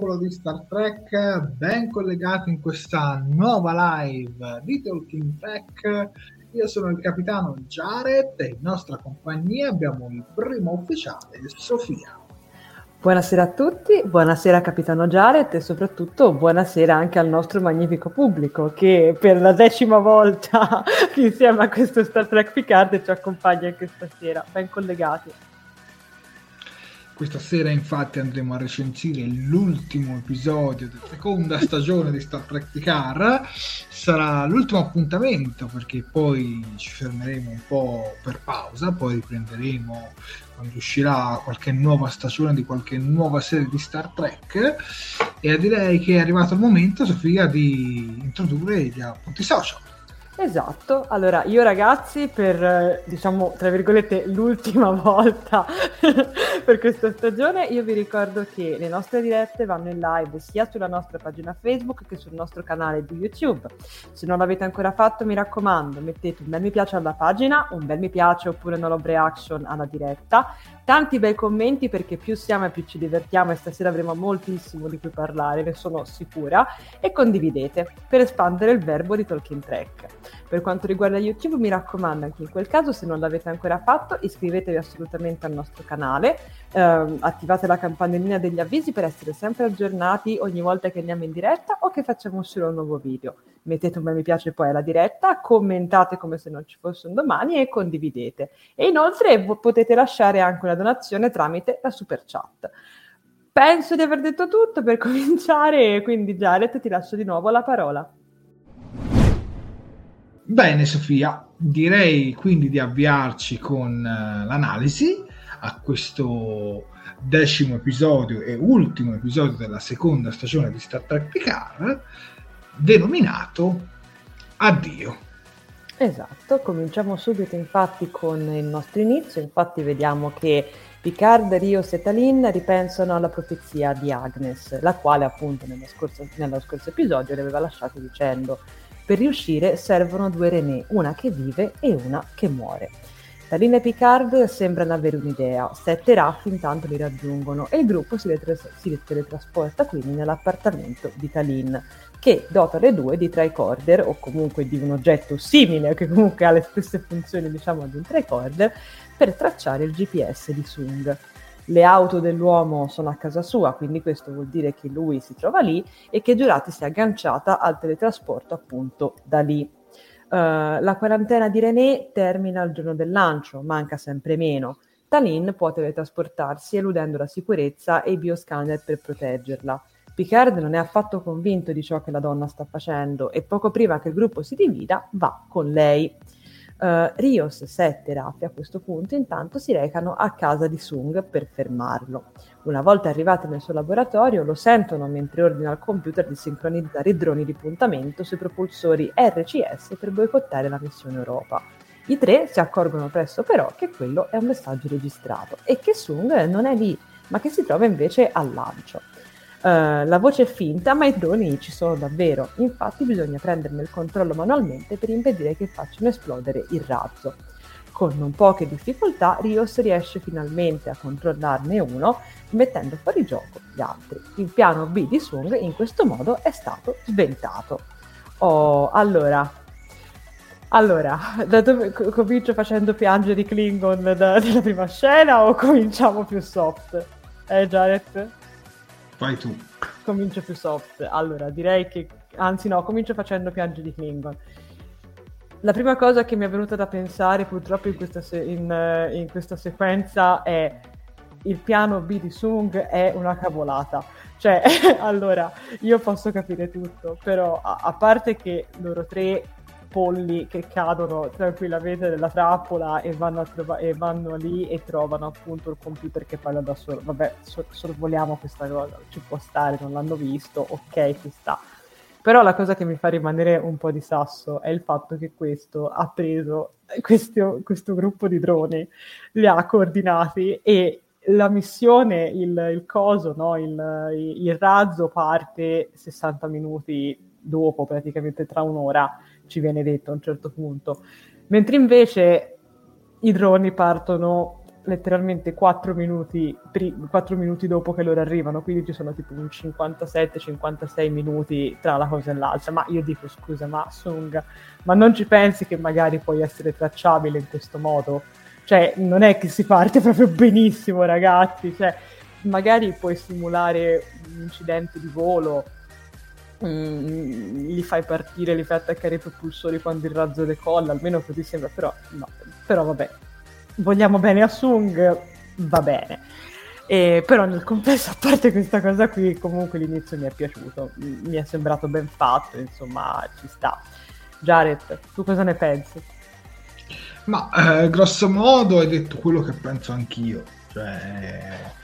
Popolo di Star Trek, ben collegati in questa nuova live di Talking Trek. Io sono il capitano Jared e in nostra compagnia abbiamo il primo ufficiale, Sofia. Buonasera a tutti, buonasera capitano Jared e soprattutto buonasera anche al nostro magnifico pubblico che per la decima volta insieme a questo Star Trek Picard ci accompagna anche stasera, ben collegati. Questa sera infatti andremo a recensire l'ultimo episodio della seconda stagione di Star Trek Picard. Sarà l'ultimo appuntamento perché poi ci fermeremo un po' per pausa, poi riprenderemo quando uscirà qualche nuova stagione di qualche nuova serie di Star Trek e direi che è arrivato il momento, Sofia, di introdurre gli appunti social. Esatto, allora io ragazzi per diciamo tra virgolette l'ultima volta per questa stagione io vi ricordo che le nostre dirette vanno in live sia sulla nostra pagina Facebook che sul nostro canale di YouTube. Se non l'avete ancora fatto mi raccomando mettete un bel mi piace alla pagina, un bel mi piace oppure una love reaction alla diretta, tanti bei commenti perché più siamo e più ci divertiamo e stasera avremo moltissimo di cui parlare, ne sono sicura, e condividete per espandere il verbo di Talking Track. Per quanto riguarda YouTube, mi raccomando, anche in quel caso, se non l'avete ancora fatto, iscrivetevi assolutamente al nostro canale, ehm, attivate la campanellina degli avvisi per essere sempre aggiornati ogni volta che andiamo in diretta o che facciamo uscire un nuovo video. Mettete un bel mi piace poi alla diretta, commentate come se non ci fosse un domani e condividete. E inoltre potete lasciare anche una donazione tramite la super chat. Penso di aver detto tutto per cominciare, quindi Jared ti lascio di nuovo la parola. Bene Sofia, direi quindi di avviarci con uh, l'analisi a questo decimo episodio e ultimo episodio della seconda stagione di Star Trek Picard denominato Addio. Esatto, cominciamo subito infatti con il nostro inizio, infatti vediamo che Picard, Rios e Talin ripensano alla profezia di Agnes, la quale appunto nello scorso, nello scorso episodio le aveva lasciato dicendo per riuscire servono due René, una che vive e una che muore. Talin e Picard sembrano avere un'idea, Sette e Raff intanto li raggiungono e il gruppo si, retras- si teletrasporta quindi nell'appartamento di Talin, che dota le due di tricorder o comunque di un oggetto simile che comunque ha le stesse funzioni diciamo di un tricorder per tracciare il GPS di Sung le auto dell'uomo sono a casa sua, quindi questo vuol dire che lui si trova lì e che Giurati si è agganciata al teletrasporto appunto da lì. Uh, la quarantena di René termina il giorno del lancio, manca sempre meno. Talin può teletrasportarsi eludendo la sicurezza e i bioscanner per proteggerla. Picard non è affatto convinto di ciò che la donna sta facendo e poco prima che il gruppo si divida va con lei. Uh, Rios, Sette e Raffi a questo punto intanto si recano a casa di Sung per fermarlo. Una volta arrivati nel suo laboratorio lo sentono mentre ordina al computer di sincronizzare i droni di puntamento sui propulsori RCS per boicottare la missione Europa. I tre si accorgono presto però che quello è un messaggio registrato e che Sung non è lì, ma che si trova invece al lancio. Uh, la voce è finta, ma i droni ci sono davvero. Infatti bisogna prenderne il controllo manualmente per impedire che facciano esplodere il razzo. Con non poche difficoltà, Rios riesce finalmente a controllarne uno, mettendo fuori gioco gli altri. Il piano B di Sung in questo modo è stato sventato. Oh, allora, allora, da dove comincio facendo piangere i Klingon da, della prima scena o cominciamo più soft? Eh, Jared? Vai tu. Comincio più soft. Allora, direi che... Anzi no, comincio facendo piangere di Klingon. La prima cosa che mi è venuta da pensare purtroppo in questa, se- in, uh, in questa sequenza è il piano B di Sung è una cavolata. Cioè, allora, io posso capire tutto, però a, a parte che loro tre polli che cadono tranquillamente nella trappola e vanno, trova- e vanno, lì e trovano appunto il computer che parla da solo. Vabbè, so- sorvoliamo questa cosa, ci può stare, non l'hanno visto, ok, ci sta. Però la cosa che mi fa rimanere un po' di sasso è il fatto che questo ha preso questo, questo gruppo di droni, li ha coordinati e la missione, il, il coso, no? il, il razzo parte 60 minuti dopo, praticamente tra un'ora ci viene detto a un certo punto. Mentre invece i droni partono letteralmente 4 minuti, pri- 4 minuti dopo che loro arrivano, quindi ci sono tipo un 57-56 minuti tra la cosa e l'altra. Ma io dico scusa, ma Sung, ma non ci pensi che magari puoi essere tracciabile in questo modo? Cioè, non è che si parte proprio benissimo, ragazzi. Cioè, magari puoi simulare un incidente di volo mm, li fai partire, li fai attaccare i propulsori quando il razzo decolla, almeno così sembra, però no, però vabbè, vogliamo bene a Sung, va bene. E, però nel complesso, a parte questa cosa qui, comunque l'inizio mi è piaciuto, mi è sembrato ben fatto, insomma, ci sta. Jared, tu cosa ne pensi? Ma eh, grosso modo hai detto quello che penso anch'io, cioè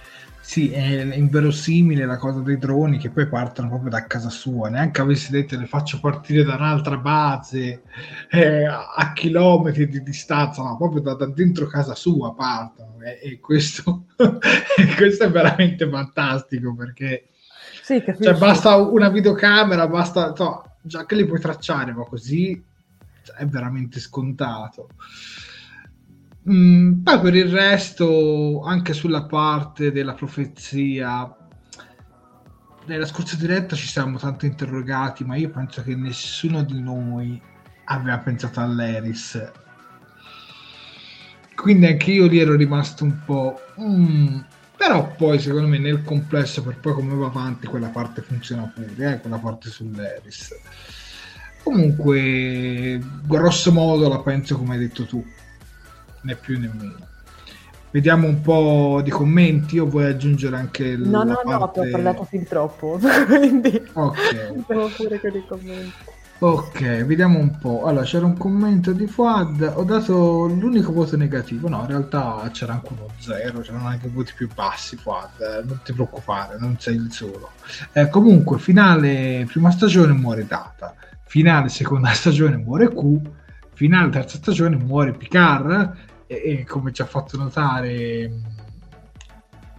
sì, è inverosimile la cosa dei droni che poi partono proprio da casa sua, neanche avessi detto le faccio partire da un'altra base eh, a chilometri di distanza, ma proprio da, da dentro casa sua partono. E, e questo, questo, è veramente fantastico perché sì, cioè, basta una videocamera, basta, no, già che li puoi tracciare, ma così cioè, è veramente scontato. Mm, poi per il resto, anche sulla parte della profezia, nella scorsa diretta ci siamo tanto interrogati, ma io penso che nessuno di noi aveva pensato all'Eris. Quindi anche io lì ero rimasto un po'... Mm, però poi secondo me nel complesso, per poi come va avanti, quella parte funziona pure, eh, quella parte sull'Eris. Comunque, grosso modo la penso come hai detto tu né più né meno. Vediamo un po' di commenti o vuoi aggiungere anche No, no, parte... no, ti ho parlato fin troppo, quindi ok. Andiamo pure con i commenti. Ok, vediamo un po'. Allora, c'era un commento di Fuad. Ho dato l'unico voto negativo. No, in realtà c'era anche uno zero, c'erano anche voti più bassi. Fuad, non ti preoccupare, non sei il solo. Eh, comunque, finale prima stagione muore Data. Finale seconda stagione muore Q. Finale terza stagione muore Picard e, e come ci ha fatto notare mm,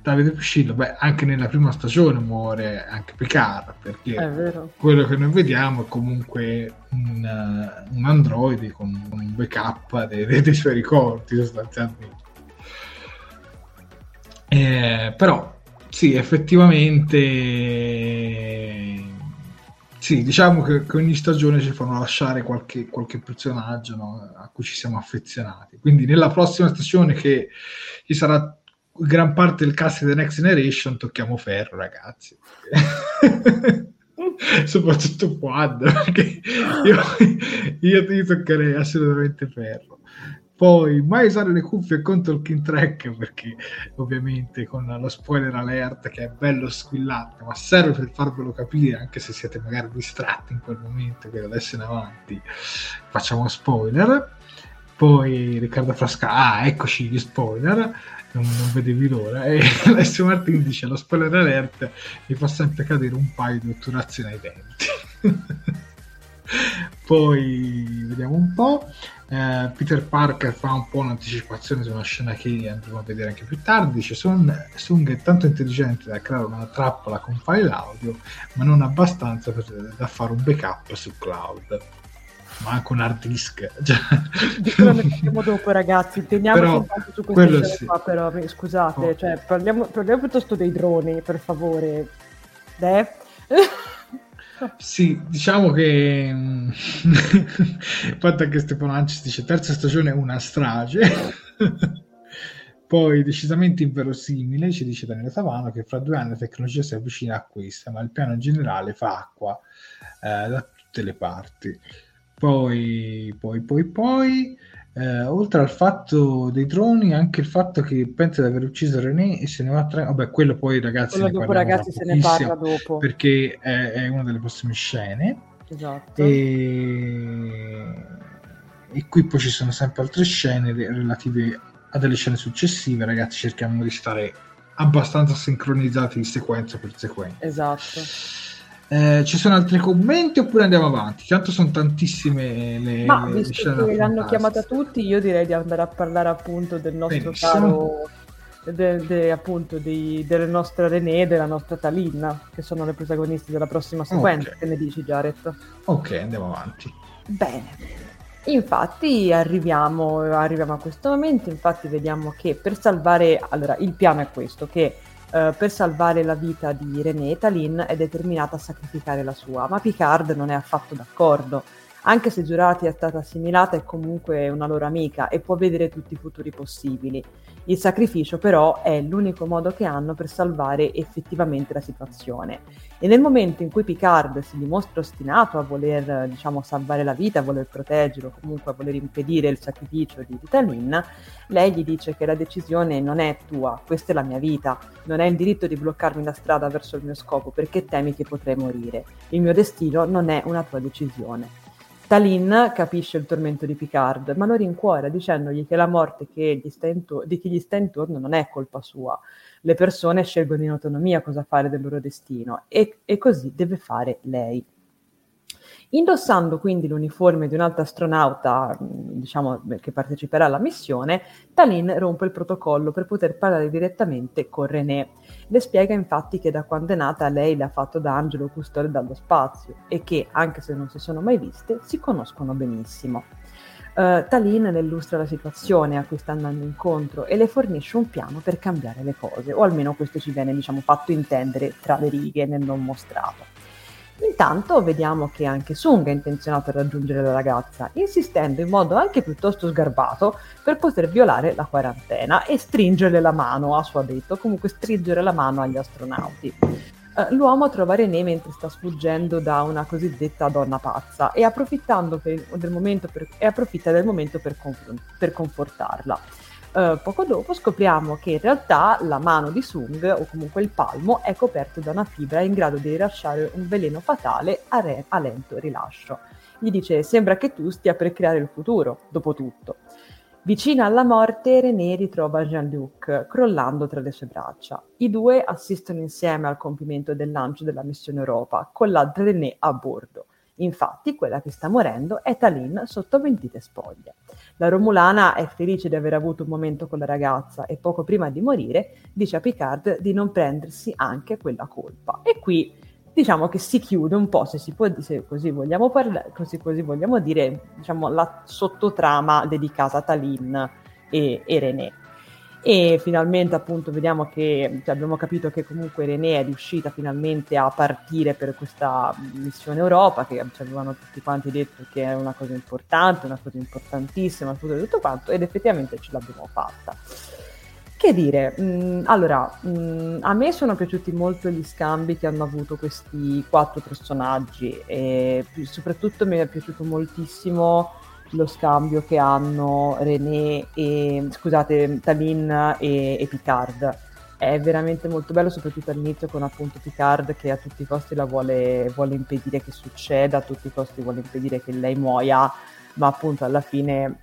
Davide Piscillo, beh, anche nella prima stagione muore anche Picard perché quello che noi vediamo è comunque un, uh, un androide con, con, un backup dei, dei, dei suoi ricordi sostanzialmente. Eh, però sì, effettivamente sì, diciamo che, che, ogni stagione ci fanno lasciare qualche, qualche personaggio no, a cui ci siamo affezionati. Quindi nella prossima stagione che ci sarà gran parte del cast di The Next Generation tocchiamo ferro, ragazzi. Soprattutto perché io, io ti toccherei assolutamente ferro. Poi mai usare le cuffie con Talking Track perché ovviamente con lo spoiler alert che è bello squillante, ma serve per farvelo capire anche se siete magari distratti in quel momento che adesso in avanti facciamo spoiler. Poi Riccardo Frasca, ah eccoci gli spoiler, non, non vedevi l'ora. E Alessio Martin dice lo spoiler alert mi fa sempre cadere un paio di otturazioni ai denti. Poi vediamo un po'. Eh, Peter Parker fa un po' un'anticipazione su una scena che andremo a vedere anche più tardi. Dice: Sung, Sung è tanto intelligente da creare una trappola con file audio, ma non abbastanza per, da fare un backup su cloud. Ma anche un hard disk. Cioè... Di quello ne parliamo dopo, ragazzi. Teniamo soltanto su queste sì. qua, però scusate, oh. cioè, parliamo, parliamo piuttosto dei droni, per favore. Beh. Sì, diciamo che mm, il fatto è che Stefano Anci dice terza stagione è una strage. Poi decisamente inverosimile, ci dice Daniele Tavano, che fra due anni la tecnologia si avvicina a questa, ma il piano generale fa acqua eh, da tutte le parti. Poi, poi, poi, poi, eh, oltre al fatto dei droni, anche il fatto che pensa di aver ucciso René e se ne va a tre. Vabbè, quello poi, ragazzi, quello dopo, ragazzi, se ne parla dopo perché è, è, una delle prossime scene. Esatto. E... e qui poi ci sono sempre altre scene relative a delle scene successive. Ragazzi, cerchiamo di stare abbastanza sincronizzati sequenza per sequenza. Esatto. Eh, ci sono altri commenti oppure andiamo avanti? Tanto sono tantissime le, Ma le, visto le che l'hanno chiamata tutti, io direi di andare a parlare appunto del nostro Benissimo. caro de, de, appunto di, della nostra René e della nostra Talinna, che sono le protagoniste della prossima sequenza. Okay. Che ne dici, Jared? Ok, andiamo avanti. Bene. Infatti arriviamo, arriviamo a questo momento, infatti vediamo che per salvare, allora il piano è questo, che Uh, per salvare la vita di René, Talin è determinata a sacrificare la sua, ma Picard non è affatto d'accordo. Anche se Giurati è stata assimilata, è comunque una loro amica e può vedere tutti i futuri possibili. Il sacrificio però è l'unico modo che hanno per salvare effettivamente la situazione. E nel momento in cui Picard si dimostra ostinato a voler diciamo, salvare la vita, a voler proteggerlo, comunque a voler impedire il sacrificio di Vitalin, lei gli dice che la decisione non è tua, questa è la mia vita, non hai il diritto di bloccarmi la strada verso il mio scopo perché temi che potrei morire. Il mio destino non è una tua decisione. Talin capisce il tormento di Picard, ma lo rincuora dicendogli che la morte che intor- di chi gli sta intorno non è colpa sua. Le persone scelgono in autonomia cosa fare del loro destino e, e così deve fare lei. Indossando quindi l'uniforme di un altro astronauta, diciamo, che parteciperà alla missione, Talin rompe il protocollo per poter parlare direttamente con René. Le spiega infatti che da quando è nata lei le ha fatto da angelo custode dallo spazio e che, anche se non si sono mai viste, si conoscono benissimo. Uh, Talin le illustra la situazione a cui sta andando incontro e le fornisce un piano per cambiare le cose, o almeno questo ci viene diciamo, fatto intendere tra le righe nel non mostrato. Intanto vediamo che anche Sung è intenzionato a raggiungere la ragazza, insistendo in modo anche piuttosto sgarbato per poter violare la quarantena e stringere la mano, a suo detto, comunque stringere la mano agli astronauti. Uh, l'uomo trova René mentre sta sfuggendo da una cosiddetta donna pazza e, per, del per, e approfitta del momento per, confront- per confortarla. Uh, poco dopo scopriamo che in realtà la mano di Sung, o comunque il palmo, è coperto da una fibra in grado di rilasciare un veleno fatale a, re- a lento rilascio. Gli dice: Sembra che tu stia per creare il futuro, dopo tutto. Vicina alla morte, René ritrova Jean-Luc crollando tra le sue braccia. I due assistono insieme al compimento del lancio della missione Europa, con l'altra René a bordo. Infatti, quella che sta morendo è Talin sotto mentite spoglie. La Romulana è felice di aver avuto un momento con la ragazza e poco prima di morire dice a Picard di non prendersi anche quella colpa. E qui diciamo che si chiude un po', se, può, se così, vogliamo parla- così, così vogliamo dire, diciamo, la sottotrama dedicata a Talin e, e René e finalmente appunto vediamo che cioè, abbiamo capito che comunque René è riuscita finalmente a partire per questa missione Europa che ci avevano tutti quanti detto che è una cosa importante, una cosa importantissima, tutto quanto ed effettivamente ce l'abbiamo fatta. Che dire, mh, allora, mh, a me sono piaciuti molto gli scambi che hanno avuto questi quattro personaggi e soprattutto mi è piaciuto moltissimo lo scambio che hanno René e scusate Talin e, e Picard. È veramente molto bello soprattutto all'inizio con appunto Picard che a tutti i costi la vuole, vuole impedire che succeda a tutti i costi vuole impedire che lei muoia ma appunto alla fine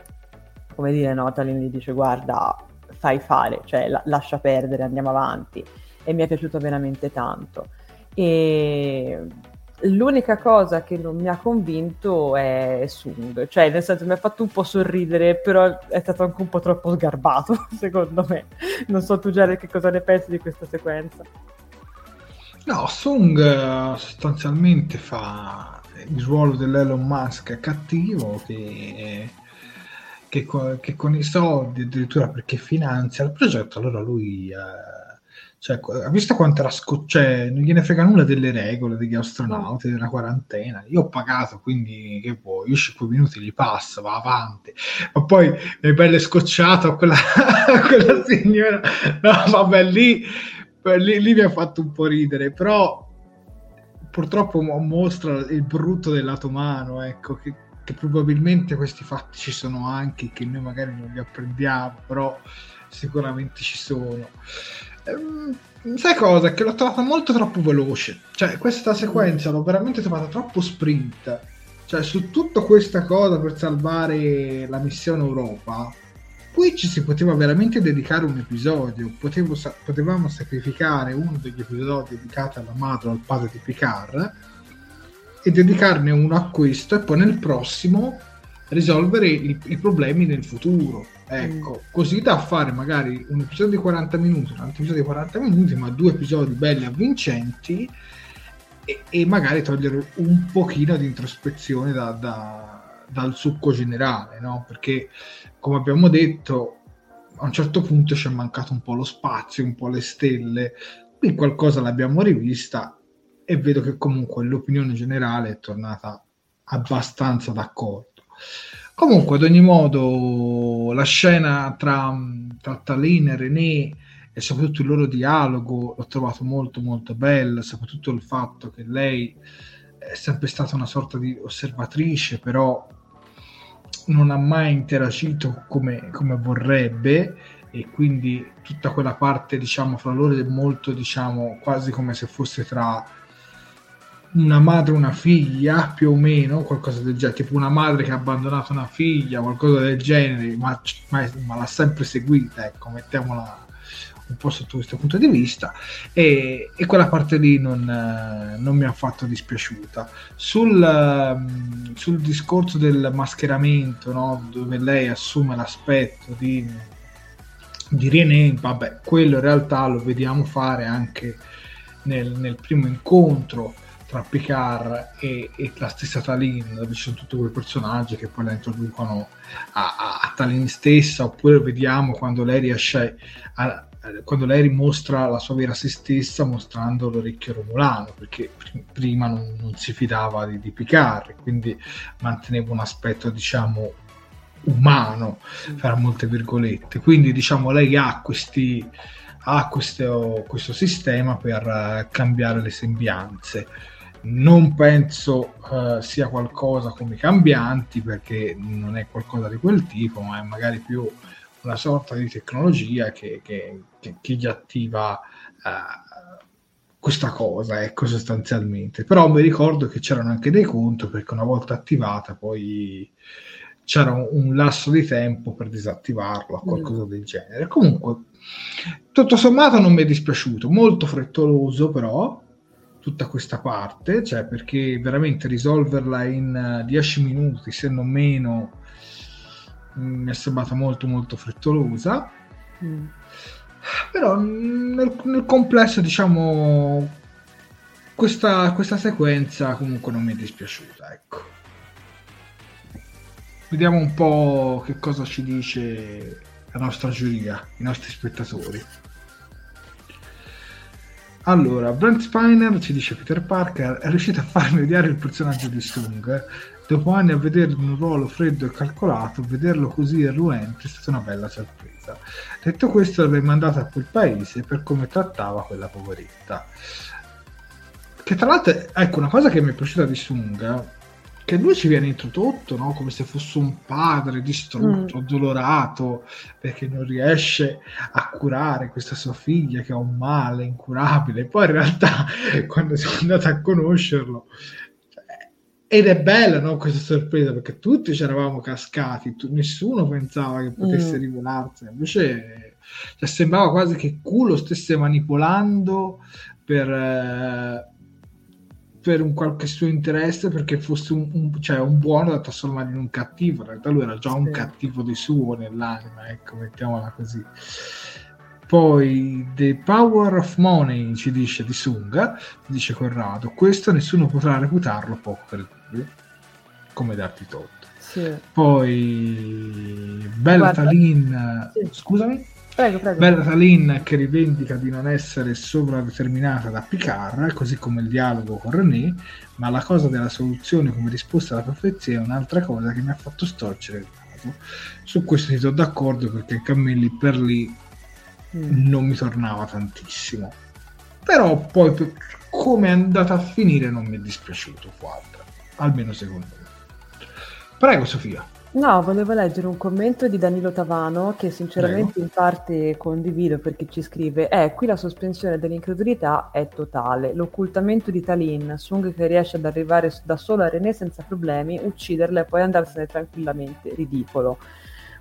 come dire no Talin gli dice guarda fai fare cioè la- lascia perdere andiamo avanti. E mi è piaciuto veramente tanto. E L'unica cosa che non mi ha convinto è Sung, cioè nel senso mi ha fatto un po' sorridere, però è stato anche un po' troppo sgarbato, secondo me. Non so tu Jared che cosa ne pensi di questa sequenza. No, Sung eh, sostanzialmente fa il ruolo dell'Elon Musk cattivo che, che, che con i soldi, addirittura perché finanzia il progetto, allora lui... Eh, cioè, ha visto quanto era scocciato? Cioè, non gliene frega nulla delle regole degli astronauti, della quarantena. Io ho pagato, quindi che vuoi? Io 5 minuti li passo, va avanti. Ma poi è bello scocciato quella, quella signora. No, vabbè, lì, lì, lì mi ha fatto un po' ridere, però purtroppo mostra il brutto del lato umano, ecco, che, che, probabilmente questi fatti ci sono anche, che noi magari non li apprendiamo, però sicuramente ci sono. Ehm, sai cosa? Che l'ho trovata molto troppo veloce. Cioè, questa sequenza l'ho veramente trovata troppo sprint. Cioè, su tutta questa cosa per salvare la missione Europa, qui ci si poteva veramente dedicare un episodio. Potevo, potevamo sacrificare uno degli episodi dedicati alla madre o al padre di Picard e dedicarne uno a questo e poi nel prossimo risolvere i, i problemi nel futuro Ecco, mm. così da fare magari un episodio di 40 minuti, un altro episodio di 40 minuti, ma due episodi belli avvincenti e, e magari togliere un pochino di introspezione da, da, dal succo generale, no? Perché, come abbiamo detto, a un certo punto ci è mancato un po' lo spazio, un po' le stelle, qui qualcosa l'abbiamo rivista e vedo che comunque l'opinione generale è tornata abbastanza d'accordo. Comunque, ad ogni modo, la scena tra, tra Talin e René e soprattutto il loro dialogo l'ho trovato molto molto bello, soprattutto il fatto che lei è sempre stata una sorta di osservatrice, però non ha mai interagito come, come vorrebbe e quindi tutta quella parte diciamo fra loro è molto diciamo quasi come se fosse tra una madre una figlia, più o meno, qualcosa del genere, tipo una madre che ha abbandonato una figlia, qualcosa del genere, ma, ma, ma l'ha sempre seguita, ecco, mettiamola un po' sotto questo punto di vista e, e quella parte lì non, eh, non, mi ha affatto dispiaciuta sul, um, sul discorso del mascheramento no? dove lei assume l'aspetto di, di René vabbè quello in realtà lo vediamo fare anche nel, nel primo incontro tra Picard e, e, la stessa Talin, dove ci sono tutti quei personaggi che poi la introducono a, a, a Talin stessa, oppure vediamo quando lei riesce a, quando lei dimostra la sua vera se stessa mostrando l'orecchio romulano perché pr- prima non, non, si fidava di, di Picard quindi manteneva un aspetto diciamo umano fra molte virgolette. Quindi diciamo lei ha questi ha questo, questo sistema per uh, cambiare le sembianze non penso uh, sia qualcosa come cambianti perché non è qualcosa di quel tipo, ma è magari più una sorta di tecnologia che, che, che, che gli attiva uh, questa cosa, ecco sostanzialmente. Però mi ricordo che c'erano anche dei conti perché una volta attivata poi c'era un, un lasso di tempo per disattivarlo, qualcosa mm. del genere. Comunque, tutto sommato non mi è dispiaciuto, molto frettoloso però, tutta questa parte, cioè perché veramente risolverla in 10 uh, minuti, se non meno, mm, mi è sembrata molto molto frettolosa. Mm. Però nel, nel, complesso, diciamo, questa, questa sequenza comunque non mi è dispiaciuta, ecco. Vediamo un po' che cosa ci dice la nostra giuria, i nostri spettatori. Allora, Brent Spiner ci dice Peter Parker è riuscito a farmi odiare il personaggio di Sung. Dopo anni a vederlo in un ruolo freddo e calcolato, vederlo così irruente è stata una bella sorpresa. Detto questo, l'avrei mandato a quel paese per come trattava quella poveretta. Che tra l'altro, ecco, una cosa che mi è piaciuta di Sung che lui ci viene introdotto no? come se fosse un padre distrutto, mm. dolorato, perché non riesce a curare questa sua figlia che ha un male incurabile. Poi in realtà, quando siamo andati a conoscerlo, ed è bella no, questa sorpresa perché tutti ci eravamo cascati, tu, nessuno pensava che potesse mm. rivelarsi, invece cioè, sembrava quasi che culo stesse manipolando per, eh, per un qualche suo interesse perché fosse un, un, cioè un, buono da trasformare in un cattivo. In realtà lui era già un sì. cattivo di suo nell'anima, ecco, mettiamola così. Poi The Power of Money ci dice di Sunga, dice Corrado, questo nessuno potrà reputarlo poco credibile, come darti tot. Sì. Poi Bella Talin, sì. scusami? Prego, prego. Bella Talin che rivendica di non essere sovradeterminata da Picard, così come il dialogo con René, ma la cosa della soluzione come risposta alla profezia è un'altra cosa che mi ha fatto storcere il naso. Su questo ti do d'accordo perché Cammelli per lì mm. non mi tornava tantissimo. Però poi come è andata a finire non mi è dispiaciuto quadro, almeno secondo me. Prego Sofia. No, volevo leggere un commento di Danilo Tavano che sinceramente Prego. in parte condivido perché ci scrive Eh, qui la sospensione dell'incredulità è totale. L'occultamento di Talin, Sung che riesce ad arrivare da solo a René senza problemi, ucciderla e poi andarsene tranquillamente, ridicolo.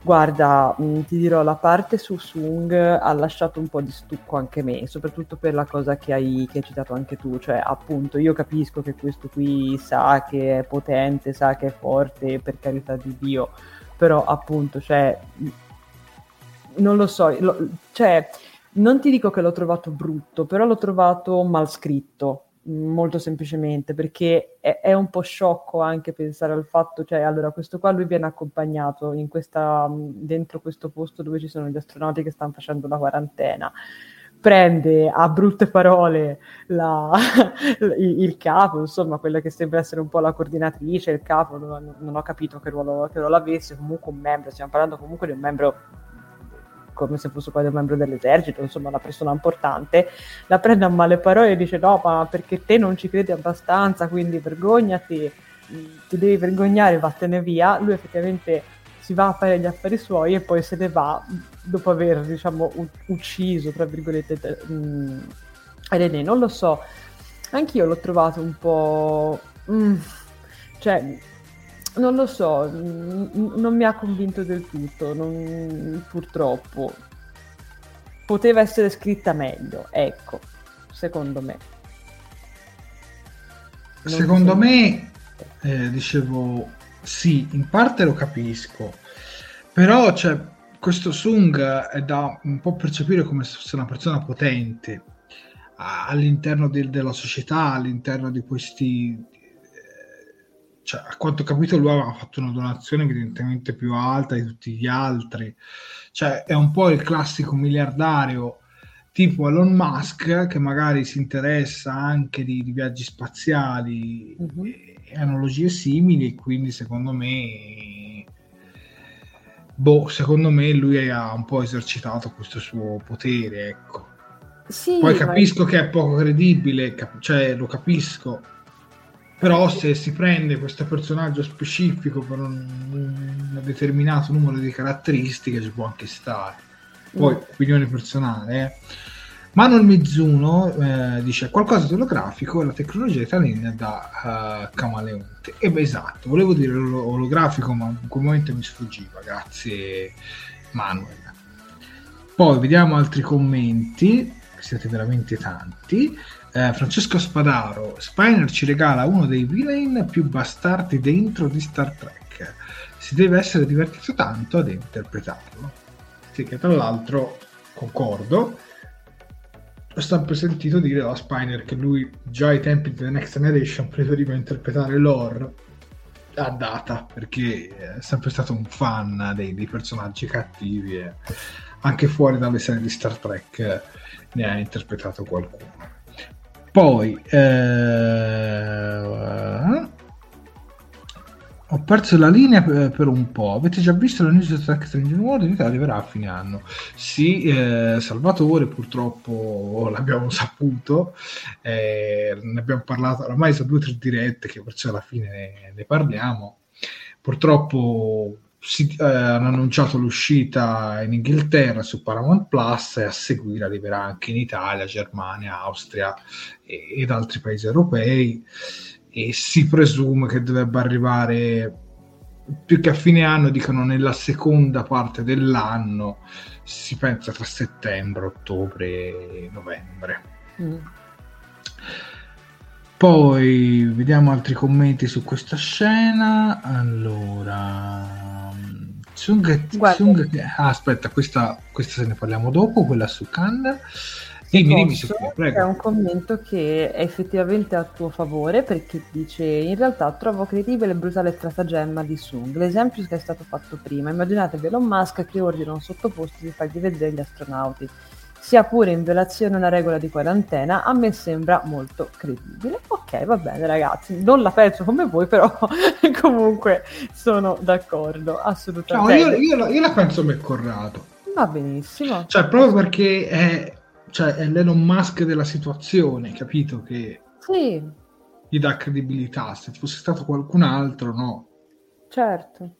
Guarda, mh, mm, ti dirò, la parte su Sung ha lasciato un po' di stucco anche me, soprattutto per la cosa che hai, che hai citato anche tu, cioè appunto io capisco che questo qui sa che è potente, sa che è forte, per carità di Dio, però appunto, cioè, non lo so, lo, cioè, non ti dico che l'ho trovato brutto, però l'ho trovato mal scritto, molto semplicemente perché è, è, un po' sciocco anche pensare al fatto, cioè allora questo qua lui viene accompagnato in questa, dentro questo posto dove ci sono gli astronauti che stanno facendo la quarantena. Prende a brutte parole la, il, il, capo, insomma, quella che sembra essere un po' la coordinatrice, il capo, non, non ho capito che ruolo, che ruolo avesse, comunque un membro, stiamo parlando comunque di un membro come se fosse poi un membro dell'esercito, insomma una persona importante, la prende a male parole e dice no, ma perché te non ci credi abbastanza, quindi vergognati, ti devi vergognare, vattene via. Lui effettivamente si va a fare gli affari suoi e poi se ne va dopo aver, diciamo, ucciso, tra virgolette, mh, René. Non lo so, anch'io l'ho trovato un po'... Mh, cioè, non lo so, n- non mi ha convinto del tutto, non... purtroppo. Poteva essere scritta meglio, ecco, secondo me. Non secondo so. me, eh, dicevo, sì, in parte lo capisco, però cioè, questo Sung è da un po' percepire come se fosse una persona potente all'interno del, della società, all'interno di questi cioè, a quanto ho capito lui aveva fatto una donazione evidentemente più alta di tutti gli altri cioè è un po' il classico miliardario tipo Elon Musk che magari si interessa anche di, di viaggi spaziali uh-huh. e, e analogie simili quindi secondo me boh secondo me lui ha un po' esercitato questo suo potere ecco sì, poi capisco ma... che è poco credibile cap- cioè lo capisco però se si prende questo personaggio specifico per un, un determinato numero di caratteristiche ci può anche stare poi mm. opinione personale eh. Manuel Mizuno eh, dice qualcosa di olografico e la tecnologia italiana da uh, camaleonte e beh esatto volevo dire olografico ma in quel momento mi sfuggiva grazie Manuel poi vediamo altri commenti siete veramente tanti eh, Francesco Spadaro, Spiner ci regala uno dei villain più bastardi dentro di Star Trek. Si deve essere divertito tanto ad interpretarlo. Sì, che tra l'altro concordo. Ho sempre sentito dire da Spiner che lui già ai tempi della Next Generation preferiva interpretare lore a data perché è sempre stato un fan dei, dei personaggi cattivi e anche fuori dalle serie di Star Trek ne ha interpretato qualcuno. Poi, eh, Ho perso la linea per, un po'. Avete già visto la news di Track Strange World? In Italia arriverà a fine anno. Sì, eh, Salvatore, purtroppo l'abbiamo saputo. Eh, ne abbiamo parlato, ormai sono due o tre dirette che perciò alla fine ne, ne parliamo. Purtroppo si, eh, hanno annunciato l'uscita in Inghilterra su Paramount Plus e a seguire arriverà anche in Italia, Germania, Austria e, ed altri paesi europei e si presume che dovrebbe arrivare più che a fine anno, dicono nella seconda parte dell'anno, si pensa tra settembre, ottobre e novembre. Mm. Poi vediamo altri commenti su questa scena. Allora, Sung, Sung, ah, aspetta, questa, questa se ne parliamo dopo, quella su Khan. Dimmi, dimmi, Sofia, prego. È un commento che è effettivamente a tuo favore perché dice in realtà trovo credibile e brutale stratagemma di Sung. L'esempio che è stato fatto prima. Immaginatevi Elon Musk che ordina un sottoposto di fargli vedere gli astronauti. Sia pure in violazione a una regola di quarantena, a me sembra molto credibile. Ok, va bene ragazzi, non la penso come voi, però comunque sono d'accordo, assolutamente. No, io, io, la, io la penso come Corrado. Va benissimo. Cioè, proprio perché è cioè è l'Elon Musk della situazione, capito? Che sì. gli dà credibilità. Se fosse stato qualcun altro, no. Certo.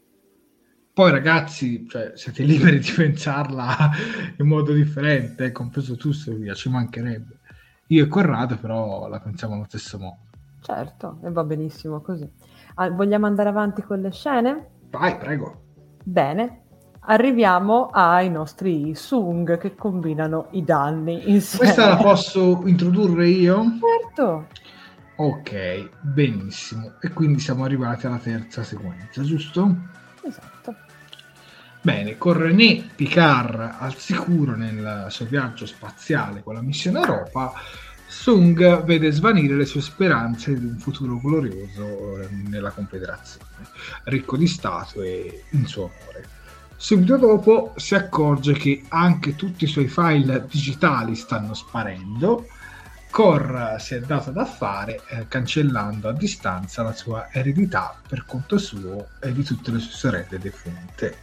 Poi ragazzi, cioè, siete liberi di pensarla in modo differente, compreso tu, Silvia, ci mancherebbe. Io e Corrado però la pensiamo allo stesso modo. Certo, e va benissimo così. Ah, vogliamo andare avanti con le scene? Vai, prego. Bene, arriviamo ai nostri Sung che combinano i danni insieme. Questa la posso introdurre io? Certo. Ok, benissimo. E quindi siamo arrivati alla terza sequenza, giusto? Esatto. Bene, con René Picard al sicuro nel suo viaggio spaziale con la missione Europa, Sung vede svanire le sue speranze di un futuro glorioso eh, nella Confederazione, ricco di statue in suo onore. Subito dopo si accorge che anche tutti i suoi file digitali stanno sparendo. Cor si è dato da fare eh, cancellando a distanza la sua eredità per conto suo e di tutte le sue sorelle defunte.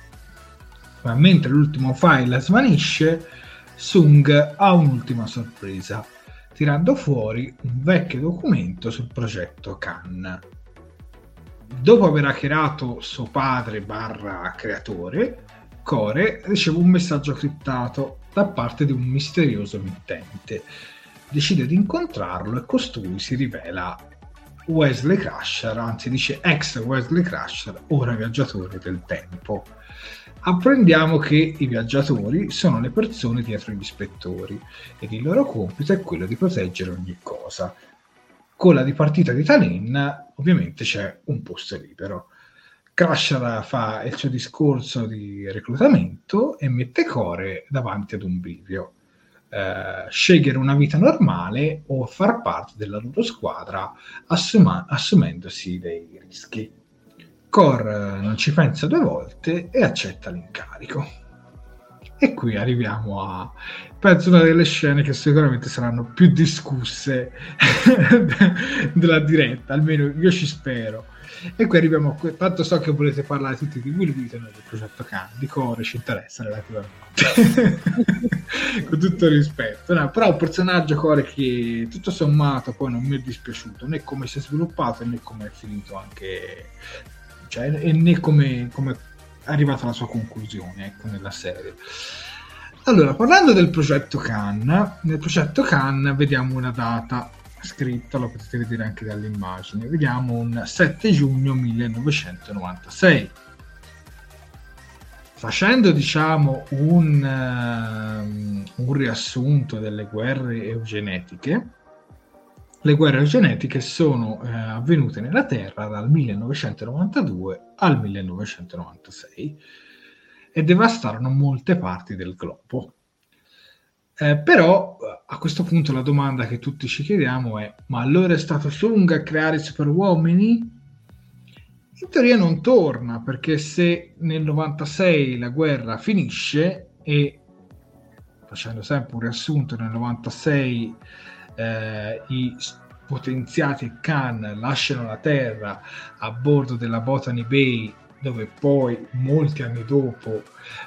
Ma mentre l'ultimo file svanisce, Sung ha un'ultima sorpresa, tirando fuori un vecchio documento sul progetto Khan. Dopo aver hackerato suo padre barra creatore, Core riceve un messaggio criptato da parte di un misterioso mittente. Decide di incontrarlo e costui si rivela Wesley Crusher, anzi dice ex Wesley Crusher, ora viaggiatore del tempo. Apprendiamo che i viaggiatori sono le persone dietro gli ispettori ed il loro compito è quello di proteggere ogni cosa. Con la dipartita di Tallinn ovviamente c'è un posto libero. Crusher fa il suo discorso di reclutamento e mette Core davanti ad un bivio. Eh, scegliere una vita normale o far parte della loro squadra assuma- assumendosi dei rischi. Core non ci pensa due volte e accetta l'incarico. E qui arriviamo a, penso, una delle scene che sicuramente saranno più discusse della diretta, almeno io ci spero. E qui arriviamo a que- tanto so che volete parlare tutti di Will Wheaton del progetto Khan, di Core ci interessa relativamente. Con tutto il rispetto. No, però un personaggio Core che tutto sommato poi non mi è dispiaciuto, né come si è sviluppato né come è finito anche... Cioè, e né come, come è arrivata alla sua conclusione ecco, nella serie. Allora, parlando del progetto Khan, nel progetto Khan vediamo una data scritta, lo potete vedere anche dalle immagini. Vediamo un 7 giugno 1996. Facendo diciamo un, uh, un riassunto delle guerre eugenetiche, le guerre eugenetiche sono uh, avvenute nella Terra dal 1992 al 1996 e devastarono molte parti del globo. Eh, però a questo punto la domanda che tutti ci chiediamo è: ma allora è stato Sung a creare i super uomini? In teoria non torna perché se nel 96 la guerra finisce e facendo sempre un riassunto nel 96 eh, i potenziati Khan lasciano la Terra a bordo della Botany Bay dove poi molti anni dopo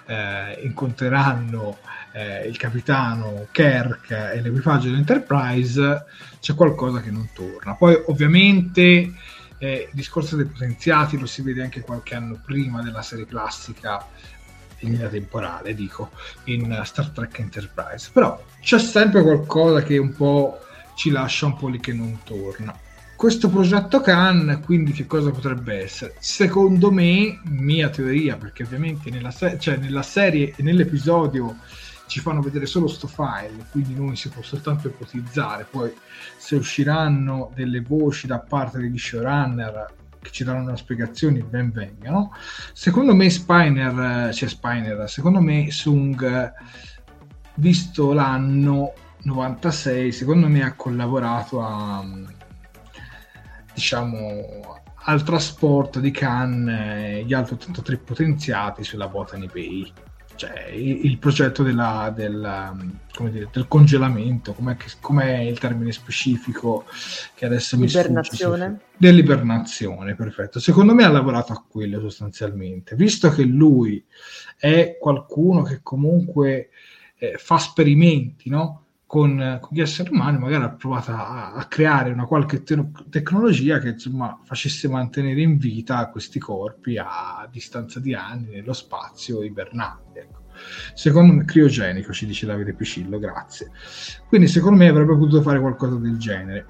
eh, incontreranno eh, il capitano Kirk e l'equipaggio dell'Enterprise, c'è qualcosa che non torna. Poi ovviamente eh, il discorso dei potenziati lo si vede anche qualche anno prima della serie classica linea temporale, dico, in Star Trek Enterprise. Però c'è sempre qualcosa che un po' ci lascia un po' lì che non torna questo progetto Khan, quindi che cosa potrebbe essere? Secondo me, mia teoria, perché ovviamente nella, se- cioè nella serie e nell'episodio ci fanno vedere solo sto file, quindi noi si può soltanto ipotizzare, poi se usciranno delle voci da parte degli showrunner che ci daranno spiegazioni, ben vengano. Secondo me Spiner, cioè Spiner, secondo me Sung, visto l'anno 96, secondo me ha collaborato a diciamo, al trasporto di Khan e gli altri 83 potenziati sulla Botany Bay. Cioè, il, il progetto della, del, dire, del, congelamento, com'è, che, com'è, il termine specifico che adesso mi Ibernazione. Dell'ibernazione, perfetto. Secondo me ha lavorato a quello sostanzialmente, visto che lui è qualcuno che comunque eh, fa esperimenti, no? Con, con, gli esseri umani, magari ha provato a, a creare una qualche te- tecnologia che insomma facesse mantenere in vita questi corpi a distanza di anni nello spazio ibernante. Ecco. Secondo me, criogenico, ci dice Davide Picillo, grazie. Quindi secondo me avrebbe potuto fare qualcosa del genere.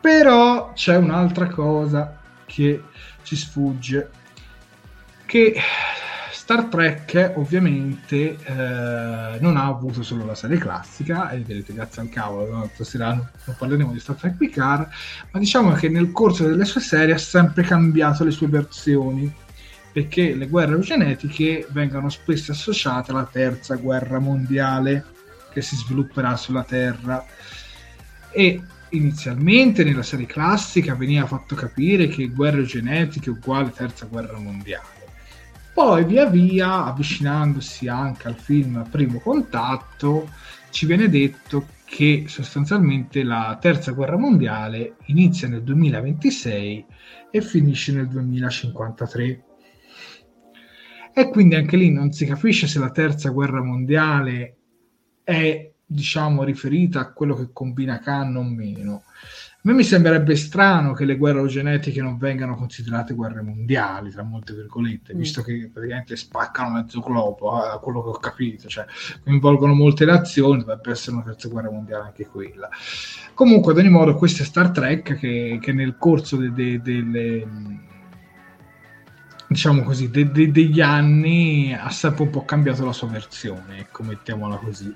Però c'è un'altra cosa che ci sfugge, che Star Trek ovviamente eh, non ha avuto solo la serie classica, e vedete grazie al cavolo, stasera non parleremo di Star Trek Picard, ma diciamo che nel corso delle sue serie ha sempre cambiato le sue versioni, perché le guerre eugenetiche vengono spesso associate alla terza guerra mondiale che si svilupperà sulla Terra. E inizialmente nella serie classica veniva fatto capire che guerre genetiche uguale terza guerra mondiale poi via via, avvicinandosi anche al film Primo Contatto, ci viene detto che sostanzialmente la terza guerra mondiale inizia nel 2026 e finisce nel 2053. E quindi anche lì non si capisce se la terza guerra mondiale è, diciamo, riferita a quello che combina Khan o meno. A me mi sembrerebbe strano che le guerre genetiche non vengano considerate guerre mondiali, tra molte virgolette, mm. visto che praticamente spaccano mezzo globo, a eh, quello che ho capito, cioè coinvolgono molte nazioni, dovrebbe essere una terza guerra mondiale anche quella. Comunque, ad ogni modo, questo è Star Trek che, che nel corso de, de, delle diciamo così, de, de, degli anni ha sempre un po' cambiato la sua versione, ecco, mettiamola così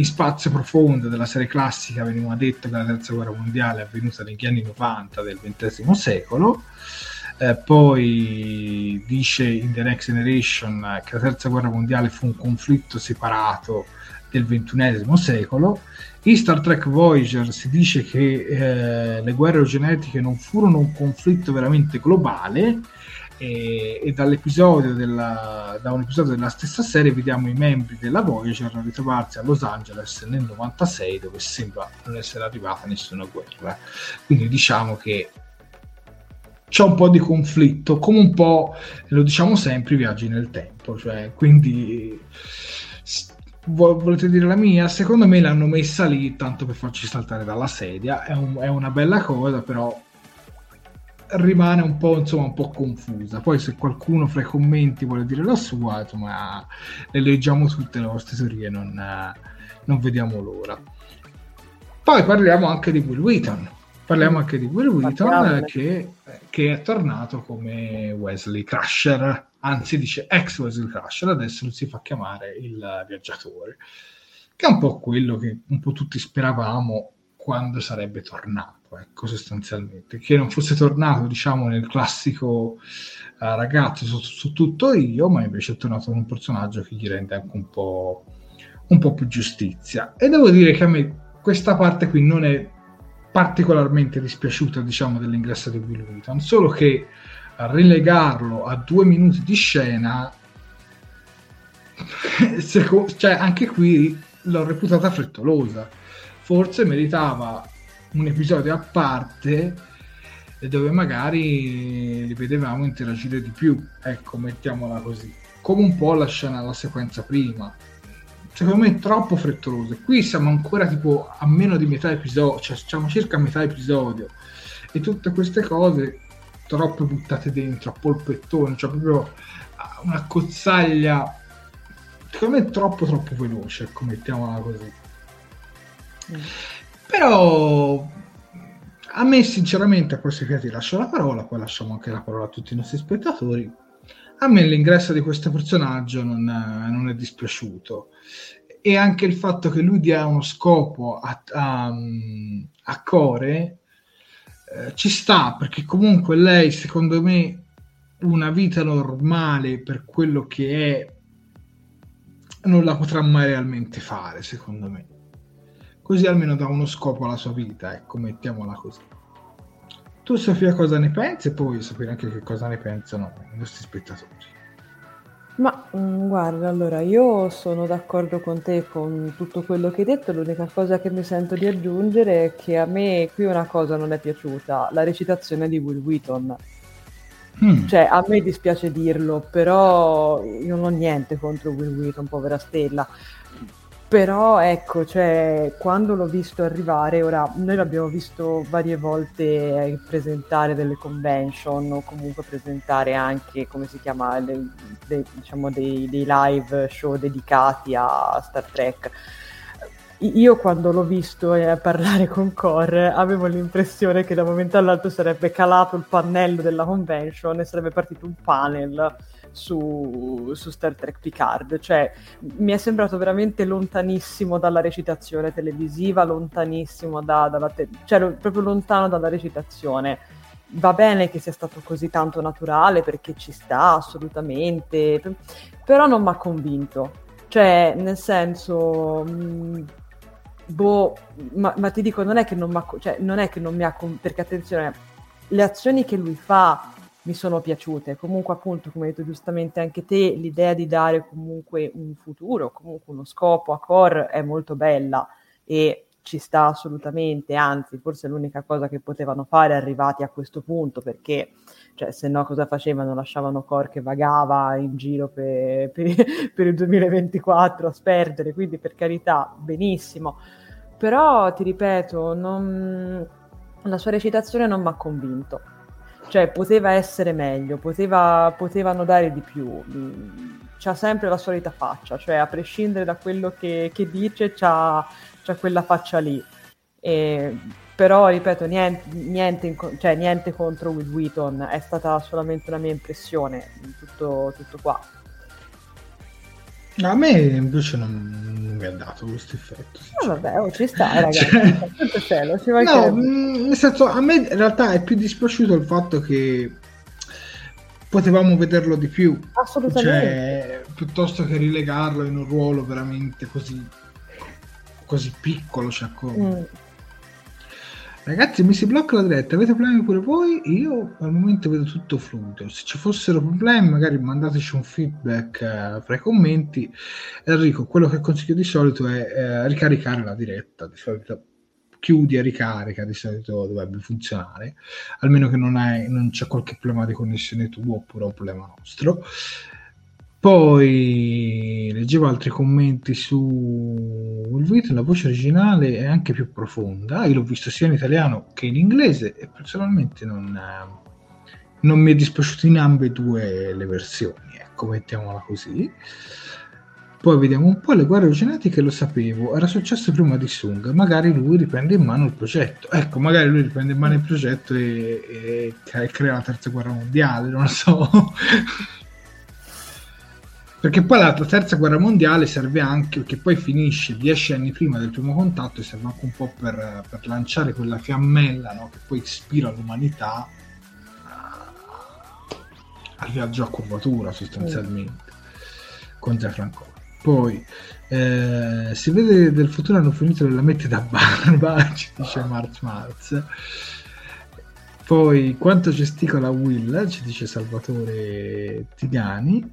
in spazio profondo della serie classica veniva detto che la terza guerra mondiale è avvenuta negli anni 90 del XX secolo. Eh, poi dice in The Next Generation che la terza guerra mondiale fu un conflitto separato del XXI secolo. In Star Trek Voyager si dice che eh, le guerre genetiche non furono un conflitto veramente globale, e, e dall'episodio della, da un episodio della stessa serie vediamo i membri della Voyager ritrovarsi a Los Angeles nel 96 dove sembra non essere arrivata nessuna guerra quindi diciamo che c'è un po' di conflitto come un po' lo diciamo sempre i viaggi nel tempo cioè quindi volete dire la mia? Secondo me l'hanno messa lì tanto per farci saltare dalla sedia. È, un, è, una bella cosa, però rimane un po', insomma, un po' confusa. Poi se qualcuno fra i commenti vuole dire la sua, insomma, le leggiamo tutte le vostre teorie, non, non vediamo l'ora. Poi parliamo anche di Will Wheaton. Parliamo anche di Will Wheaton che, che, è tornato come Wesley Crusher, anzi dice ex Wesley Crusher, adesso si fa chiamare il viaggiatore, che è un po' quello che un po' tutti speravamo quando sarebbe tornato ecco, sostanzialmente, che non fosse tornato, diciamo, nel classico uh, ragazzo su, su, tutto io, ma invece è tornato un personaggio che gli rende anche un po', un po' più giustizia. E devo dire che a me questa parte qui non è particolarmente dispiaciuta, diciamo, dell'ingresso di Will Wheaton, solo che a rilegarlo a due minuti di scena, cioè anche qui l'ho reputata frettolosa. Forse meritava un episodio a parte dove magari li vedevamo interagire di più, ecco, mettiamola così, come un po' la scena, la sequenza prima. Secondo me è troppo frettoloso. Qui siamo ancora tipo a meno di metà episodio, cioè siamo circa a metà episodio e tutte queste cose troppo buttate dentro a polpettone, cioè proprio una cozzaglia secondo me è troppo troppo veloce, ecco, mettiamola così. Mm. Però a me sinceramente a questi ti lascio la parola, poi lasciamo anche la parola a tutti i nostri spettatori. A me l'ingresso di questo personaggio non, non è dispiaciuto e anche il fatto che lui dia uno scopo a, a, a Core eh, ci sta perché comunque lei secondo me una vita normale per quello che è non la potrà mai realmente fare secondo me così almeno dà uno scopo alla sua vita, ecco, mettiamola così. Tu Sofia cosa ne pensi e poi voglio sapere anche che cosa ne pensano i nostri spettatori. Ma mm, guarda, allora io sono d'accordo con te con tutto quello che hai detto, l'unica cosa che mi sento di aggiungere è che a me qui una cosa non è piaciuta, la recitazione di Will Wheaton. Mm. Cioè, a me dispiace dirlo, però io non ho niente contro Will Wheaton, povera stella. Però ecco, cioè, quando l'ho visto arrivare, ora noi l'abbiamo visto varie volte presentare delle convention o comunque presentare anche, come si chiama, le, le, diciamo dei, dei, live show dedicati a Star Trek. Io quando l'ho visto eh, parlare con Core avevo l'impressione che da un momento all'altro sarebbe calato il pannello della convention e sarebbe partito un panel su, su, Star Trek Picard, cioè mi è sembrato veramente lontanissimo dalla recitazione televisiva, lontanissimo da, dalla te- cioè proprio lontano dalla recitazione. Va bene che sia stato così tanto naturale perché ci sta assolutamente, però non mi ha convinto. Cioè, nel senso, mh, mm, boh, ma, ma, ti dico, non è che non, cioè, non, è che non mi ha perché attenzione, le azioni che lui fa mi sono piaciute. Comunque, appunto, come hai detto giustamente anche te, l'idea di dare comunque un futuro, comunque uno scopo a Core è molto bella e ci sta assolutamente, anzi, forse l'unica cosa che potevano fare arrivati a questo punto, perché cioè, se no cosa facevano? Lasciavano Core che vagava in giro per, per, per il 2024 a sperdere, quindi per carità, benissimo. Però ti ripeto, non... la sua recitazione non mi ha convinto cioè poteva essere meglio, poteva, potevano dare di più. C'ha sempre la solita faccia, cioè a prescindere da quello che, che dice, c'ha, c'ha, quella faccia lì. E, però, ripeto, niente, niente, cioè, niente, contro Will Wheaton, è stata solamente una mia impressione, tutto, tutto qua. A me invece non, non mi ha dato questo effetto. Ah, vabbè, oh, ci sta, ragazzi. Cioè... cielo, ci no, mm, nel senso, a me in realtà è più dispiaciuto il fatto che potevamo vederlo di più. Assolutamente. Cioè, piuttosto che rilegarlo in un ruolo veramente così, così piccolo. Cioè, come... mm Ragazzi, mi si blocca la diretta, avete problemi pure voi? Io al momento vedo tutto fluido. Se ci fossero problemi, magari mandateci un feedback eh, fra i commenti. Enrico, quello che consiglio di solito è eh, ricaricare la diretta. Di solito chiudi e ricarica, di solito dovrebbe funzionare, almeno che non, hai, non c'è qualche problema di connessione tuo oppure un problema nostro. Poi leggevo altri commenti su il video, la voce originale è anche più profonda, io l'ho visto sia in italiano che in inglese e personalmente non, non mi è dispiaciuto in ambedue le versioni, ecco, mettiamola così. Poi vediamo un po' le guerre oceaniche, lo sapevo, era successo prima di Sung, magari lui riprende in mano il progetto. Ecco, magari lui riprende in mano il progetto e, e crea la terza guerra mondiale, non lo so. Perché poi la, terza guerra mondiale serve anche, che poi finisce dieci anni prima del primo contatto, e serve anche un po' per, per lanciare quella fiammella no? che poi ispira l'umanità al viaggio a curvatura sostanzialmente mm. con Gianfranco. Poi eh, si vede del futuro hanno finito le lamette da barba, ci dice Marz Marz. Poi quanto gesticola Will, ci dice Salvatore Tigani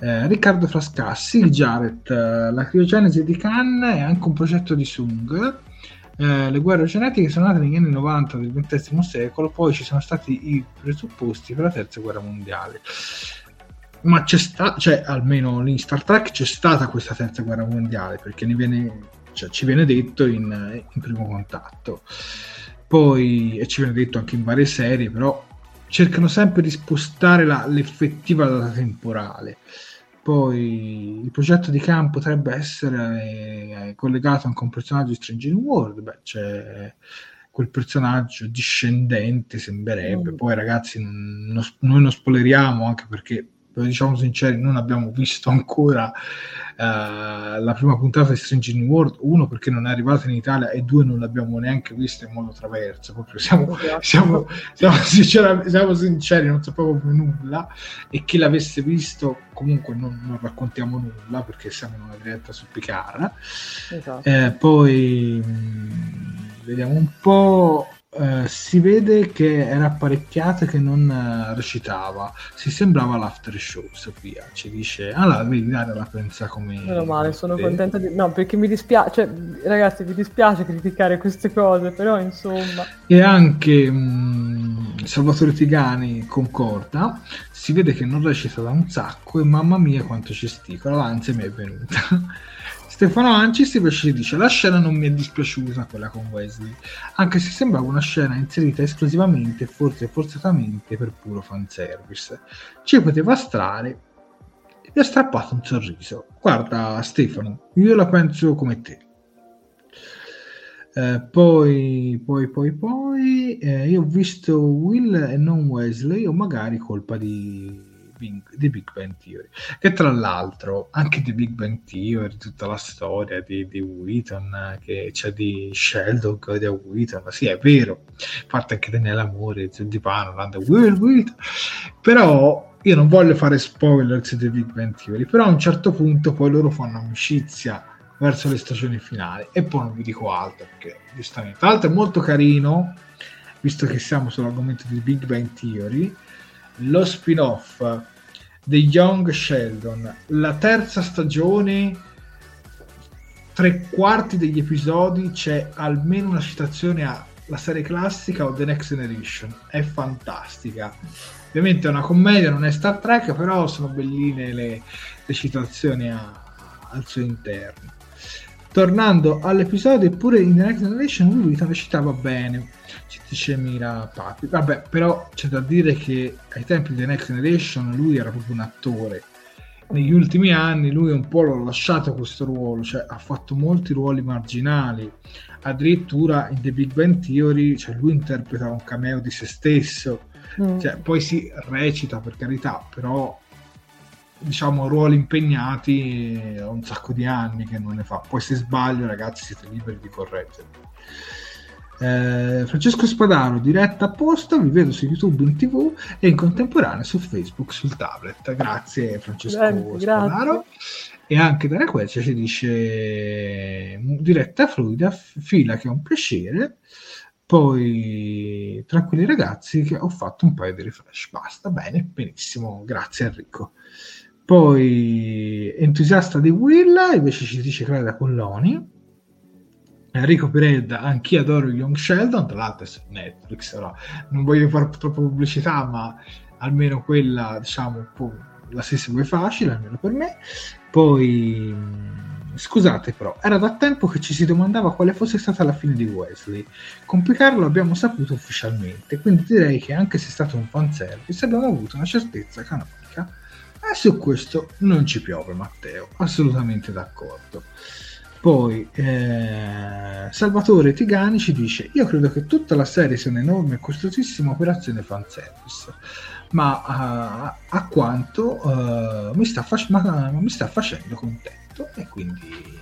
eh, Riccardo Frascassi, il Jaret, eh, la criogenesi di Khan è anche un progetto di Sung. Eh, le guerre oceaniche sono nate negli anni 90 del XX secolo, poi ci sono stati i presupposti per la terza guerra mondiale. Ma c'è stata, cioè almeno in Star Trek c'è stata questa terza guerra mondiale, perché viene, cioè, ci viene detto in, in primo contatto. Poi, e ci viene detto anche in varie serie, però cercano sempre di spostare la, l'effettiva data temporale. Poi il progetto di campo potrebbe essere eh, collegato anche a un personaggio di Strange World. Beh, c'è quel personaggio discendente, sembrerebbe. Mm. Poi, ragazzi, non, noi non spoileriamo anche perché diciamo sinceri, non abbiamo visto ancora uh, la prima puntata di Strange New World, uno perché non è arrivata in Italia e due non l'abbiamo neanche vista in modo traverso, proprio siamo, esatto. siamo, siamo, sinceri, siamo sinceri, non sappiamo più nulla e chi l'avesse visto comunque non, non raccontiamo nulla perché siamo in una diretta su Picara. Esatto. Eh, poi mm, vediamo un po' Uh, si vede che era apparecchiata e che non uh, recitava. Si sembrava l'after show, Sofia. Ci dice, allora vedi, Daria la pensa come. Meno male, sono te. contenta di. No, perché mi dispiace, cioè, ragazzi, mi dispiace criticare queste cose, però insomma. E anche mh, mm, Salvatore Tigani concorda. Si vede che non recita da un sacco e mamma mia quanto gesticola, l'ansia mi è venuta. Stefano Ancis invece dice la scena non mi è dispiaciuta quella con Wesley anche se sembrava una scena inserita esclusivamente forse forzatamente per puro fanservice. Ci poteva stare e ha strappato un sorriso. Guarda Stefano io la penso come te. Eh, poi, poi, poi, poi, eh, io ho visto Will e non Wesley, o magari colpa di Big, The Big Bang Theory. Che tra l'altro anche The Big Bang Theory, tutta la storia di, di Wheaton, che c'è di Sheldon che odia Wheaton, sì è vero, parte anche Zio di Pano, Will Wheaton, però io non voglio fare spoiler The Big Bang Theory, però a un certo punto poi loro fanno amicizia verso le stagioni finali e poi non vi dico altro perché giustamente tra l'altro è molto carino visto che siamo sull'argomento di Big Bang Theory lo spin-off The Young Sheldon, la terza stagione, tre quarti degli episodi c'è almeno una citazione alla serie classica o The Next Generation, è fantastica. Ovviamente è una commedia, non è Star Trek, però sono belline le, le citazioni a, al suo interno. Tornando all'episodio, pure in The Next Generation lui recitava bene ci dice Mira Papi. Vabbè, però c'è da dire che ai tempi di The Next Generation lui era proprio un attore. Negli ultimi anni lui un po' l'ha lasciato questo ruolo, cioè ha fatto molti ruoli marginali. Addirittura in The Big Bang Theory, cioè lui interpreta un cameo di se stesso. Mm. Cioè, poi si recita per carità, però diciamo ruoli impegnati un sacco di anni che non ne fa. Poi se sbaglio, ragazzi, siete liberi di correggermi. Eh, Francesco Spadaro, diretta apposta, vi vedo su YouTube in tv e in contemporanea su Facebook sul tablet. Grazie Francesco grazie, Spadaro. Grazie. E anche Daria Quercia ci dice diretta fluida, fila che è un piacere. Poi tranquilli ragazzi che ho fatto un paio di refresh. Basta, bene, benissimo, grazie Enrico. Poi entusiasta di Will, invece ci dice Clara Colloni Enrico Pereda, anch'io adoro Young Sheldon, tra l'altro è su Netflix, ora non voglio fare troppa pubblicità, ma almeno quella, diciamo, la si segue facile, almeno per me. Poi, scusate però, era da tempo che ci si domandava quale fosse stata la fine di Wesley. Complicarlo abbiamo saputo ufficialmente, quindi direi che anche se è stato un fanservice abbiamo avuto una certezza canonica. E su questo non ci piove Matteo, assolutamente d'accordo. Poi eh, Salvatore Tigani ci dice: Io credo che tutta la serie sia un'enorme e costosissima operazione fanservice, ma a, a quanto uh, mi, sta fac- ma, mi sta facendo contento e quindi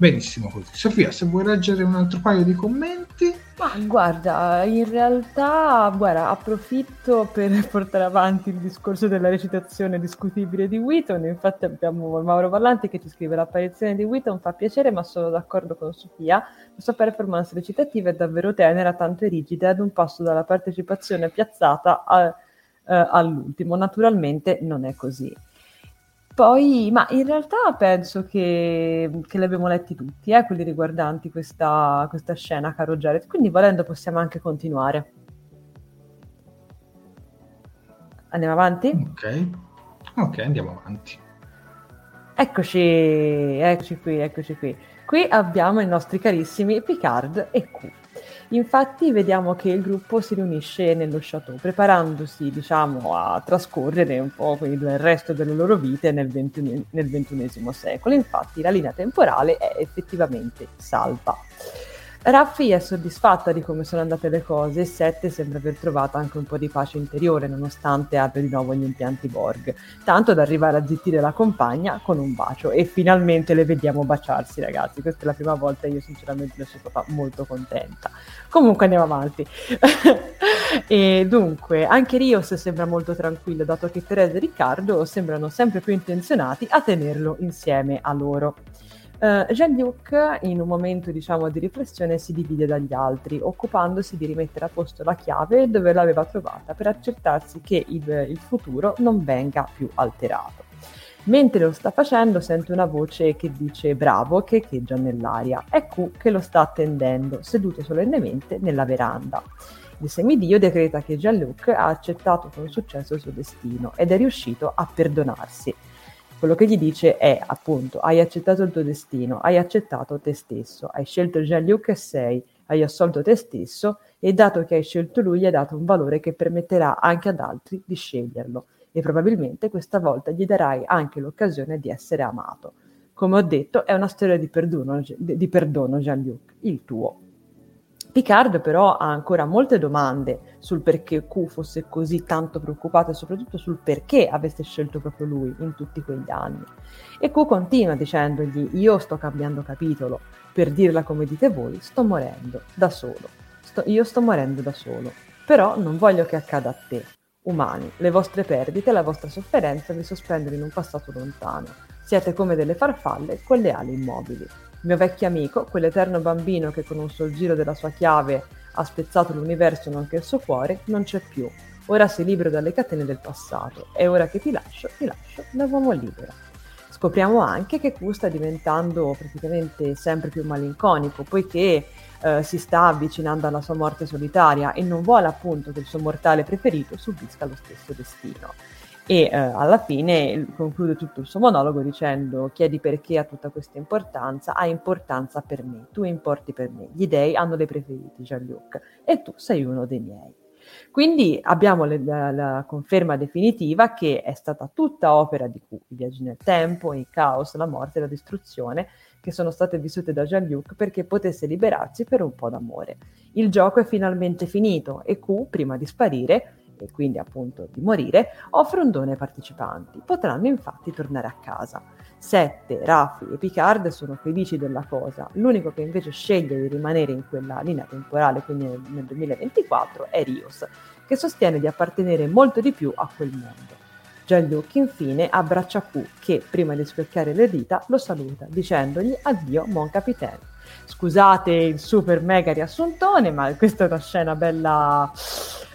Benissimo così. Sofia, se vuoi leggere un altro paio di commenti. Ma guarda, in realtà guarda, approfitto per portare avanti il discorso della recitazione discutibile di Wheaton. Infatti abbiamo Mauro Vallanti che ci scrive l'apparizione di Wheaton fa piacere, ma sono d'accordo con Sofia. La sua performance recitativa è davvero tenera, tanto rigida, ad un passo dalla partecipazione piazzata a, eh, all'ultimo. Naturalmente non è così. Poi, ma in realtà penso che, che li abbiamo letti tutti, eh, quelli riguardanti questa, questa scena, caro Jared. Quindi volendo possiamo anche continuare. Andiamo avanti? Ok, ok, andiamo avanti. Eccoci, eccoci qui, eccoci qui. Qui abbiamo i nostri carissimi Picard e Q. Infatti vediamo che il gruppo si riunisce nello chateau, preparandosi, diciamo, a trascorrere un po' il resto delle loro vite nel, XXI secolo. Infatti la linea temporale è effettivamente salva. Raffi è soddisfatta di come sono andate le cose e Sette sembra aver trovato anche un po' di pace interiore nonostante abbia di nuovo gli impianti Borg, tanto da arrivare a zittire la compagna con un bacio e finalmente le vediamo baciarsi ragazzi, questa è la prima volta e io sinceramente ne sono stata molto contenta. Comunque andiamo avanti. e dunque, anche Rios sembra molto tranquillo dato che Teresa e Riccardo sembrano sempre più intenzionati a tenerlo insieme a loro. Uh, Jean-Luc, in un momento diciamo, di riflessione, si divide dagli altri, occupandosi di rimettere a posto la chiave dove l'aveva trovata per accertarsi che il, il futuro non venga più alterato. Mentre lo sta facendo, sente una voce che dice bravo che echeggia nell'aria. È Q che lo sta attendendo, seduto solennemente nella veranda. Il semidio decreta che Jean-Luc ha accettato con successo il suo destino ed è riuscito a perdonarsi quello che gli dice è appunto hai accettato il tuo destino, hai accettato te stesso, hai scelto Jean-Luc e sei, hai assolto te stesso e dato che hai scelto lui gli hai dato un valore che permetterà anche ad altri di sceglierlo e probabilmente questa volta gli darai anche l'occasione di essere amato. Come ho detto è una storia di perdono, di perdono Jean-Luc, il tuo. Picard però ha ancora molte domande sul perché Q fosse così tanto preoccupato e soprattutto sul perché avesse scelto proprio lui in tutti quegli anni. E Q continua dicendogli io sto cambiando capitolo, per dirla come dite voi, sto morendo da solo. Sto, io sto morendo da solo, però non voglio che accada a te. Umani, le vostre perdite, la vostra sofferenza vi sospendono in un passato lontano. Siete come delle farfalle con le ali immobili mio vecchio amico, quell'eterno bambino che con un sol giro della sua chiave ha spezzato l'universo nonché il suo cuore, non c'è più. Ora sei libero dalle catene del passato e ora che ti lascio, ti lascio da uomo libero. Scopriamo anche che Q sta diventando praticamente sempre più malinconico, poiché eh, si sta avvicinando alla sua morte solitaria e non vuole appunto che il suo mortale preferito subisca lo stesso destino e eh, alla fine conclude tutto il suo monologo dicendo chiedi perché ha tutta questa importanza, ha importanza per me, tu importi per me, gli dei hanno dei preferiti Jean-Luc e tu sei uno dei miei. Quindi abbiamo le, la, la, conferma definitiva che è stata tutta opera di Q, i viaggi nel tempo, il caos, la morte la distruzione che sono state vissute da Jean-Luc perché potesse liberarsi per un po' d'amore. Il gioco è finalmente finito e Q, prima di sparire, e quindi appunto di morire, offre un dono ai partecipanti. Potranno infatti tornare a casa. Sette, Raffi e Picard sono felici della cosa. L'unico che invece sceglie di rimanere in quella linea temporale, quindi nel, nel 2024, è Rios, che sostiene di appartenere molto di più a quel mondo. Jean-Luc infine abbraccia Q che, prima di specchiare le dita, lo saluta dicendogli addio mon capitaine. Scusate il super mega riassuntone, ma questa è una scena bella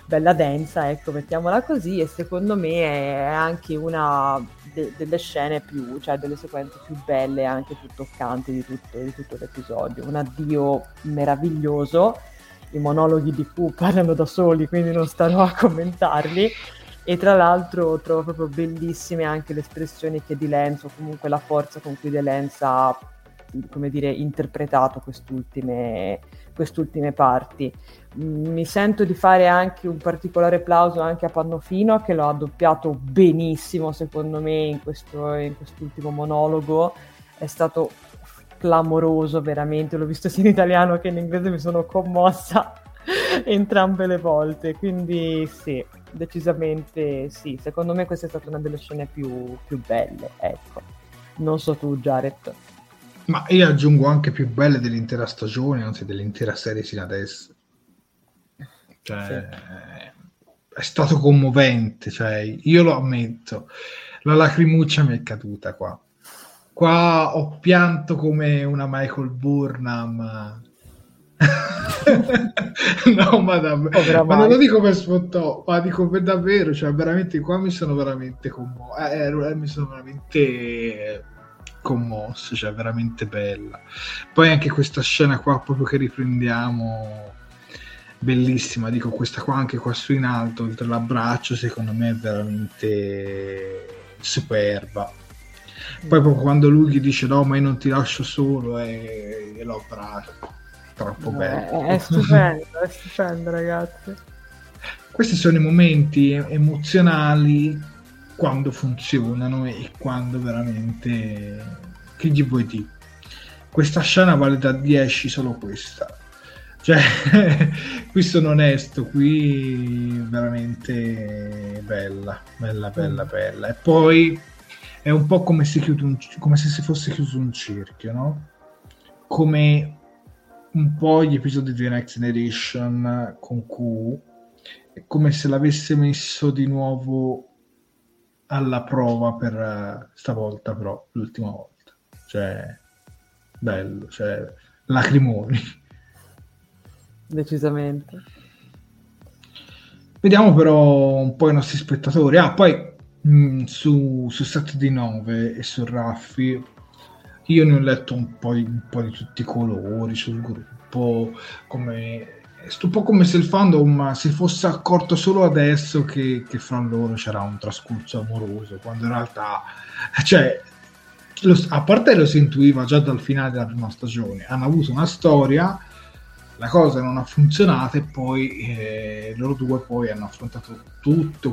bella densa, ecco, mettiamola così, e secondo me è anche una de- delle scene più, cioè delle sequenze più belle e anche più toccanti di tutto, di tutto l'episodio. Un addio meraviglioso, i monologhi di Q parlano da soli, quindi non starò a commentarli. E tra l'altro trovo proprio bellissime anche le espressioni che di Lenz, o comunque la forza con cui De Lenz ha, come dire, interpretato quest'ultime, quest'ultime parti. Mi sento di fare anche un particolare applauso anche a Pannofino che lo ha doppiato benissimo secondo me in, questo, in quest'ultimo monologo. È stato clamoroso veramente. L'ho visto sia in italiano che in inglese mi sono commossa entrambe le volte. Quindi sì decisamente sì. Secondo me questa è stata una delle scene più, più belle ecco. Non so tu Jared ma io aggiungo anche più belle dell'intera stagione anzi dell'intera serie sino adesso cioè, sì. È stato commovente, cioè, io lo ammetto. La lacrimuccia mi è caduta qua. Qua ho pianto come una Michael Burnham no, ma, davvero, ma non lo dico per sfottò, ma dico per davvero, cioè veramente qua mi sono veramente commosso, eh, eh, mi sono veramente commosso, cioè veramente bella. Poi anche questa scena qua proprio che riprendiamo bellissima, dico questa qua anche qua su in alto, oltre l'abbraccio, secondo me è veramente superba. Poi proprio quando lui gli dice no, ma io non ti lascio solo e, e lo abbraccio troppo no, bello. È stupendo, è stupendo, ragazzi. Questi sono i momenti emozionali quando funzionano e quando veramente che gli vuoi dire. Questa scena vale da 10 solo questa. Cioè, qui sono onesto, qui veramente bella, bella, bella, mm. bella. E poi è un po' come se, un, come se si fosse chiuso un cerchio, no? Come un po' gli episodi di Next Generation con Q è come se l'avesse messo di nuovo alla prova per uh, stavolta però l'ultima volta. Cioè bello cioè lacrimoni. Decisamente. Vediamo però un po' i nostri spettatori. Ah poi mh, mm, su, su 7 di 9 e su Raffi io ne ho letto un po', di, un po di tutti i colori sul gruppo, come un po' come se il fandom si fosse accorto solo adesso che, che fra loro c'era un trascorso amoroso, quando in realtà, cioè, lo, a parte lo si intuiva già dal finale della prima stagione, hanno avuto una storia, la cosa non ha funzionato e poi eh, loro due poi hanno affrontato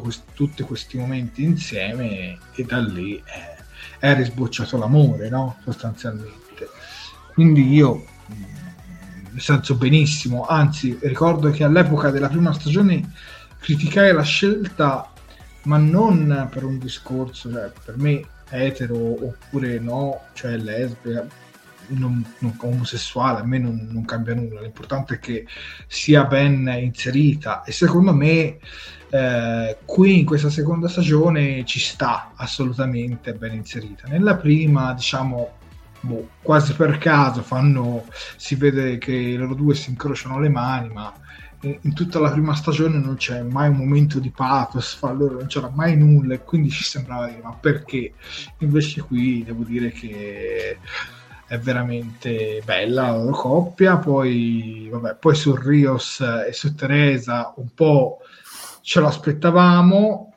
quest, tutti questi momenti insieme e, e da lì... Eh, è risbocciato l'amore, no? Sostanzialmente. Quindi io mi senso benissimo, anzi ricordo che all'epoca della prima stagione criticai la scelta, ma non per un discorso, cioè per me etero oppure no, cioè lesbica, non, non, omosessuale, a me non, non, cambia nulla, l'importante è che sia ben inserita e secondo me eh, qui in questa seconda stagione ci sta assolutamente ben inserita. Nella prima, diciamo, boh, quasi per caso fanno, si vede che loro due si incrociano le mani, ma in tutta la prima stagione non c'è mai un momento di pathos fra loro, non c'era mai nulla e quindi ci sembrava dire ma perché? Invece qui devo dire che è veramente bella la loro coppia, poi, vabbè, poi su Rios e su Teresa un po' ce lo aspettavamo,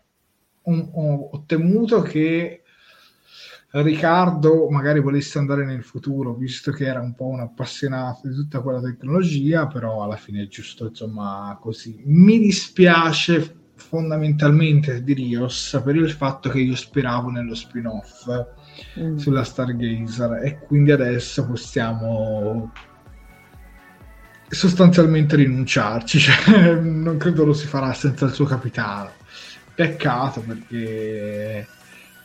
un, ho, ho temuto che Riccardo magari volesse andare nel futuro, visto che era un po' un appassionato di tutta quella tecnologia, però alla fine è giusto, insomma, così. Mi dispiace fondamentalmente di Rios per il fatto che io speravo nello spin-off mm. sulla Stargazer e quindi adesso possiamo sostanzialmente rinunciarci cioè, non credo lo si farà senza il suo capitano peccato perché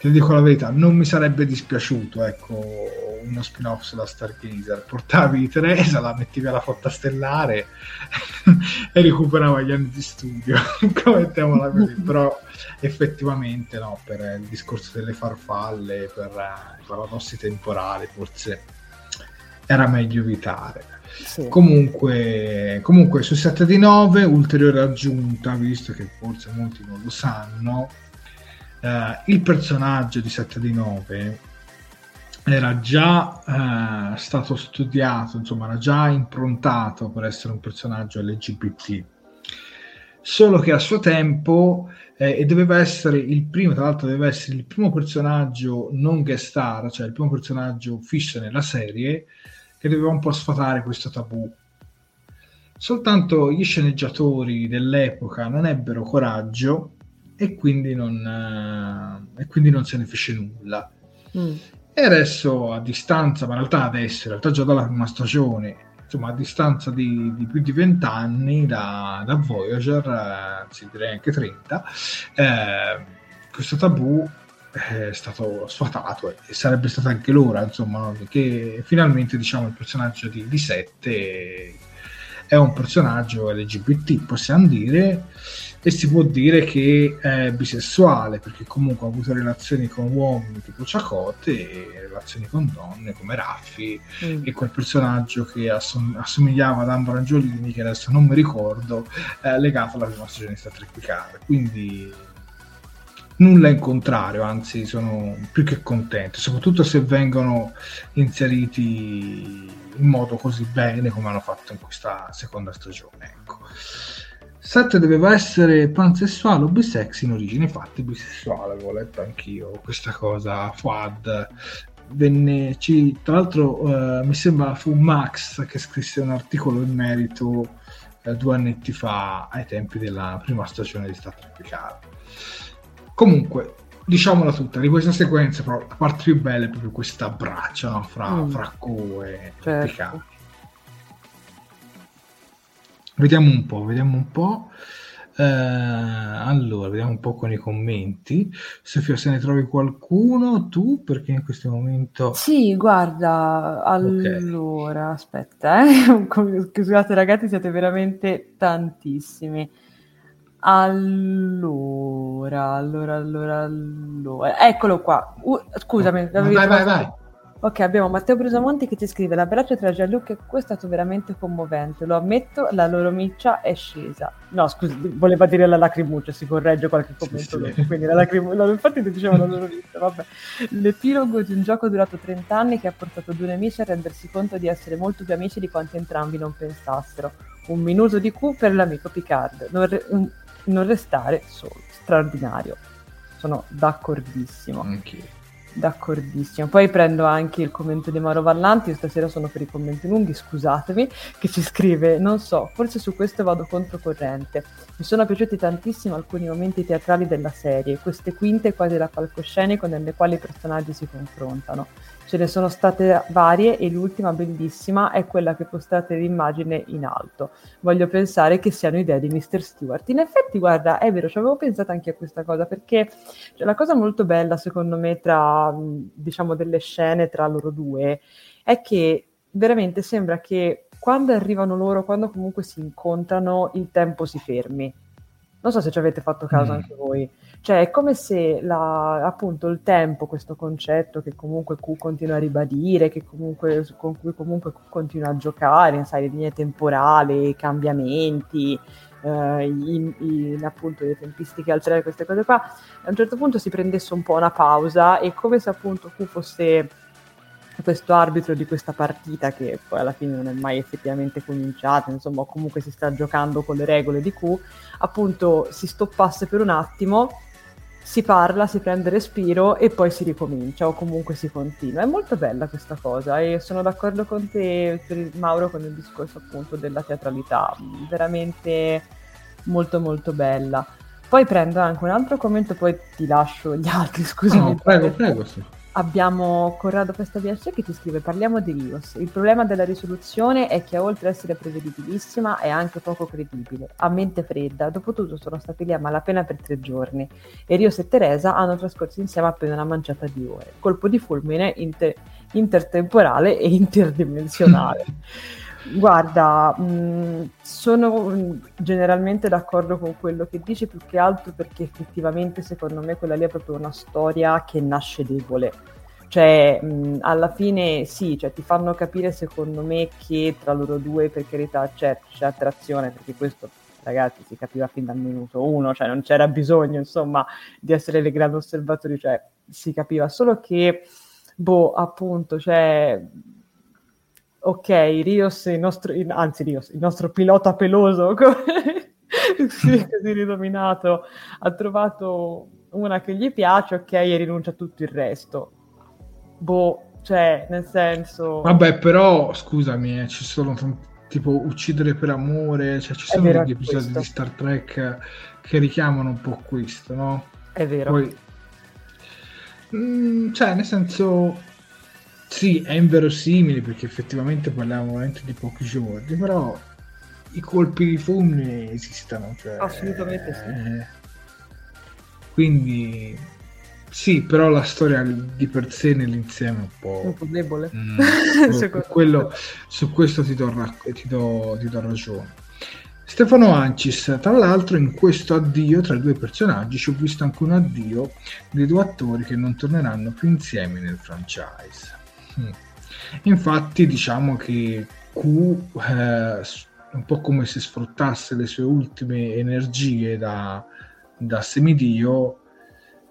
ti dico la verità non mi sarebbe dispiaciuto ecco uno spin-off sulla Stargazer. Portavi Teresa la mettevi alla flotta stellare e recuperava gli anni di studio mettiamola così. Però effettivamente no per il discorso delle farfalle per i paradossi temporali forse era meglio evitare. Sì. comunque, comunque su 7 di 9 ulteriore aggiunta visto che forse molti non lo sanno eh, il personaggio di 7 di 9 era già eh, stato studiato, insomma, era già improntato per essere un personaggio LGBT. Solo che a suo tempo, eh, e doveva essere il primo, tra l'altro, doveva essere il primo personaggio non guest star, cioè il primo personaggio fisso nella serie, che doveva un po' sfatare questo tabù. Soltanto gli sceneggiatori dell'epoca non ebbero coraggio e quindi non, eh, e quindi non se ne fece nulla. Mm. E adesso a distanza, ma in realtà adesso, in realtà già dalla prima stagione, insomma a distanza di, di più di 20 anni da, da Voyager, eh, anzi direi anche 30, eh, questo tabù è stato sfatato e sarebbe stata anche l'ora, insomma, che finalmente diciamo il personaggio di, di Sette è un personaggio LGBT, possiamo dire, e si può dire che è bisessuale perché comunque ha avuto relazioni con uomini tipo Chakotay e relazioni con donne come Raffi mm. e quel personaggio che assom- assomigliava ad Amber Angiolini che adesso non mi ricordo eh, legato alla prima stagione di Star Trek Picard quindi nulla in contrario anzi sono più che contento soprattutto se vengono inseriti in modo così bene come hanno fatto in questa seconda stagione ecco 7 doveva essere pansessuale o bisex in origine, infatti bisessuale, avevo letto anch'io questa cosa, Fuad. Venne, ci, tra l'altro uh, mi sembra fu Max che scrisse un articolo in merito uh, due annetti fa ai tempi della prima stagione di Star Trek Picard. Comunque, diciamola tutta, di questa sequenza però la parte più bella è proprio questa braccia no? fra, mm. fra Co e certo. Picard Vediamo un po', vediamo un po'. Eh, allora, vediamo un po' con i commenti. Sofia, se ne trovi qualcuno tu, perché in questo momento... Sì, guarda, allora, okay. aspetta, eh. scusate ragazzi, siete veramente tantissimi. Allora, allora, allora, allora, eccolo qua. Uh, scusami, vai, vai, vai. Ok, abbiamo Matteo Brusamonti che ci scrive l'abbraccio tra Gianluca e Cucco è stato veramente commovente, lo ammetto, la loro miccia è scesa. No, scusi, voleva dire la lacrimuccia, si corregge qualche commento sì, sì. quindi la lacrimuccia, infatti ti diceva la loro miccia, vabbè. L'epilogo di un gioco durato 30 anni che ha portato due nemici a rendersi conto di essere molto più amici di quanto entrambi non pensassero. Un minuto di Q per l'amico Picard, non, re- non restare solo, straordinario. Sono d'accordissimo. Anch'io. D'accordissimo. Poi prendo anche il commento di Mauro Vallanti, io stasera sono per i commenti lunghi, scusatemi, che ci scrive, non so, forse su questo vado controcorrente. Mi sono piaciuti tantissimo alcuni momenti teatrali della serie, queste quinte quasi da palcoscenico nelle quali i personaggi si confrontano. Ce ne sono state varie e l'ultima bellissima è quella che postate l'immagine in alto. Voglio pensare che siano idee di Mr. Stewart. In effetti, guarda, è vero, ci avevo pensato anche a questa cosa perché cioè, la cosa molto bella, secondo me, tra diciamo delle scene tra loro due è che veramente sembra che quando arrivano loro, quando comunque si incontrano, il tempo si fermi. Non so se ci avete fatto caso mm. anche voi. Cioè, è come se la, appunto il tempo, questo concetto che comunque Q continua a ribadire, comunque, con cui comunque Q continua a giocare, sai, linee temporali, cambiamenti, eh, in, in, appunto le tempistiche altrove, queste cose qua, a un certo punto si prendesse un po' una pausa e come se appunto Q fosse questo arbitro di questa partita che poi alla fine non è mai effettivamente cominciata, insomma comunque si sta giocando con le regole di Q, appunto si stoppasse per un attimo si parla, si prende respiro e poi si ricomincia o comunque si continua. È molto bella questa cosa e sono d'accordo con te, Mauro, con il discorso appunto della teatralità, veramente molto molto bella. Poi prendo anche un altro commento, poi ti lascio gli altri, scusami. No, prego, prego, sì. Abbiamo Corrado Pestabiasce che ti scrive parliamo di Rios. Il problema della risoluzione è che oltre ad essere prevedibilissima è anche poco credibile. A mente fredda, dopotutto sono stati lì a malapena per tre giorni e Rios e Teresa hanno trascorso insieme appena una manciata di ore. Colpo di fulmine inter- intertemporale e interdimensionale. Guarda, mh, mm, sono mm, generalmente d'accordo con quello che dici, più che altro perché effettivamente secondo me quella lì è proprio una storia che nasce debole. Cioè, mh, mm, alla fine sì, cioè, ti fanno capire secondo me che tra loro due, per carità, c'è, c'è attrazione, perché questo ragazzi si capiva fin dal minuto uno, cioè non c'era bisogno insomma di essere dei grandi osservatori, cioè si capiva solo che, boh, appunto, cioè ok, Rios, il nostro, anzi Rios, il nostro pilota peloso, così rinominato, ha trovato una che gli piace, ok, e rinuncia a tutto il resto. Boh, cioè, nel senso... Vabbè, però, scusami, eh, ci sono tipo uccidere per amore, cioè ci sono degli episodi questo. di Star Trek che richiamano un po' questo, no? È vero. Poi, mh, mm, cioè, nel senso sì, è inverosimile perché effettivamente parliamo veramente di pochi giorni, però i colpi di fulmine esistono. Cioè, Assolutamente sì. Eh, quindi Sì, però la storia di per sé nell'insieme è un po', un po' debole. Mm, su, quello, su questo ti do, ti, do, ti do ragione. Stefano Ancis, tra l'altro in questo addio tra i due personaggi ci ho visto anche un addio dei due attori che non torneranno più insieme nel franchise. Mm. Infatti diciamo che Q eh, un po' come se sfruttasse le sue ultime energie da, da semidio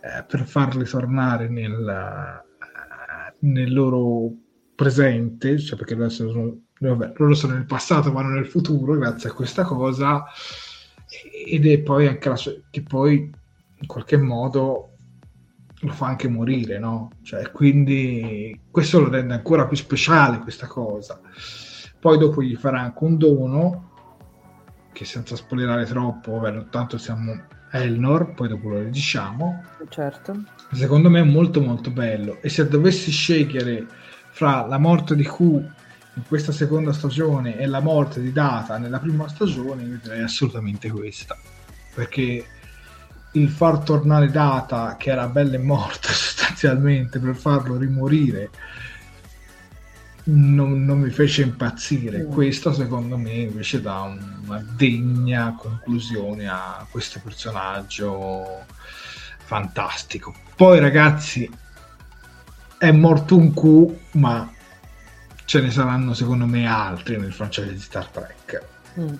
eh, per farli tornare nel, eh, nel loro presente, cioè perché loro sono, vabbè, loro sono nel passato, vanno nel futuro grazie a questa cosa, ed è poi anche la sua, che poi in qualche modo lo fa anche morire, no? Cioè, quindi questo lo rende ancora più speciale questa cosa. Poi dopo gli farà anche un dono, che senza spoilerare troppo, vabbè, tanto siamo Elnor, poi dopo lo diciamo. Certo. Secondo me è molto molto bello. E se dovessi scegliere fra la morte di Q in questa seconda stagione e la morte di Data nella prima stagione, io direi assolutamente questa. Perché il far tornare Data, che era bella e morta sostanzialmente, per farlo rimorire, non, non mi fece impazzire. Mm. Questo, secondo me, invece dà una degna conclusione a questo personaggio fantastico. Poi, ragazzi, è morto un Q, ma ce ne saranno, secondo me, altri nel franchise di Star Trek. Mm.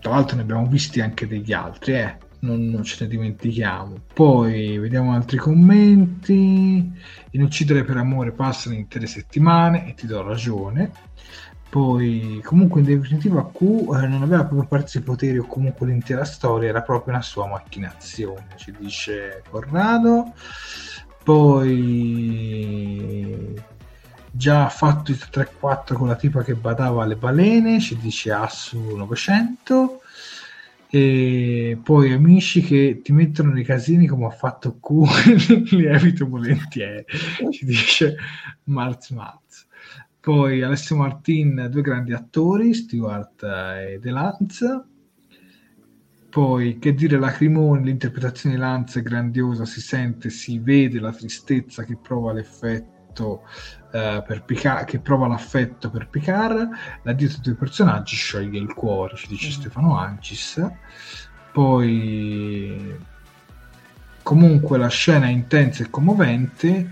Tra l'altro, ne abbiamo visti anche degli altri, eh non, non, ce ne dimentichiamo. Poi vediamo altri commenti. In uccidere per amore passano intere settimane e ti do ragione. Poi, comunque, in definitiva, Q eh, non aveva proprio perso i poteri o comunque l'intera storia, era proprio una sua macchinazione, ci dice Corrado. Poi già fatto il 3-4 con la tipa che badava alle balene, ci dice Assu 900 e poi amici che ti mettono nei casini come ha fatto Q li evito volentieri ci dice Marz Marz. Poi Alessio Martin due grandi attori Stewart e De Lanz. Poi che dire Lacrimoni l'interpretazione di Lanz è grandiosa si sente si vede la tristezza che prova l'effetto eh, per Picard, che prova l'affetto per Picard, l'addio tra i due personaggi scioglie il cuore, ci dice mm. Stefano Ancis. Poi comunque la scena è intensa e commovente.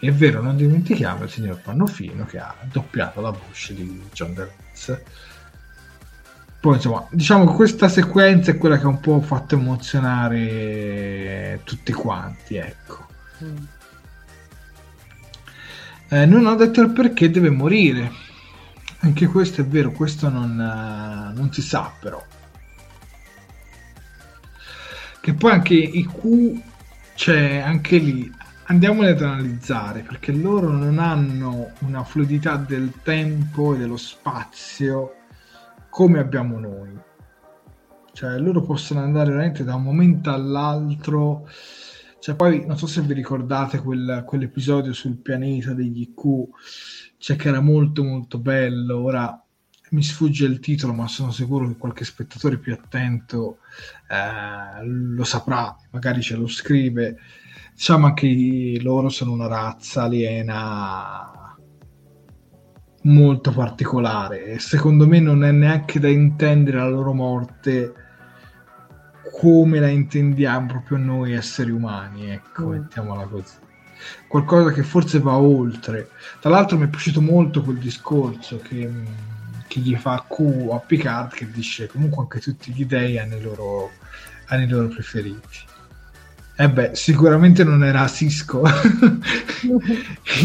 È vero, non dimentichiamo il signor Pannofino che ha doppiato la voce di John DeLance. Poi insomma, diciamo che questa sequenza è quella che ha un po' fatto emozionare tutti quanti, ecco. Mm eh, non ho detto il perché deve morire. Anche questo è vero, questo non, uh, non si sa però. Che poi anche i Q, c'è anche lì, andiamoli ad analizzare, perché loro non hanno una fluidità del tempo e dello spazio come abbiamo noi. Cioè loro possono andare veramente da un momento all'altro cioè, poi non so se vi ricordate quel, quell'episodio sul pianeta degli Q, cioè che era molto molto bello. Ora mi sfugge il titolo, ma sono sicuro che qualche spettatore più attento eh, lo saprà, magari ce lo scrive. Diciamo anche loro sono una razza aliena molto particolare secondo me non è neanche da intendere la loro morte come la intendiamo proprio noi esseri umani, ecco, mm. mettiamola così. Qualcosa che forse va oltre. Tra l'altro mi è piaciuto molto quel discorso che, che gli fa Q a Picard che dice comunque anche tutti gli dei hanno i loro, hanno i loro preferiti. E eh beh, sicuramente non era Cisco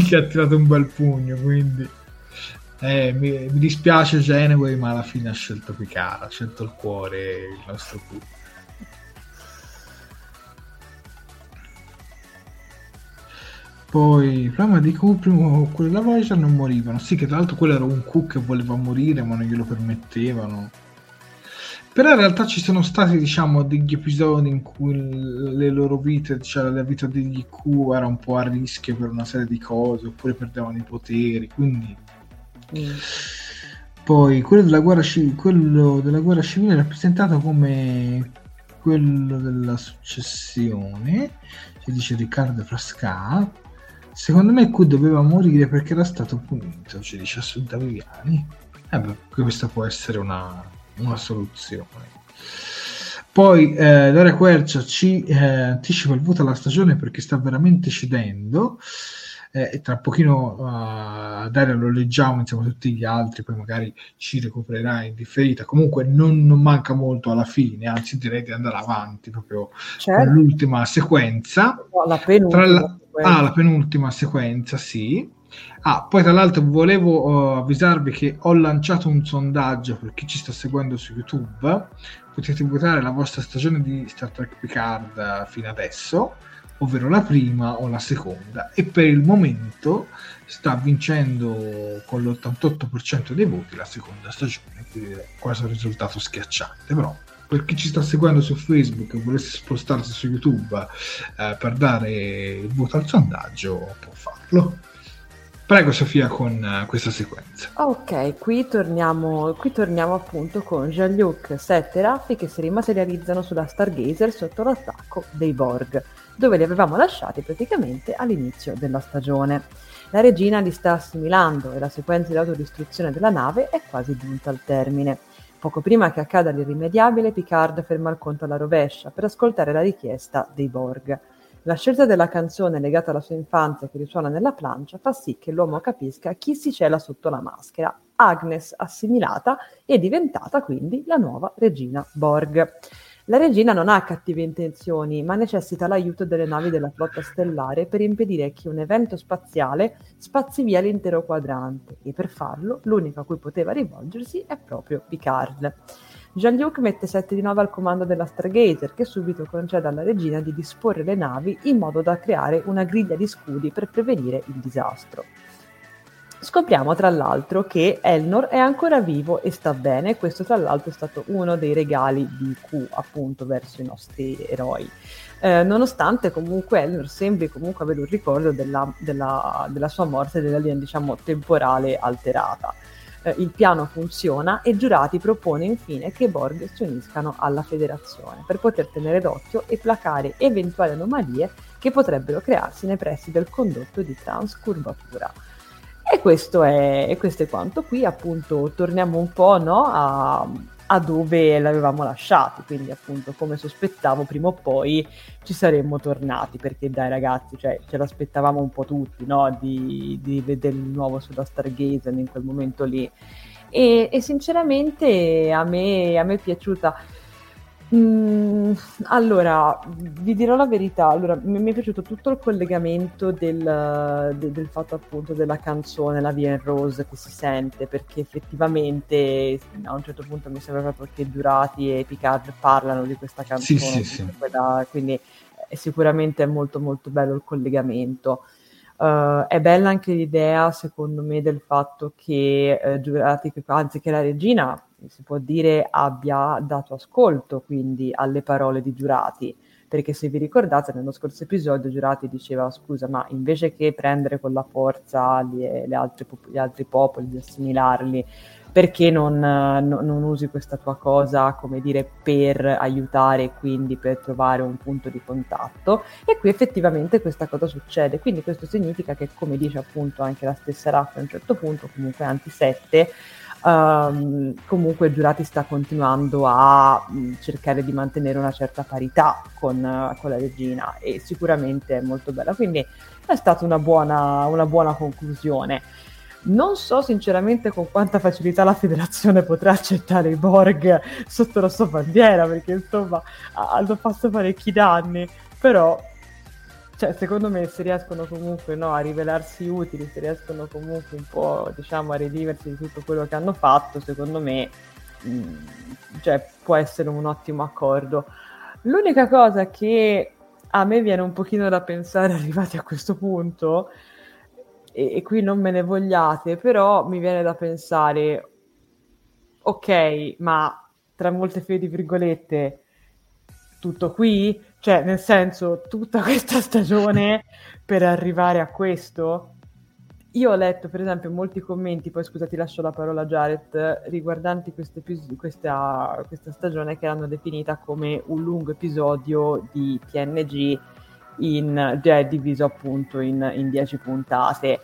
che ha tirato un bel pugno, quindi eh, mi, mi, dispiace Genway, ma alla fine ha scelto Picard, ha scelto il cuore, il nostro Q. Poi problema di Q, primo, quelli della Voyager non morivano. Sì, che tra l'altro quello era un Q che voleva morire, ma non glielo permettevano. Però in realtà ci sono stati, diciamo, degli episodi in cui le loro vite, cioè la vita degli Q era un po' a rischio per una serie di cose, oppure perdevano i poteri, quindi... Mm. Poi quello della, guerra, quello della guerra civile è rappresentato come quello della successione, ci dice Riccardo Frasca, secondo me qui doveva morire perché era stato punito, ci dice Assunta Viviani. Eh beh, questa può essere una, una soluzione. Poi eh, Daria Quercia ci eh, anticipa il voto alla stagione perché sta veramente cedendo. Eh, e tra pochino uh, Daria lo leggiamo insieme a tutti gli altri, poi magari ci recupererà in differita. Comunque non, non manca molto alla fine, anzi direi di andare avanti proprio certo. con l'ultima sequenza. No, la penultima. La... Ah, la penultima sequenza, sì. Ah, poi tra l'altro volevo uh, avvisarvi che ho lanciato un sondaggio per chi ci sta seguendo su YouTube. Potete votare la vostra stagione di Star Trek Picard fino adesso, ovvero la prima o la seconda. E per il momento sta vincendo con l'88% dei voti la seconda stagione, quindi quasi un risultato schiacciante. Però per chi ci sta seguendo su Facebook e volesse spostarsi su YouTube uh, per dare il voto al sondaggio, può farlo. Prego Sofia con uh, questa sequenza. Ok, qui torniamo, qui torniamo appunto con Jean-Luc, Seth e Raffi che si rimaterializzano sulla Stargazer sotto l'attacco dei Borg, dove li avevamo lasciati praticamente all'inizio della stagione. La regina li sta assimilando e la sequenza di autodistruzione della nave è quasi giunta al termine. Poco prima che accada l'irrimediabile, Picard ferma il conto alla rovescia per ascoltare la richiesta dei Borg. La scelta della canzone legata alla sua infanzia che risuona nella plancia fa sì che l'uomo capisca chi si cela sotto la maschera. Agnes, assimilata, è diventata quindi la nuova regina Borg. La regina non ha cattive intenzioni, ma necessita l'aiuto delle navi della flotta stellare per impedire che un evento spaziale spazzi via l'intero quadrante e per farlo l'unico a cui poteva rivolgersi è proprio Picard. Jean-Luc mette 7 di 9 al comando della Stargazer, che subito concede alla regina di disporre le navi in modo da creare una griglia di scudi per prevenire il disastro. Scopriamo tra l'altro che Elnor è ancora vivo e sta bene, questo tra l'altro è stato uno dei regali di Q appunto verso i nostri eroi. Eh, nonostante comunque Elnor sembri comunque avere un ricordo della, della, della sua morte della linea diciamo temporale alterata eh, il piano funziona e Giurati propone infine che i Borg si uniscano alla federazione per poter tenere d'occhio e placare eventuali anomalie che potrebbero crearsi nei pressi del condotto di transcurvatura. E questo è, questo è quanto qui, appunto, torniamo un po' no, a, a dove l'avevamo lasciato, quindi appunto come sospettavo prima o poi ci saremmo tornati, perché dai ragazzi, cioè, ce l'aspettavamo un po' tutti, no? di, di vedere il nuovo sulla Stargazer in quel momento lì. E, e sinceramente a me, a me è piaciuta Mm, allora, vi dirò la verità, allora, mi, mi è piaciuto tutto il collegamento del, de, del fatto appunto della canzone La Via in Rose che si sente, perché effettivamente a un certo punto mi sembra proprio che Durati e Picard parlano di questa canzone, sì, sì, sì. Da, quindi è sicuramente molto molto bello il collegamento. Uh, è bella anche l'idea, secondo me, del fatto che uh, Giurati, anzi che la regina si può dire abbia dato ascolto quindi alle parole di Giurati, perché se vi ricordate nello scorso episodio Giurati diceva scusa ma invece che prendere con la forza gli, altri, gli altri popoli, di assimilarli, perché non, non, non, usi questa tua cosa, come dire, per aiutare quindi per trovare un punto di contatto? E qui effettivamente questa cosa succede, quindi questo significa che, come dice appunto anche la stessa Raffa a un certo punto, comunque Anti-7, Um, comunque Giurati sta continuando a mm, cercare di mantenere una certa parità con, uh, con, la regina e sicuramente è molto bella. Quindi è stata una buona, una buona conclusione. Non so sinceramente con quanta facilità la federazione potrà accettare i Borg sotto la sua bandiera, perché insomma hanno fatto parecchi danni, però cioè, secondo me se riescono comunque no, a rivelarsi utili, se riescono comunque un po' diciamo, a rediversi di tutto quello che hanno fatto, secondo me mh, mm, cioè, può essere un ottimo accordo. L'unica cosa che a me viene un pochino da pensare arrivati a questo punto, e, e qui non me ne vogliate, però mi viene da pensare, ok, ma tra molte fedi virgolette, tutto qui? Cioè, nel senso, tutta questa stagione per arrivare a questo? io ho letto per esempio molti commenti, poi scusa ti lascio la parola a Jared, riguardanti questa, questa stagione che l'hanno definita come un lungo episodio di TNG in, cioè, diviso appunto in, in 10 puntate.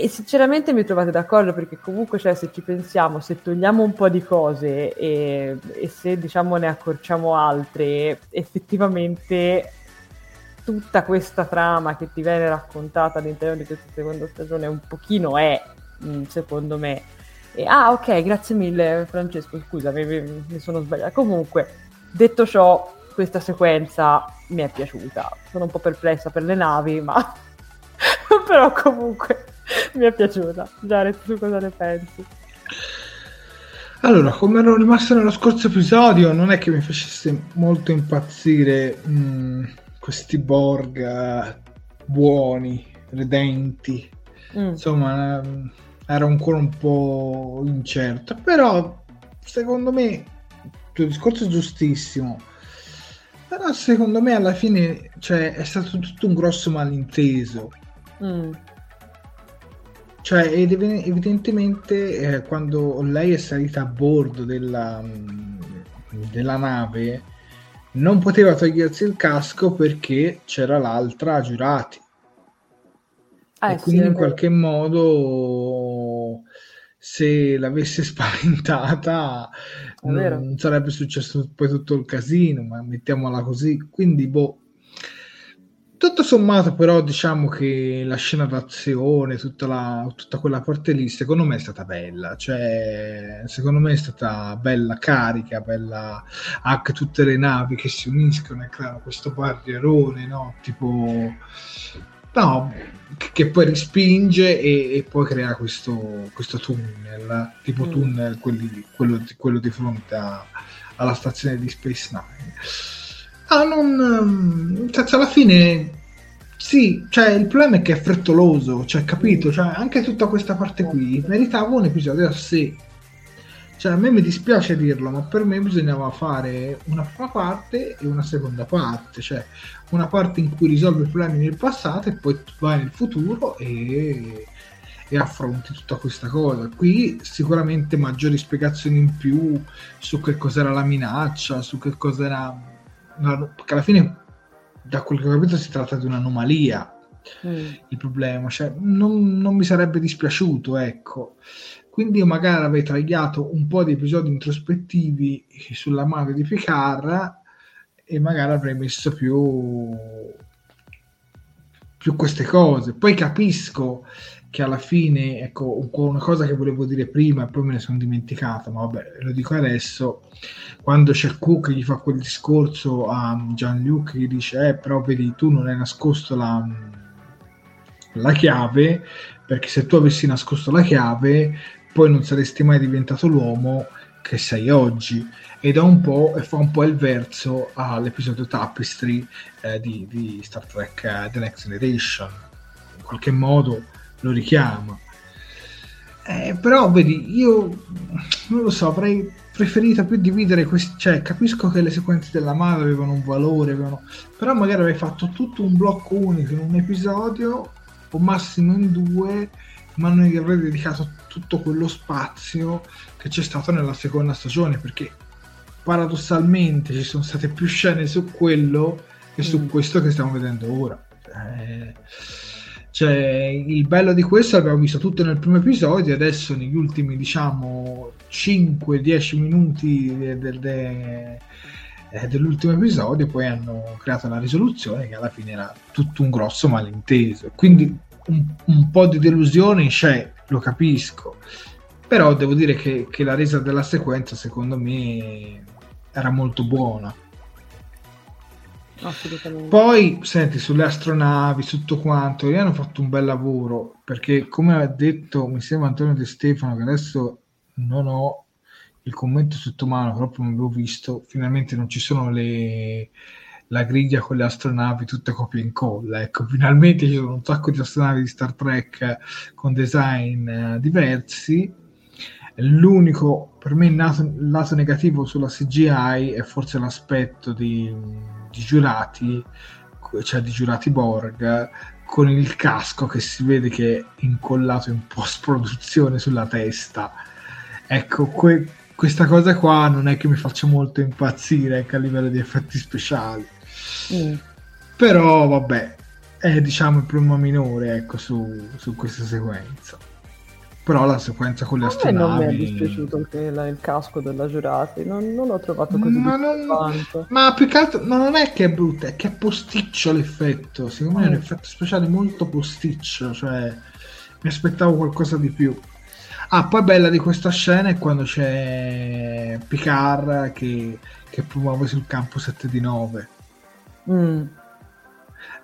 E sinceramente mi trovate d'accordo perché comunque cioè, se ci pensiamo, se togliamo un po' di cose e, e se diciamo ne accorciamo altre, effettivamente tutta questa trama che ti viene raccontata all'interno di questa seconda stagione un pochino è, mm, secondo me, e, ah ok, grazie mille Francesco, scusa, mi, mi sono sbagliata. Comunque, detto ciò, questa sequenza mi è piaciuta. Sono un po' perplessa per le navi, ma però comunque mi è piaciuta. Jared, tu cosa ne pensi? Allora, come ero rimasto nello scorso episodio, non è che mi facesse molto impazzire mh, mm, questi Borg uh, buoni, redenti. Mm. Insomma, uh, era ancora un po' incerto. Però, secondo me, il tuo discorso è giustissimo. Però, secondo me, alla fine cioè, è stato tutto un grosso malinteso. Mm. Cioè, ed evidentemente eh, quando lei è salita a bordo della, mm, della nave non poteva togliersi il casco perché c'era l'altra a giurati. Ah, e quindi sì, in qualche modo se l'avesse spaventata non sarebbe successo poi tutto il casino, ma mettiamola così. Quindi, boh, tutto sommato, però, diciamo che la scena d'azione, tutta, la, tutta quella parte lì, secondo me è stata bella. Cioè, secondo me è stata bella carica, bella anche tutte le navi che si uniscono e creano questo barrierone, no? Tipo, no, che poi respinge e, e poi crea questo, questo tunnel, tipo mm. tunnel, quelli, quello, quello, di fronte a, alla stazione di Space Nine Ah, non... Cioè, alla fine... Sì, cioè il problema è che è frettoloso, cioè capito? Cioè, anche tutta questa parte qui meritava un episodio a sé. Cioè, a me mi dispiace dirlo, ma per me bisognava fare una prima parte e una seconda parte, cioè una parte in cui risolve i problemi nel passato e poi vai nel futuro e, e affronti tutta questa cosa. Qui sicuramente maggiori spiegazioni in più su che cos'era la minaccia, su che cos'era perché alla fine da quel che ho capito si tratta di un'anomalia mm. il problema cioè, non, non, mi sarebbe dispiaciuto ecco quindi io magari avrei tagliato un po' di episodi introspettivi sulla madre di Picard e magari avrei messo più più queste cose poi capisco che alla fine, ecco, una cosa che volevo dire prima e poi me ne sono dimenticato, ma vabbè, lo dico adesso, quando c'è Cook gli fa quel discorso a Jean-Luc che dice, eh, però vedi, tu non hai nascosto la, la chiave, perché se tu avessi nascosto la chiave, poi non saresti mai diventato l'uomo che sei oggi. Ed è un po' e fa un po' il verso all'episodio Tapestry eh, di, di, Star Trek uh, The Next Generation. In qualche modo lo richiama. Eh, però vedi, io non lo so, avrei preferito più dividere questi, cioè capisco che le sequenze della madre avevano un valore, avevano... però magari avrei fatto tutto un blocco unico in un episodio o massimo in due, ma non gli avrei dedicato tutto quello spazio che c'è stato nella seconda stagione, perché paradossalmente ci sono state più scene su quello che su mm. questo che stiamo vedendo ora. Eh, cioè, il bello di questo l'abbiamo visto tutto nel primo episodio, adesso negli ultimi diciamo 5-10 minuti del, de, eh, dell'ultimo episodio poi hanno creato la risoluzione che alla fine era tutto un grosso malinteso. Quindi un, un po' di delusione c'è, lo capisco, però devo dire che, che la resa della sequenza secondo me era molto buona. Poi, senti, sulle astronavi, tutto quanto, hanno fatto un bel lavoro, perché come ha detto, mi sembra Antonio De Stefano, che adesso non ho il commento sotto mano, proprio non l'avevo visto, finalmente non ci sono le, la griglia con le astronavi tutte copia e incolla, ecco, finalmente ci sono un sacco di astronavi di Star Trek con design eh, diversi, l'unico per me il lato negativo sulla CGI è forse l'aspetto di di giurati, cioè di giurati Borg, con il casco che si vede che è incollato in post produzione sulla testa. Ecco, que- questa cosa qua non è che mi faccia molto impazzire ecco, a livello di effetti speciali. Mm. Però vabbè, è diciamo il problema minore ecco, su, su questa sequenza però la sequenza con le a astronavi non mi è dispiaciuto che la, il casco della Giurati non, non l'ho trovato così ma, non, ma più che altro ma non è che è brutta è che è posticcio l'effetto secondo me è un mm. effetto speciale molto posticcio cioè mi aspettavo qualcosa di più ah poi bella di questa scena è quando c'è Picard che, che promuove sul campo 7 di 9 mm.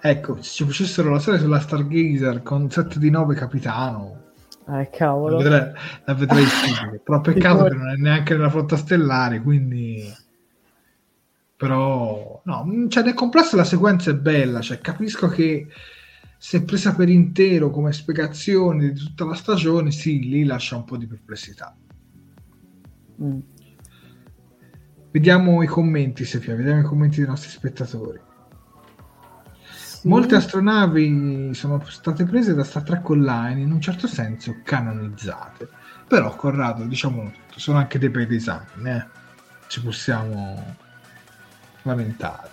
ecco se ci facessero la serie sulla Stargazer con 7 di 9 capitano eh, cavolo. La vedrei, la vedrei subito. Però peccato che non è neanche nella flotta stellare, quindi... Però, no, cioè nel complesso la sequenza è bella, cioè capisco che se presa per intero come spiegazione di tutta la stagione, sì, lì lascia un po' di perplessità. Mm. Vediamo i commenti, Sofia, vediamo i commenti dei nostri spettatori. Molte astronavi sono state prese da Star Trek Online, in un certo senso canonizzate. Però, Corrado, diciamo tutto, sono anche dei bei design, eh? ci possiamo lamentare.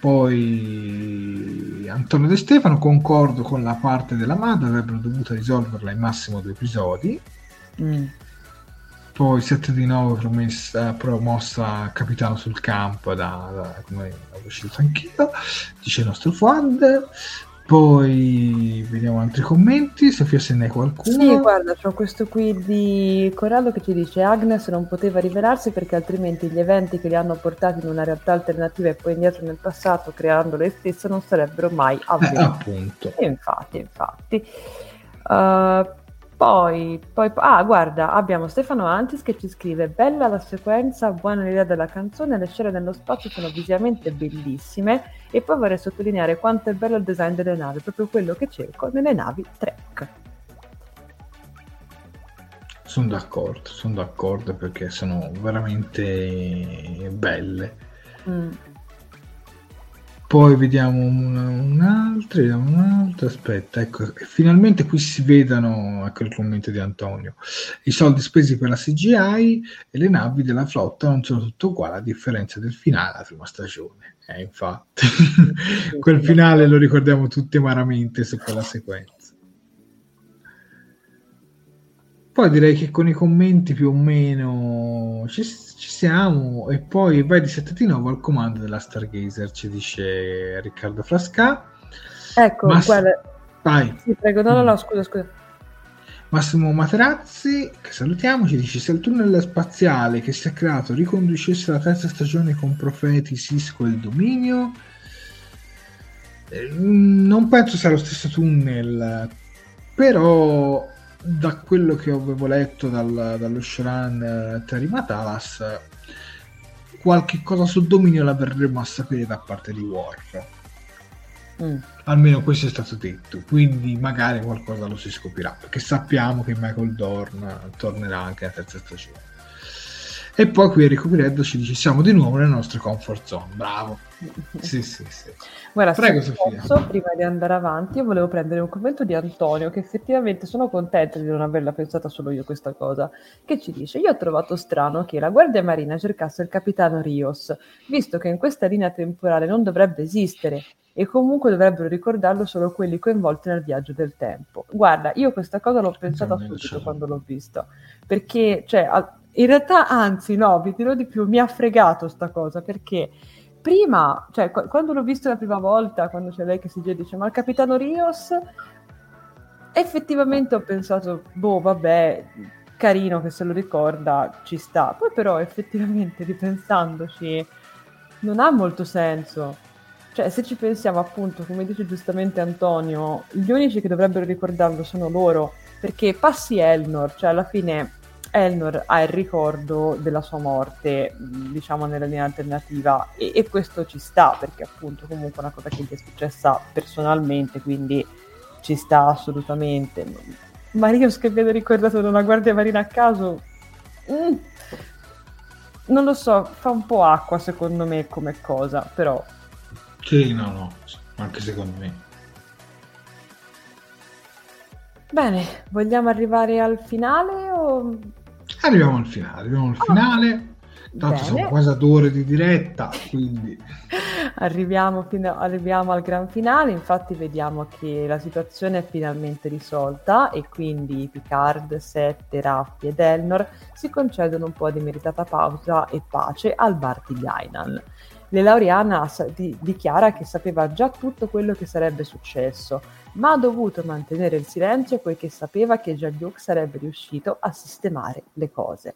Poi Antonio De Stefano, concordo con la parte della madre, avrebbero dovuto risolverla in massimo due episodi. Mm poi 7 di 9 promessa, promossa capitano sul campo da, da come avevo scelto anch'io dice il nostro Fuad. Poi vediamo altri commenti Sofia se ne hai qualcuno? Sì guarda c'ho questo qui di Corrado che ci dice Agnes non poteva rivelarsi perché altrimenti gli eventi che li hanno portati in una realtà alternativa e poi indietro nel passato creando lei stessa non sarebbero mai avvenuti. eh, appunto. Infatti infatti. Uh, poi, poi, ah, guarda, abbiamo Stefano Antis che ci scrive: Bella la sequenza, buona l'idea della canzone, le scene nello spazio sono visivamente bellissime. E poi vorrei sottolineare quanto è bello il design delle navi, proprio quello che cerco nelle navi Trek. Sono d'accordo, sono d'accordo perché sono veramente belle. Mm. Poi vediamo un, altro, un altro, aspetta, ecco, finalmente qui si vedono, ecco il commento di Antonio, i soldi spesi per la CGI e le navi della flotta non sono tutte uguali a differenza del finale della prima stagione. Eh, infatti, quel finale lo ricordiamo tutti amaramente su quella sequenza. Poi direi che con i commenti più o meno ci, ci siamo. E poi vai di 7 di nuovo al comando della Stargazer, ci dice Riccardo Frasca. Ecco, Mass- guarda. Vai. Sì, prego, no, no, no, scusa, scusa. Massimo Materazzi, che salutiamo, ci dice se il tunnel spaziale che si è creato riconducesse la terza stagione con Profeti, Cisco e il Dominio, eh, non penso sia lo stesso tunnel, però da quello che avevo letto dal, dallo showrun Terry Matalas, qualche cosa sul dominio la verremo a sapere da parte di Worf. Mm. Almeno questo è stato detto, quindi magari qualcosa lo si scoprirà, perché sappiamo che Michael Dorn tornerà anche alla terza stagione. E poi qui Enrico Pireddo ci dice siamo di nuovo nelle nostre comfort zone. Bravo. Sì, sì, sì. Guarda, Prego, Sofia. Posso, prima di andare avanti, io volevo prendere un commento di Antonio, che effettivamente sono contenta di non averla pensata solo io questa cosa, che ci dice, io ho trovato strano che la Guardia Marina cercasse il capitano Rios, visto che in questa linea temporale non dovrebbe esistere e comunque dovrebbero ricordarlo solo quelli coinvolti nel viaggio del tempo. Guarda, io questa cosa l'ho pensata subito quando l'ho visto, perché, cioè, in realtà, anzi, no, vi dirò di più, mi ha fregato sta cosa perché prima, cioè, qu- quando l'ho visto la prima volta, quando c'è lei che si gira dice, ma il capitano Rios, effettivamente ho pensato, boh, vabbè, carino che se lo ricorda, ci sta. Poi però, effettivamente, ripensandoci, non ha molto senso. Cioè, se ci pensiamo appunto, come dice giustamente Antonio, gli unici che dovrebbero ricordarlo sono loro, perché passi Elnor, cioè alla fine Elnor ha il ricordo della sua morte, diciamo nella linea alternativa, e, e, questo ci sta perché appunto comunque è una cosa che gli è successa personalmente, quindi ci sta assolutamente. Marius che viene ricordato da una guardia marina a caso, mm, non lo so, fa un po' acqua secondo me come cosa, però... Sì, no, no, anche secondo me. Bene, vogliamo arrivare al finale o... Arriviamo al finale, arriviamo al ah, finale. Tanto bene. siamo quasi ad ore di diretta, quindi... arriviamo, fino, arriviamo al gran finale, infatti vediamo che la situazione è finalmente risolta e quindi Picard, Sette, Raffi ed Elnor si concedono un po' di meritata pausa e pace al bar di Gainan. L'Elauriana di- dichiara che sapeva già tutto quello che sarebbe successo, ma ha dovuto mantenere il silenzio poiché sapeva che Jean-Luc sarebbe riuscito a sistemare le cose.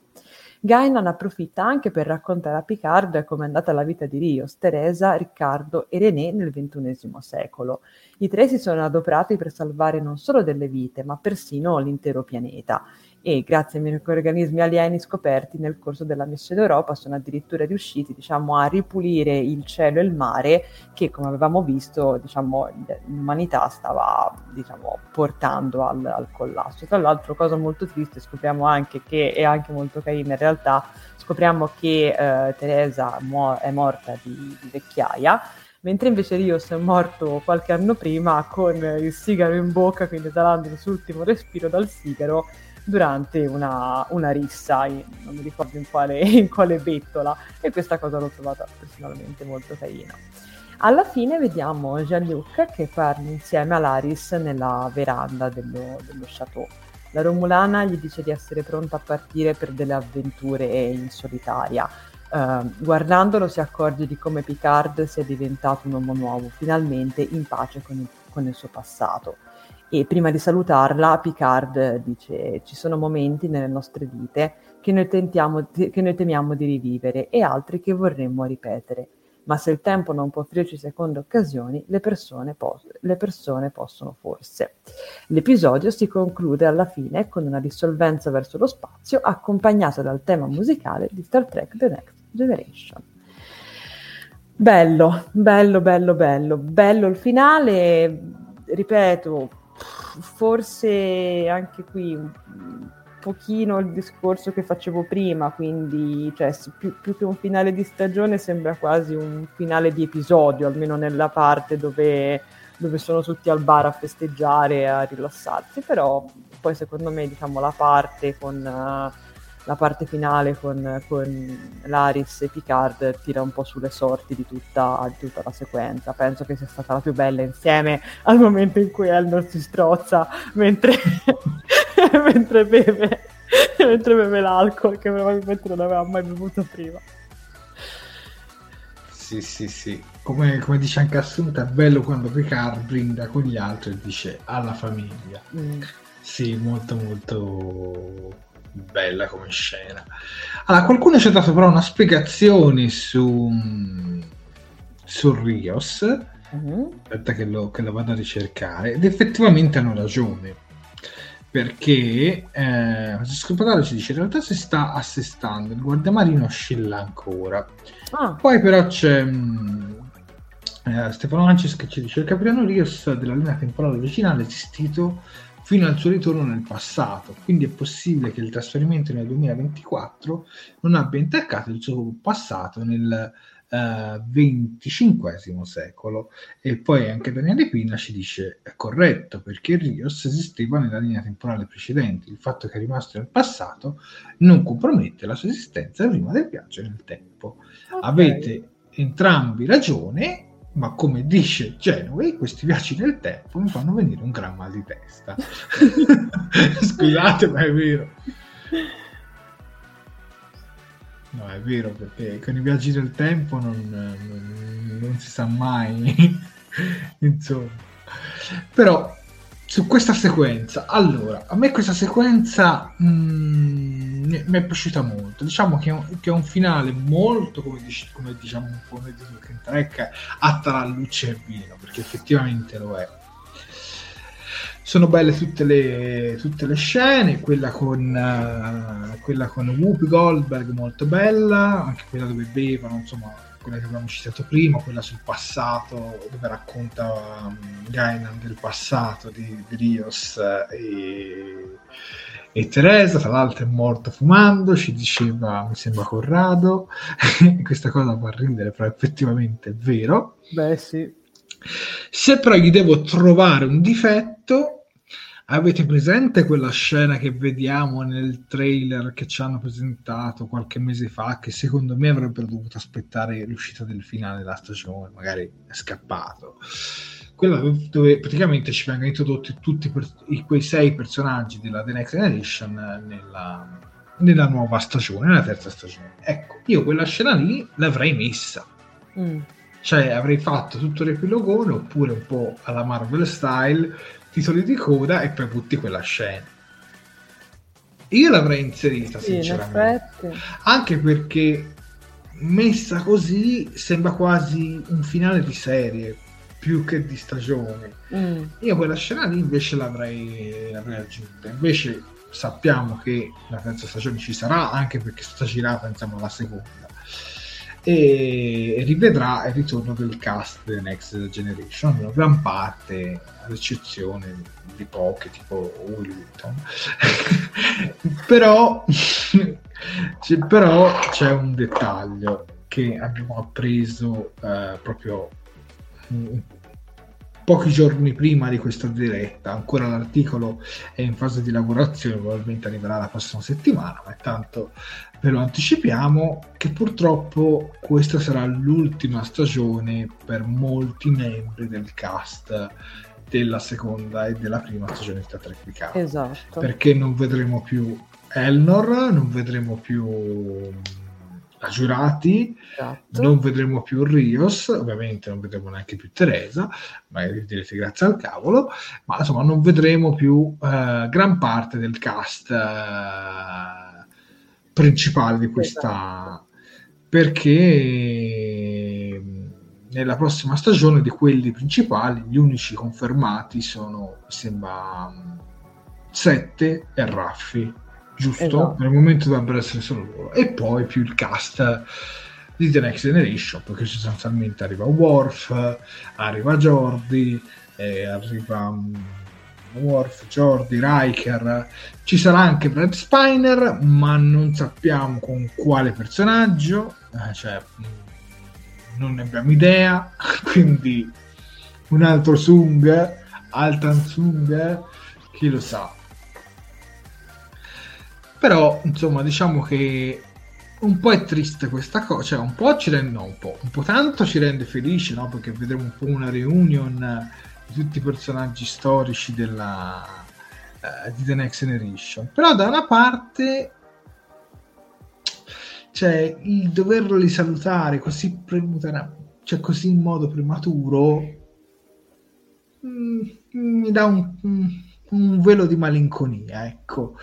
Gainan approfitta anche per raccontare a Picard come è andata la vita di Rios, Teresa, Riccardo e René nel XXI secolo. I tre si sono adoperati per salvare non solo delle vite, ma persino l'intero pianeta e grazie ai microorganismi alieni scoperti nel corso della missione Europa sono addirittura riusciti diciamo, a ripulire il cielo e il mare che come avevamo visto diciamo, l'umanità stava diciamo, portando al, al, collasso. Tra l'altro cosa molto triste scopriamo anche che è anche molto carina in realtà scopriamo che eh, Teresa mu- è morta di, di vecchiaia mentre invece Rios è morto qualche anno prima con il sigaro in bocca, quindi esalando il suo ultimo respiro dal sigaro durante una, una rissa, in, non mi ricordo in quale, in quale bettola, e questa cosa l'ho trovata personalmente molto carina. Alla fine vediamo Jean-Luc che parla insieme a Laris nella veranda dello, dello chateau. La Romulana gli dice di essere pronta a partire per delle avventure in solitaria. Uh, guardandolo si accorge di come Picard sia diventato un uomo nuovo, finalmente in pace con il, con il suo passato. E prima di salutarla, Picard dice: Ci sono momenti nelle nostre vite che noi, tentiamo, che noi temiamo di rivivere e altri che vorremmo ripetere. Ma se il tempo non può offrirci seconde occasioni, le persone, pos- le persone possono forse. L'episodio si conclude alla fine con una dissolvenza verso lo spazio accompagnata dal tema musicale di Star Trek The Next Generation. Bello, bello, bello, bello, bello il finale, ripeto, forse anche qui un pochino il discorso che facevo prima, quindi cioè, più, più, che un finale di stagione sembra quasi un finale di episodio, almeno nella parte dove, dove sono tutti al bar a festeggiare, a rilassarsi, però poi secondo me diciamo la parte con... Uh, la parte finale con, con Laris e Picard tira un po' sulle sorti di tutta, di tutta, la sequenza. Penso che sia stata la più bella insieme al momento in cui Elnor si strozza mentre, mentre, beve, mentre beve l'alcol che probabilmente non aveva mai bevuto prima. Sì, sì, sì. Come, come, dice anche Assunta, è bello quando Picard brinda con gli altri e dice alla famiglia. Mm. Sì, molto molto bella come scena. Allora, qualcuno ci ha dato però una spiegazione su, su Rios. Uh-huh. Aspetta che lo, che lo, vado a ricercare. Ed effettivamente hanno ragione. Perché eh, Scopatore ci dice in realtà si sta assestando, il guardiamarino oscilla ancora. Ah. Poi però c'è mh, mm, eh, Stefano Ancis che ci dice il capitano Rios della linea temporale originale è esistito fino al suo ritorno nel passato, quindi è possibile che il trasferimento nel 2024 non abbia intaccato il suo passato nel XXV uh, secolo. E poi anche Daniele Pina ci dice è corretto perché Rios esisteva nella linea temporale precedente, il fatto che è rimasto nel passato non compromette la sua esistenza prima del viaggio nel tempo. Okay. Avete entrambi ragione ma come dice Genoway, questi viaggi nel tempo mi fanno venire un gran mal di testa. Scusate, ma è vero. No, è vero, perché con i viaggi del tempo non, non, non si sa mai. Insomma. Però su questa sequenza, allora, a me questa sequenza mm, mi è piaciuta molto. Diciamo che che è un finale molto, come, dici, come diciamo un po' nel Talking Track, a tra luce e vino, perché effettivamente lo è. Sono belle tutte le, tutte le scene, quella con, uh, quella con Whoopi Goldberg molto bella, anche quella dove bevano, insomma, quella che abbiamo citato prima, quella sul passato, dove racconta um, Gainan del passato di, di Rios e, e, Teresa, tra l'altro è morto fumando, ci diceva, mi sembra Corrado, questa cosa fa ridere, però effettivamente è vero. Beh sì. Se però gli devo trovare un difetto, Avete presente quella scena che vediamo nel trailer che ci hanno presentato qualche mese fa, che secondo me avrebbero dovuto aspettare l'uscita del finale della stagione, magari è scappato. Quella dove praticamente ci vengono introdotti tutti per, quei sei personaggi della The Next Generation nella, nella nuova stagione, nella terza stagione. Ecco, io quella scena lì l'avrei messa. Mm. Cioè avrei fatto tutto l'epilogone oppure un po' alla Marvel style titoli di coda e poi butti quella scena. Io l'avrei inserita, sì, sinceramente. Anche perché messa così sembra quasi un finale di serie più che di stagione. Mm. Io quella scena lì invece l'avrei, l'avrei aggiunta. Invece sappiamo che la terza stagione ci sarà anche perché è stata girata insieme alla seconda e rivedrà il ritorno del cast The Next Generation, una gran parte, ad eccezione di poche, tipo Will Wheaton. però, c'è, però c'è un dettaglio che abbiamo appreso eh, proprio pochi giorni prima di questa diretta. Ancora l'articolo è in fase di lavorazione, probabilmente arriverà la prossima settimana, ma intanto ve lo anticipiamo che purtroppo questa sarà l'ultima stagione per molti membri del cast della seconda e della prima stagione di Star Trek Picard. Esatto. Perché non vedremo più Elnor, non vedremo più a giurati, esatto. non vedremo più Rios, ovviamente non vedremo neanche più Teresa, magari direte grazie al cavolo, ma insomma non vedremo più uh, gran parte del cast uh, principale di questa... Esatto. perché nella prossima stagione di quelli principali gli unici confermati sono, mi sembra, Sette e Raffi giusto? Esatto. Nel momento dovrebbero essere solo loro. E poi più il cast di The Next Generation, perché sostanzialmente arriva Worf, arriva Jordi, eh, arriva um, Worf, Jordi, Riker, ci sarà anche Brad Spiner, ma non sappiamo con quale personaggio, eh, cioè mm, non ne abbiamo idea, quindi un altro Sung, Altan Sung, chi lo sa però, insomma, diciamo che un po' è triste questa cosa, cioè un po' ci rende, no, un po', un po' tanto ci rende felici, no? Perché vedremo un po' una reunion tutti i personaggi storici della, uh, di The Next Generation. Però da una parte cioè il doverli salutare così premutera, cioè così in modo prematuro mm, mi dà un, un, un, velo di malinconia ecco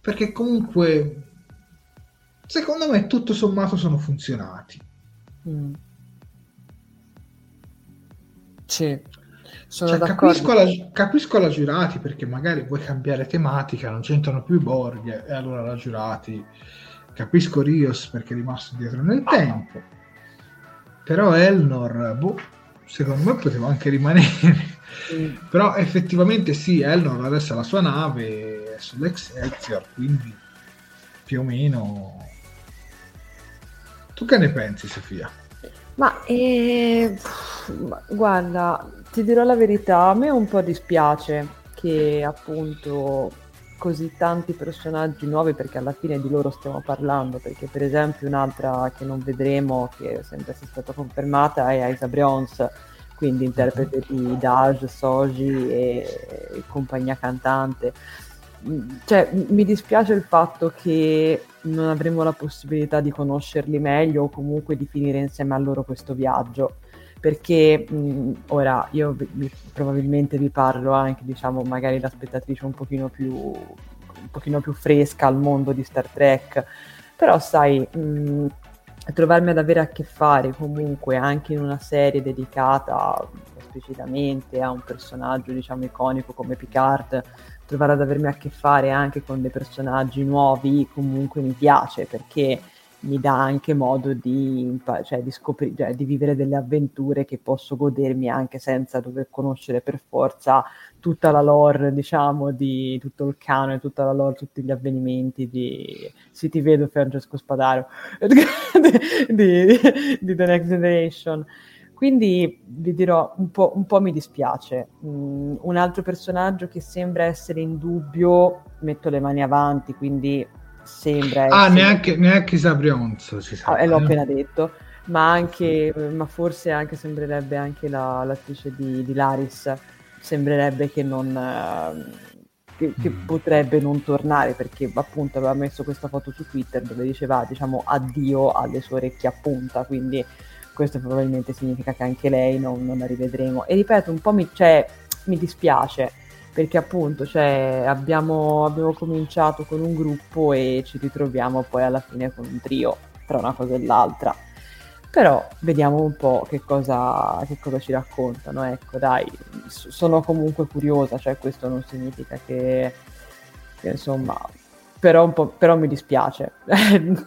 perché comunque secondo me tutto sommato sono funzionati. Mm. Sì. Sono cioè, capisco, la, capisco la giurati perché magari vuoi cambiare tematica, non c'entrano più i Borg e allora la giurati. Capisco Rios perché è rimasto dietro nel tempo. Però Elnor, boh, secondo me poteva anche rimanere. Mm. Però effettivamente sì, Elnor adesso ha la sua nave sull'Excelsior, quindi più o meno... Tu che ne pensi, Sofia? Ma eh, guarda, ti dirò la verità, a me un po' dispiace che appunto così tanti personaggi nuovi, perché alla fine di loro stiamo parlando, perché per esempio un'altra che non vedremo, che è sempre stata confermata, è Isa Bryons, quindi interprete di Daj, Soji e, e compagnia cantante cioè, mi dispiace il fatto che non avremo la possibilità di conoscerli meglio o comunque di finire insieme a loro questo viaggio. Perché mh, ora io vi, probabilmente vi parlo anche, diciamo, magari da spettatrice un pochino più, un pochino più fresca al mondo di Star Trek, però sai, mh, trovarmi ad avere a che fare comunque anche in una serie dedicata esplicitamente a un personaggio, diciamo, iconico come Picard, trovare ad avermi a che fare anche con dei personaggi nuovi comunque mi piace perché mi dà anche modo di, cioè, di, scoprire, cioè, di vivere delle avventure che posso godermi anche senza dover conoscere per forza tutta la lore, diciamo, di tutto il canone, tutta la lore, tutti gli avvenimenti di Sì, ti vedo Francesco Spadaro di, di, di The Next Generation Quindi vi dirò, un po', un po mi dispiace. Mm, un altro personaggio che sembra essere in dubbio, metto le mani avanti, quindi sembra ah, essere... neanche, neanche Sabrionzo ci sa. Ah, l'ho appena detto. Ma anche, ma forse anche sembrerebbe anche la, l'attrice di, di Laris, sembrerebbe che non... Uh, che, che mm. potrebbe non tornare perché appunto aveva messo questa foto su Twitter dove diceva diciamo addio alle sue orecchie a punta quindi questo probabilmente significa che anche lei non, non la rivedremo e ripeto un po' mi, cioè, mi dispiace perché appunto cioè, abbiamo, abbiamo cominciato con un gruppo e ci ritroviamo poi alla fine con un trio tra una cosa e l'altra però vediamo un po' che cosa, che cosa ci raccontano. Ecco, dai, sono comunque curiosa, cioè questo non significa che, che insomma, però, però mi dispiace.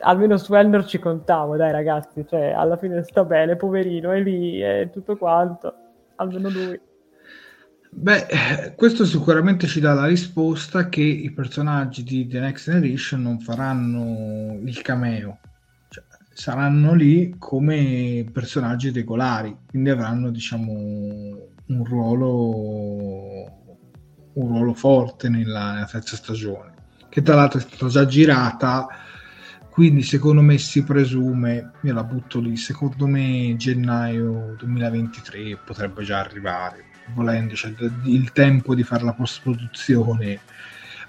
Almeno su Elnor ci contavo, dai ragazzi, cioè alla fine sta bene, poverino, è lì, è tutto quanto, almeno lui. Beh, questo sicuramente ci dà la risposta che i personaggi di The Next Generation non faranno il cameo, saranno lì come personaggi regolari, quindi avranno diciamo un ruolo un ruolo forte nella, nella terza stagione, che tra l'altro è stata già girata, quindi secondo me si presume, io la butto lì, secondo me gennaio 2023 potrebbe già arrivare, volendo, cioè il tempo di fare la post produzione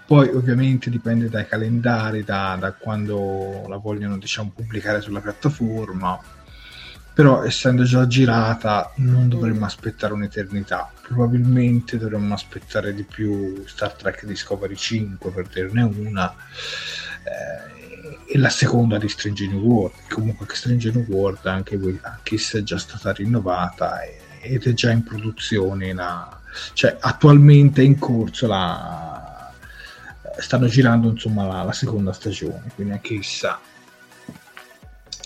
poi ovviamente dipende dai calendari, da, da quando la vogliono diciamo, pubblicare sulla piattaforma, però essendo già girata non dovremmo aspettare un'eternità, probabilmente dovremmo aspettare di più Star Trek Discovery 5 per dirne una. Eh, e la seconda di Strange New World. Comunque, Strange New World anche, anche se è già stata rinnovata ed è già in produzione, la, cioè attualmente è in corso la, stanno girando insomma la, la seconda stagione, quindi anche chissà.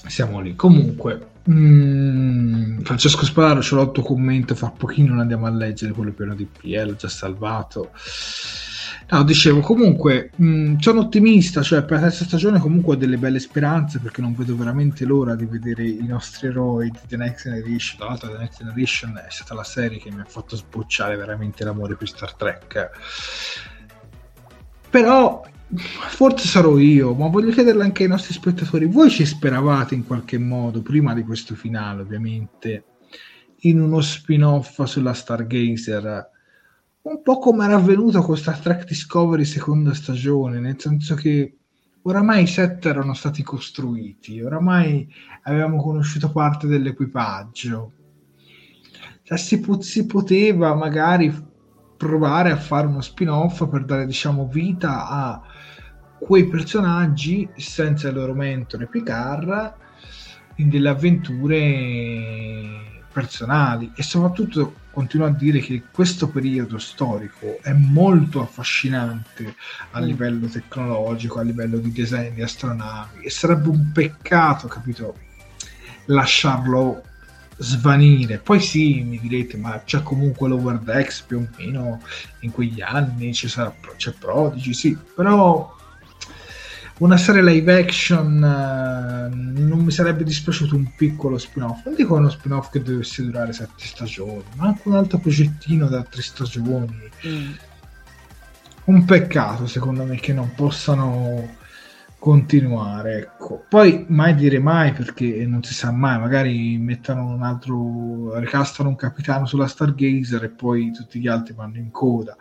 Siamo lì. Comunque, mm, Francesco Spararo ce l'ho otto commento, fra pochino andiamo a leggere quello pieno di PL, già salvato. No, dicevo, comunque mh, mm, sono ottimista, cioè per la terza stagione comunque ho delle belle speranze perché non vedo veramente l'ora di vedere i nostri eroi di The Next Generation. Tra l'altro The Next Generation è stata la serie che mi ha fatto sbocciare veramente l'amore per Star Trek però forse sarò io, ma voglio chiederle anche ai nostri spettatori, voi ci speravate in qualche modo, prima di questo finale ovviamente, in uno spin-off sulla Stargazer, un po' come era avvenuto con Star Trek Discovery seconda stagione, nel senso che oramai i set erano stati costruiti, oramai avevamo conosciuto parte dell'equipaggio, cioè si, po- si poteva magari provare a fare uno spin-off per dare diciamo vita a quei personaggi senza il loro mentore Picard in delle avventure personali e soprattutto continuo a dire che questo periodo storico è molto affascinante a mm. livello tecnologico, a livello di design di astronavi e sarebbe un peccato, capito, lasciarlo svanire. Poi sì, mi direte, ma c'è comunque l'Over Decks più o meno in quegli anni, c'è, sarà, c'è Prodigy, sì, però una serie live action eh, non mi sarebbe dispiaciuto un piccolo spin-off. Non dico uno spin-off che dovesse durare sette stagioni, ma anche un altro progettino da tre stagioni. Mm. Un peccato, secondo me, che non possano continuare. Ecco. Poi mai dire mai perché non si sa mai, magari mettono un altro, ricastano un capitano sulla Stargazer e poi tutti gli altri vanno in coda.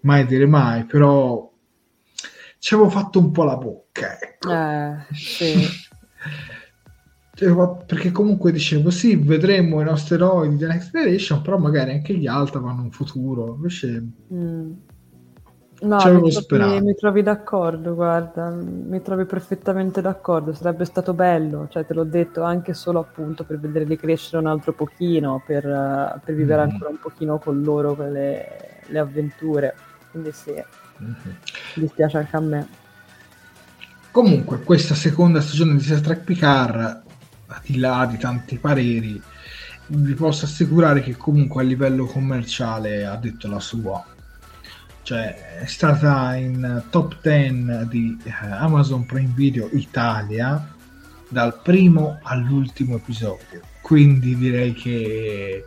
Mai dire mai, però ci avevo fatto un po' la bocca. Ecco. Eh, sì. perché comunque dicevo sì, vedremo i nostri eroi di The Next Generation, però magari anche gli altri vanno un futuro. Invece... Mm No, mi trovi, mi trovi, d'accordo, guarda, mi trovi perfettamente d'accordo, sarebbe stato bello, cioè te l'ho detto anche solo appunto per vederli crescere un altro pochino, per, per vivere mm. ancora un pochino con loro quelle, le avventure, quindi sì. Mi dispiace anche a me. Comunque, questa seconda stagione di Star Trek Picard, al di là di tanti pareri, vi posso assicurare che comunque a livello commerciale ha detto la sua cioè è stata in top 10 di eh, Amazon Prime Video Italia dal primo all'ultimo episodio. Quindi direi che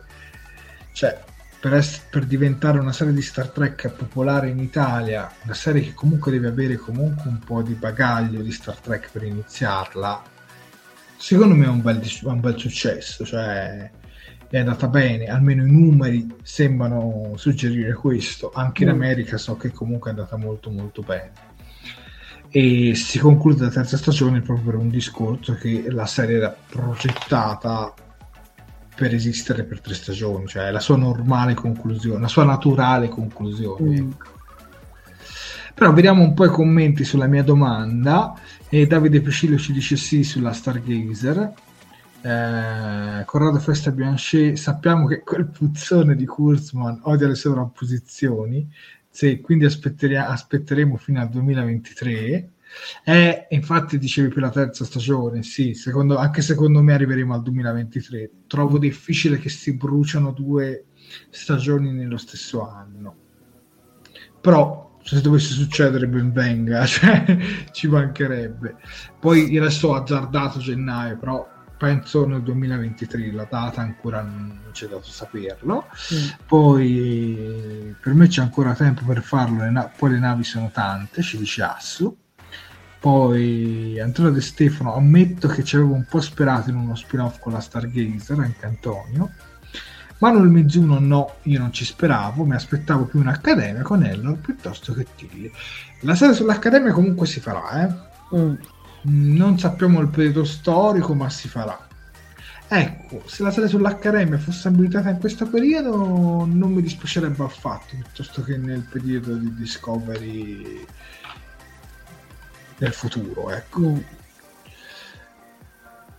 cioè, per, es- per, diventare una serie di Star Trek popolare in Italia, una serie che comunque deve avere comunque un po' di bagaglio di Star Trek per iniziarla, secondo me è un bel, un bel successo. Cioè, è andata bene, almeno i numeri sembrano suggerire questo. Anche in mm. America so che comunque è andata molto molto bene. E si conclude la terza stagione proprio per un discorso che la serie era progettata per esistere per tre stagioni, cioè la sua normale conclusione, la sua naturale conclusione. Mm. Ecco. Però vediamo un po' i commenti sulla mia domanda. E Davide Pescillo ci dice sì sulla Stargazer eh, Corrado Festa Bianchet sappiamo che quel puzzone di Kurzman odia le sovrapposizioni se, quindi aspetteremo fino al 2023 eh, infatti dicevi per la terza stagione sì, secondo, anche secondo me arriveremo al 2023 trovo difficile che si bruciano due stagioni nello stesso anno però se dovesse succedere ben venga cioè, ci mancherebbe poi adesso ho azzardato gennaio però penso nel 2023, la data ancora non c'è dato saperlo. Mm. Poi per me c'è ancora tempo per farlo, le na- poi le navi sono tante, ci dice Assu. Poi Antonio De Stefano, ammetto che ci avevo un po' sperato in uno spin-off con la Stargazer, anche Antonio. Manuel Mizzuno no, io non ci speravo, mi aspettavo più un'accademia con Ellor piuttosto che Tilly. La serie sull'accademia comunque si farà, eh? Mm non sappiamo il periodo storico, ma si farà. Ecco, se la serie sull'Accademia fosse abilitata in questo periodo, non mi dispiacerebbe affatto, piuttosto che nel periodo di Discovery del futuro, ecco.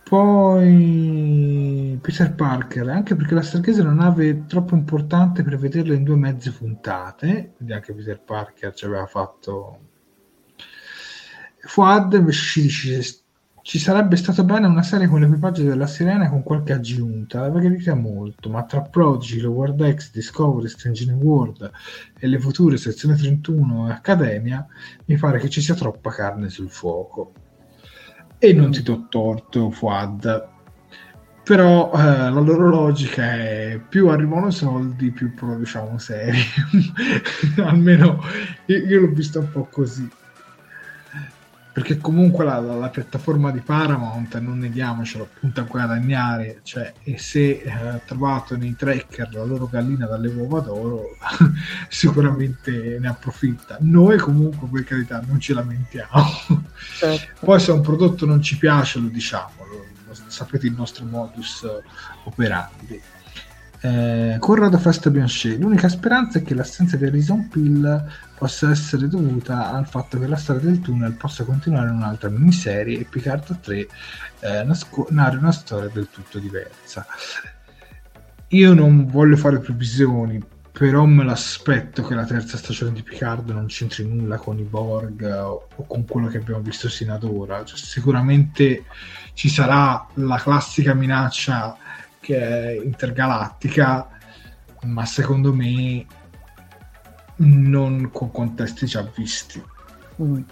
Poi Peter Parker, anche perché la Stargazer è una nave troppo importante per vederla in due mezze puntate, quindi anche Peter Parker ci aveva fatto Fuad invece ci dice ci sarebbe stato bene una serie con l'equipaggio della Sirena con qualche aggiunta, la vagheria molto, ma tra Prodigy, Lower Decks, Discovery, Strange World e le future sezione 31 e Accademia, mi pare che ci sia troppa carne sul fuoco. E non ti do torto, Fuad. Però eh, la loro logica è più arrivano soldi, più produciamo serie. Almeno io, io l'ho vista un po' così perché comunque la, la, la, piattaforma di Paramount, non neghiamocelo, punta a guadagnare, cioè, e se ha eh, trovato nei tracker la loro gallina dalle uova d'oro, sicuramente ne approfitta. Noi comunque, per carità, non ci lamentiamo. Certo. Poi se un prodotto non ci piace, lo diciamo, lo, lo, sapete il nostro modus operandi. Eh, Corrado Festa Bianchet, l'unica speranza è che l'assenza di Alison Pill possa essere dovuta al fatto che la storia del tunnel possa continuare in un'altra miniserie e Picard 3 eh, nasco- narri una storia del tutto diversa. Io non voglio fare previsioni, però me l'aspetto che la terza stagione di Picard non c'entri nulla con i Borg o, o con quello che abbiamo visto sino ad ora. Cioè, sicuramente ci sarà la classica minaccia che è intergalattica, ma secondo me non con contesti già visti. Mm.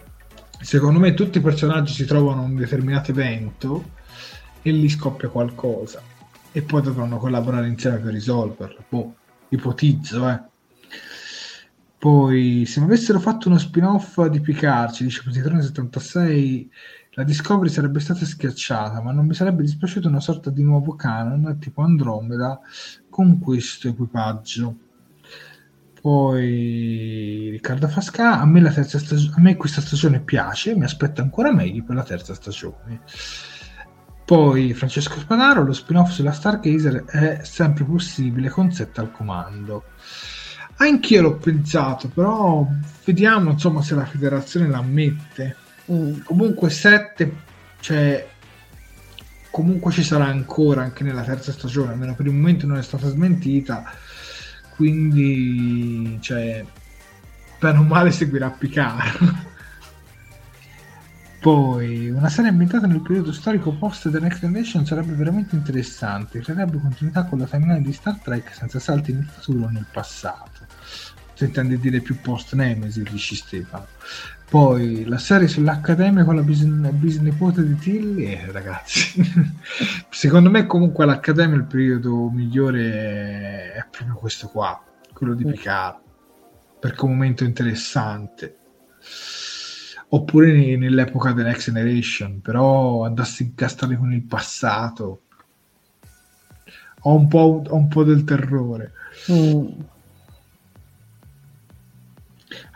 Secondo me tutti i personaggi si trovano in un determinato evento e lì scoppia qualcosa e poi dovranno collaborare insieme per risolverlo. Boh, ipotizzo, eh. Poi, se mi avessero fatto uno spin-off di Picard, dice Positrone 76, la Discovery sarebbe stata schiacciata, ma non mi sarebbe dispiaciuto una sorta di nuovo canon tipo Andromeda con questo equipaggio. Poi Riccardo Fasca, a me, la terza stag- a me questa stagione piace, mi aspetto ancora meglio per la terza stagione. Poi Francesco Spadaro, lo spin-off sulla Stargazer è sempre possibile con set al comando. Anch'io l'ho pensato, però vediamo insomma se la federazione l'ammette Mm, comunque 7 cioè comunque ci sarà ancora anche nella terza stagione almeno per il momento non è stata smentita quindi cioè per o male seguirà Picard. Poi una serie ambientata nel periodo storico post The Next Generation sarebbe veramente interessante creerebbe continuità con la timeline di Star Trek senza salti nel futuro o nel passato. Se intendi dire più post Nemesis dici Stefano Poi la serie sull'Accademia con la bis- bisnipote di Tilly, eh, ragazzi, secondo me comunque l'Accademia il periodo migliore è proprio questo qua, quello di Picard, perché è un momento interessante. Oppure nell'epoca The Next Generation, però andassi a incastrare con il passato. Ho un po', ho un po del terrore. Mm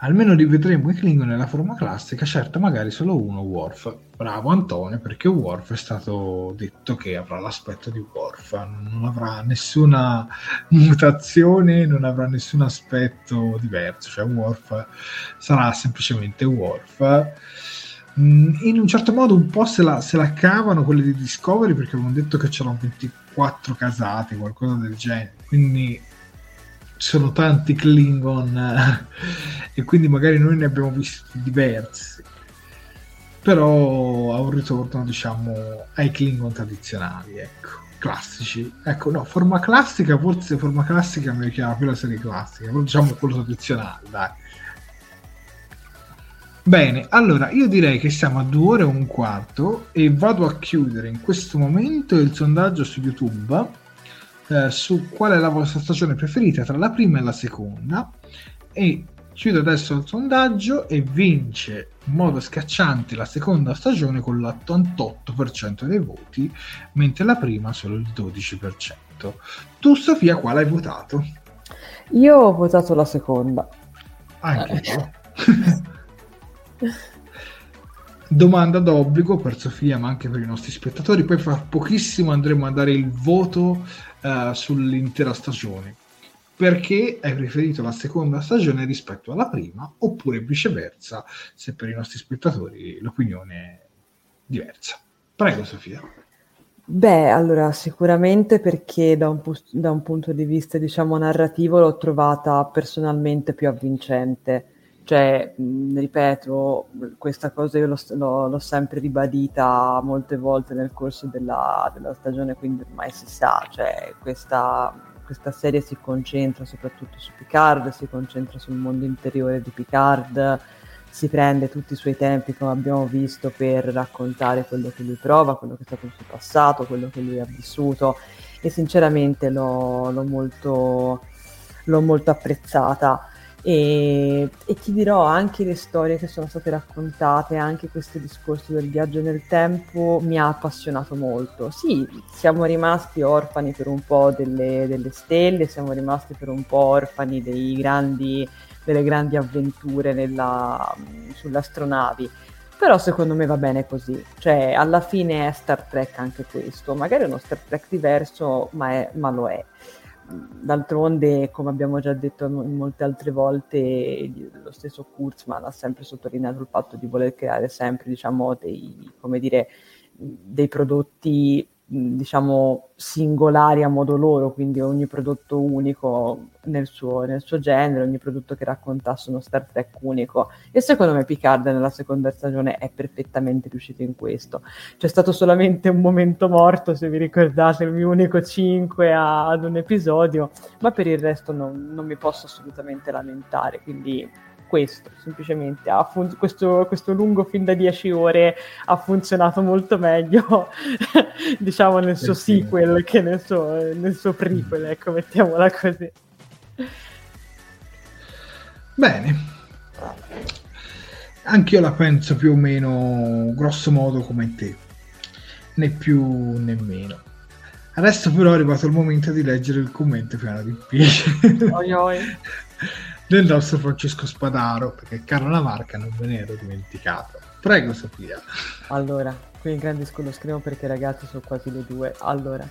almeno rivedremo i Klingon nella forma classica, certo magari solo uno Worf. Bravo Antonio, perché Worf è stato detto che avrà l'aspetto di Worf, non avrà nessuna mutazione, non avrà nessun aspetto diverso, cioè Worf sarà semplicemente Worf. Mm, in un certo modo un po' se la, se la cavano quelle di Discovery perché avevano detto che c'erano 24 casate, qualcosa del genere, quindi sono tanti Klingon eh, e quindi magari noi ne abbiamo visti diversi però a un ritorno diciamo ai Klingon tradizionali ecco classici. Ecco no forma classica forse forma classica mi richiama più la serie classica però diciamo quello tradizionale dai. Bene, allora io direi che siamo a due ore e un quarto e vado a chiudere in questo momento il sondaggio su YouTube eh, su qual è la vostra stagione preferita tra la prima e la seconda. E chiudo adesso il sondaggio e vince in modo schiacciante la seconda stagione con l'88% dei voti mentre la prima solo il 12% tu Sofia quale hai votato? io ho votato la seconda. Anche io domanda d'obbligo per Sofia ma anche per i nostri spettatori. Poi fra pochissimo andremo a dare il voto uh, sull'intera stagione. Perché hai preferito la seconda stagione rispetto alla prima oppure viceversa se per i nostri spettatori l'opinione è diversa. Prego Sofia. Beh, allora sicuramente perché da un, pu- da un punto di vista diciamo narrativo l'ho trovata personalmente più avvincente cioè, ripeto, questa cosa io l'ho, l'ho, l'ho, sempre ribadita molte volte nel corso della, della stagione, quindi ormai si sa, cioè, questa, questa, serie si concentra soprattutto su Picard, si concentra sul mondo interiore di Picard, si prende tutti i suoi tempi, come abbiamo visto, per raccontare quello che lui prova, quello che è stato il suo passato, quello che lui ha vissuto e sinceramente l'ho, l'ho molto, l'ho molto apprezzata. E, e, ti dirò anche le storie che sono state raccontate, anche questo discorso del viaggio nel tempo mi ha appassionato molto. Sì, siamo rimasti orfani per un po' delle, delle stelle, siamo rimasti per un po' orfani grandi, delle grandi avventure nella, sulle astronavi. Però secondo me va bene così, cioè alla fine è Star Trek anche questo, magari è uno Star Trek diverso, ma, è, ma lo è d'altronde, come abbiamo già detto molte altre volte, lo stesso Kurzman ha sempre sottolineato il fatto di voler creare sempre, diciamo, dei, dire, dei prodotti diciamo singolari a modo loro, quindi ogni prodotto unico nel suo, nel suo, genere, ogni prodotto che raccontasse uno Star Trek unico. E secondo me Picard nella seconda stagione è perfettamente riuscito in questo. C'è stato solamente un momento morto, se vi ricordate, il mio unico 5 a, ad un episodio, ma per il resto non, non mi posso assolutamente lamentare, quindi questo, semplicemente fun- questo, questo, lungo film da 10 ore ha funzionato molto meglio, diciamo, nel suo sì. sequel che nel suo, nel suo prequel, ecco, mettiamola così. Bene. Anch'io la penso più o meno grosso modo come te, né più né meno. Adesso però è arrivato il momento di leggere il commento piano di piede. Del nostro Francesco Spadaro, perché caro la marca non me ne ero dimenticato. Prego Sofia. Allora, qui ingrandisco lo schermo perché ragazzi sono quasi le due. Allora,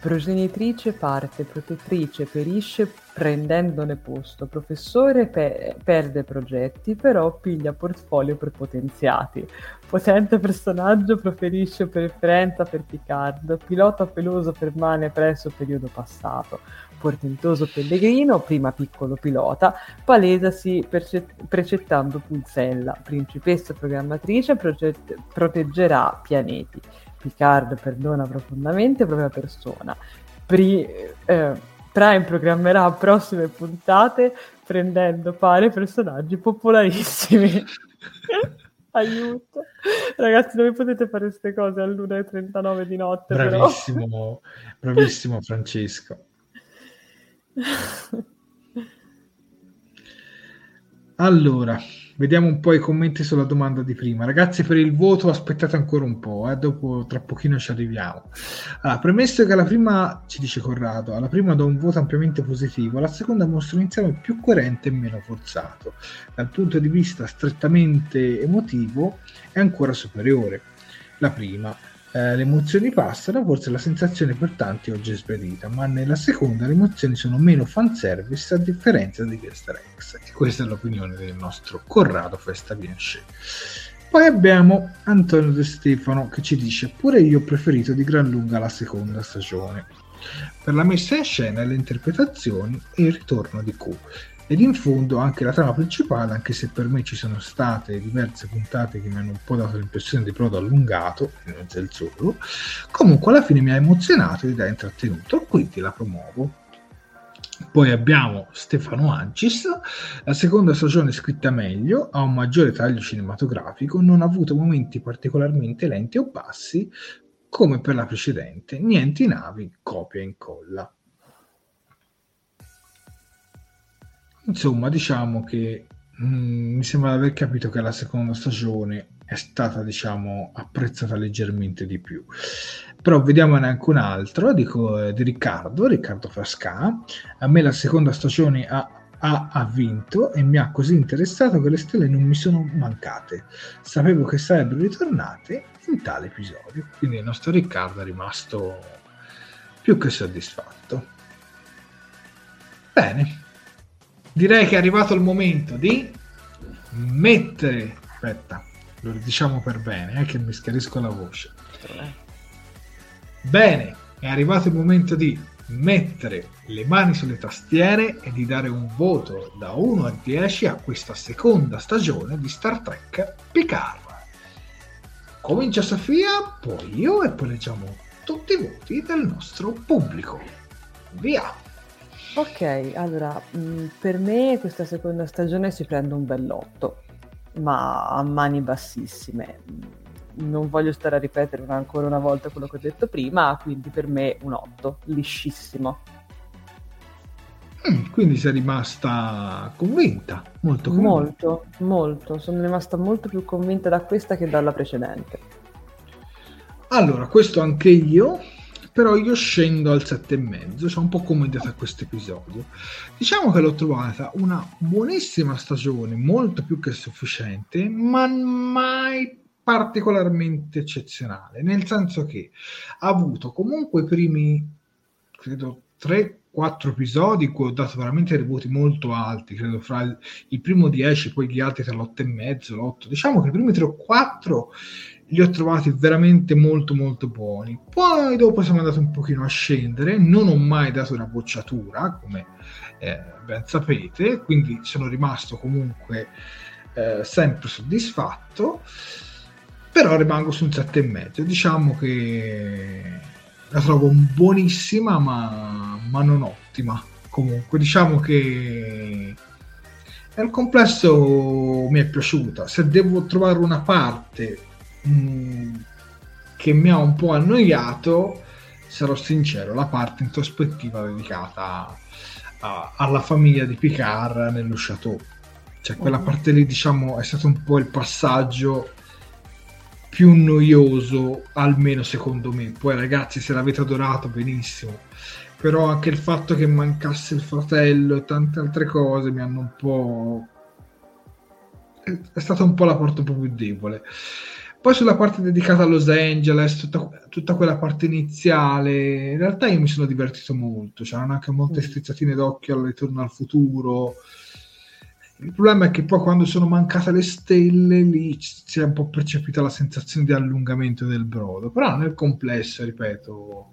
progenitrice parte, protettrice perisce prendendone posto, professore pe- perde progetti, però piglia portfolio prepotenziati. Potente personaggio preferisce preferenza per Picard, pilota peloso permane presso periodo passato portentoso pellegrino, prima piccolo pilota, palesasi perce- precettando Pulsella, principessa programmatrice, proget- proteggerà pianeti. Picard perdona profondamente propria persona. Pri- eh, Prime programmerà prossime puntate prendendo pare personaggi popolarissimi. Aiuto. Ragazzi, dove potete fare queste cose all'1.39 di notte? Bravissimo, bravissimo Francesco. Allora, vediamo un po' i commenti sulla domanda di prima. Ragazzi, per il voto aspettate ancora un po', eh? dopo tra pochino ci arriviamo. Allora, premesso che alla prima, ci dice Corrado, alla prima do un voto ampiamente positivo, alla seconda mostra un insieme più coerente e meno forzato. Dal punto di vista strettamente emotivo è ancora superiore. La prima, eh, le emozioni passano, forse la sensazione per tanti oggi è sparita, ma nella seconda le emozioni sono meno fanservice a differenza di Easter eggs. E questa è l'opinione del nostro Corrado Festa Bianchet. Poi abbiamo Antonio De Stefano che ci dice pure io ho preferito di gran lunga la seconda stagione per la messa in scena, le interpretazioni e il ritorno di Q ed in fondo anche la trama principale, anche se per me ci sono state diverse puntate che mi hanno un po' dato l'impressione di prodo allungato, non c'è il solo, comunque alla fine mi ha emozionato ed ha intrattenuto, quindi la promuovo. Poi abbiamo Stefano Ancis, la seconda stagione scritta meglio, ha un maggiore taglio cinematografico, non ha avuto momenti particolarmente lenti o bassi come per la precedente, niente navi, copia e incolla. Insomma, diciamo che mh, mm, mi sembra di aver capito che la seconda stagione è stata, diciamo, apprezzata leggermente di più. Però vediamone anche un altro, dico eh, di Riccardo, Riccardo Frasca. A me la seconda stagione ha, ha, ha, vinto e mi ha così interessato che le stelle non mi sono mancate. Sapevo che sarebbero ritornate in tale episodio. Quindi il nostro Riccardo è rimasto più che soddisfatto. Bene, direi che è arrivato il momento di mettere aspetta lo diciamo per bene eh, che mi schiarisco la voce. Bene è arrivato il momento di mettere le mani sulle tastiere e di dare un voto da 1 a 10 a questa seconda stagione di Star Trek Picard. Comincia Sofia poi io e poi leggiamo tutti i voti del nostro pubblico. Via Ok, allora, mh, mm, per me questa seconda stagione si prende un bell'otto, ma a mani bassissime. Non voglio stare a ripetere ancora una volta quello che ho detto prima, quindi per me un 8, liscissimo. Mm, quindi sei rimasta convinta, molto convinta. Molto, molto. Sono rimasta molto più convinta da questa che dalla precedente. Allora, questo anche io però io scendo al 7,5, cioè un po' come a questo episodio. Diciamo che l'ho trovata una buonissima stagione, molto più che sufficiente, ma mai particolarmente eccezionale, nel senso che ha avuto comunque i primi, credo, 3-4 episodi cui ho dato veramente dei voti molto alti, credo fra il, il primo 10 poi gli altri tra l'8 e mezzo, l'8. Diciamo che i primi 3 o 4 li ho trovati veramente molto molto buoni. Poi dopo siamo andati un pochino a scendere, non ho mai dato una bocciatura, come eh, ben sapete, quindi sono rimasto comunque eh, sempre soddisfatto, però rimango su un 7,5. Diciamo che la trovo buonissima, ma, ma non ottima. Comunque, diciamo che nel complesso mi è piaciuta. Se devo trovare una parte Mm, che mi ha un po' annoiato, sarò sincero, la parte introspettiva dedicata a, alla famiglia di Picard nello chateau. Cioè quella mm. parte lì, diciamo, è stato un po' il passaggio più noioso, almeno secondo me. Poi ragazzi, se l'avete adorato, benissimo. Però anche il fatto che mancasse il fratello e tante altre cose mi hanno un po'... È stata un po' la parte un po' più debole. Poi sulla parte dedicata a Los Angeles, tutta, tutta, quella parte iniziale, in realtà io mi sono divertito molto, c'erano anche molte mm. strizzatine d'occhio al ritorno al futuro. Il problema è che poi quando sono mancate le stelle lì si è un po' percepita la sensazione di allungamento del brodo, però nel complesso, ripeto,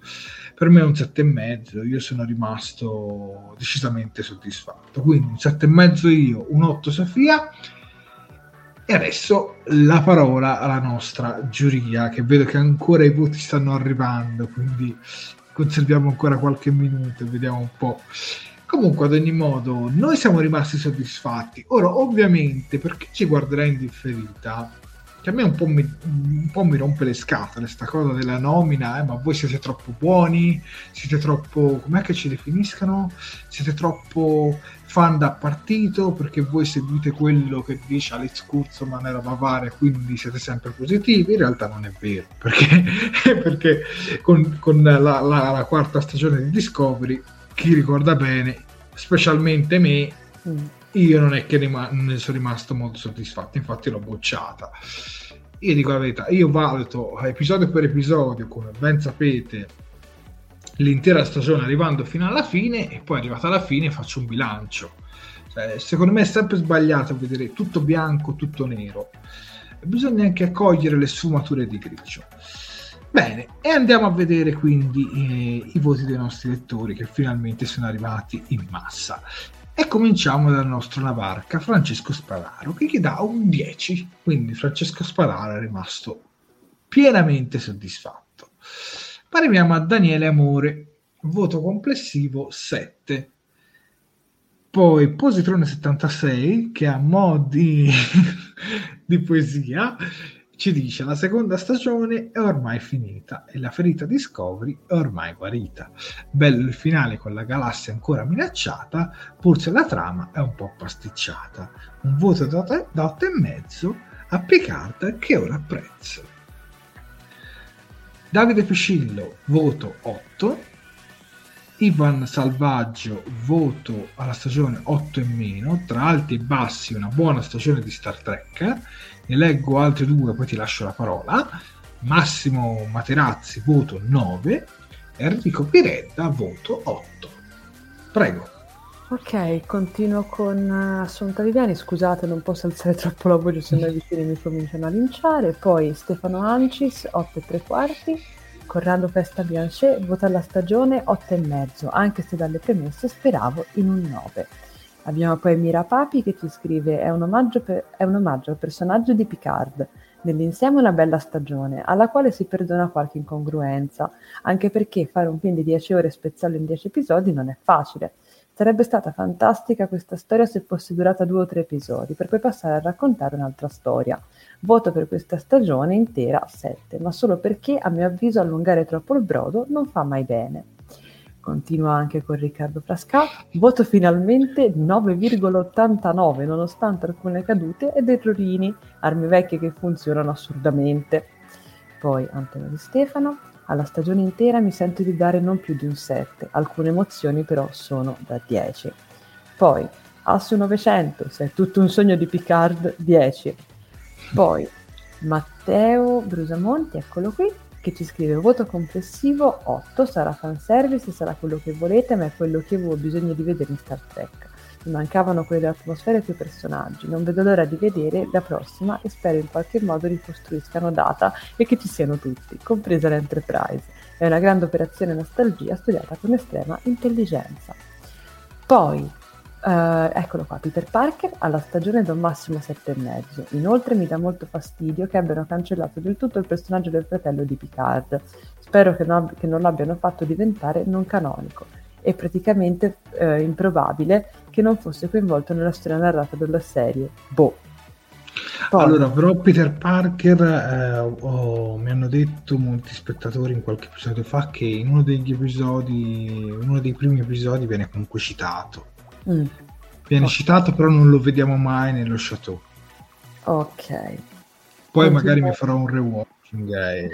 per me è un 7,5, io sono rimasto decisamente soddisfatto. Quindi un 7,5 io, un 8 Sofia e adesso la parola alla nostra giuria, che vedo che ancora i voti stanno arrivando, quindi conserviamo ancora qualche minuto e vediamo un po' Comunque, ad ogni modo, noi siamo rimasti soddisfatti. Ora, ovviamente, per chi ci guarderà in differita, che a me un po' mi, un po mi rompe le scatole sta cosa della nomina, eh, ma voi siete troppo buoni, siete troppo, com'è che ci definiscano? Siete troppo fan da partito perché voi seguite quello che dice Alex Kurzman era Bavaria, quindi siete sempre positivi. In realtà non è vero, perché, perché con, con la, la, la, quarta stagione di Discovery, chi ricorda bene, specialmente me, mm. io non è che rima- ne sono rimasto molto soddisfatto, infatti l'ho bocciata. Io dico la verità, io valuto episodio per episodio, come ben sapete, l'intera stagione arrivando fino alla fine e poi arrivata alla fine faccio un bilancio. Cioè, secondo me è sempre sbagliato vedere tutto bianco, tutto nero. Bisogna anche accogliere le sfumature di grigio. Bene, e andiamo a vedere quindi eh, i voti dei nostri lettori che finalmente sono arrivati in massa. E cominciamo dal nostro Navarca, Francesco Spadaro, che gli dà un 10. Quindi Francesco Spadaro è rimasto pienamente soddisfatto. Arriviamo a Daniele Amore, voto complessivo 7. Poi Positrone 76, che a mo' di, di poesia ci dice la seconda stagione è ormai finita e la ferita Discovery è ormai guarita. Bello il finale con la galassia ancora minacciata, pur se la trama è un po' pasticciata. Un voto da 8,5 a Picard che ora apprezzo. Davide Pescillo, voto 8. Ivan Salvaggio, voto alla stagione 8 e meno, tra alti e bassi una buona stagione di Star Trek. Ne leggo altri due, poi ti lascio la parola. Massimo Materazzi, voto 9. Enrico Piredda, voto 8. Prego. Ok, continuo con uh, Assunta Viviani, scusate non posso alzare troppo la voce se no i vicini mi cominciano a linciare, poi Stefano Ancis, 8 e 3 quarti, Corrado Festa Bianchet vota la stagione 8 e mezzo, anche se dalle premesse speravo in un 9. Abbiamo poi Mira Papi che ci scrive è un omaggio, per, è un omaggio al personaggio di Picard, nell'insieme una bella stagione, alla quale si perdona qualche incongruenza, anche perché fare un film di 10 ore e spezzarlo in 10 episodi non è facile Sarebbe stata fantastica questa storia se fosse durata due o tre episodi, per poi passare a raccontare un'altra storia. Voto per questa stagione intera 7, ma solo perché a mio avviso allungare troppo il brodo non fa mai bene. Continua anche con Riccardo Frasca. Voto finalmente 9,89, nonostante alcune cadute ed errorini, armi vecchie che funzionano assurdamente. Poi Antonio Di Stefano. Alla stagione intera mi sento di dare non più di un 7, alcune emozioni però sono da 10. Poi, Asso 900, se è tutto un sogno di Picard, 10. Poi, Matteo Brusamonti, eccolo qui, che ci scrive voto complessivo 8, sarà fanservice, sarà quello che volete, ma è quello che avevo bisogno di vedere in Star Trek. Mi mancavano quelle atmosfere e quei personaggi. Non vedo l'ora di vedere la prossima e spero in qualche modo ricostruiscano data e che ci siano tutti, compresa l'Enterprise. È una grande operazione nostalgia studiata con estrema intelligenza. Poi, Uh, eccolo qua, Peter Parker alla stagione da un massimo 7,5. Inoltre mi dà molto fastidio che abbiano cancellato del tutto il personaggio del fratello di Picard. Spero che non, che non l'abbiano fatto diventare non canonico è praticamente eh, improbabile che non fosse coinvolto nella storia narrata della serie. Boh. Poi. Allora, però Peter Parker, eh, oh, mi hanno detto molti spettatori in qualche episodio fa che in uno degli episodi, uno dei primi episodi viene comunque citato. Mm. Viene oh. citato, però non lo vediamo mai nello chateau. Ok. Poi Continua. magari mi farò un rewatching e,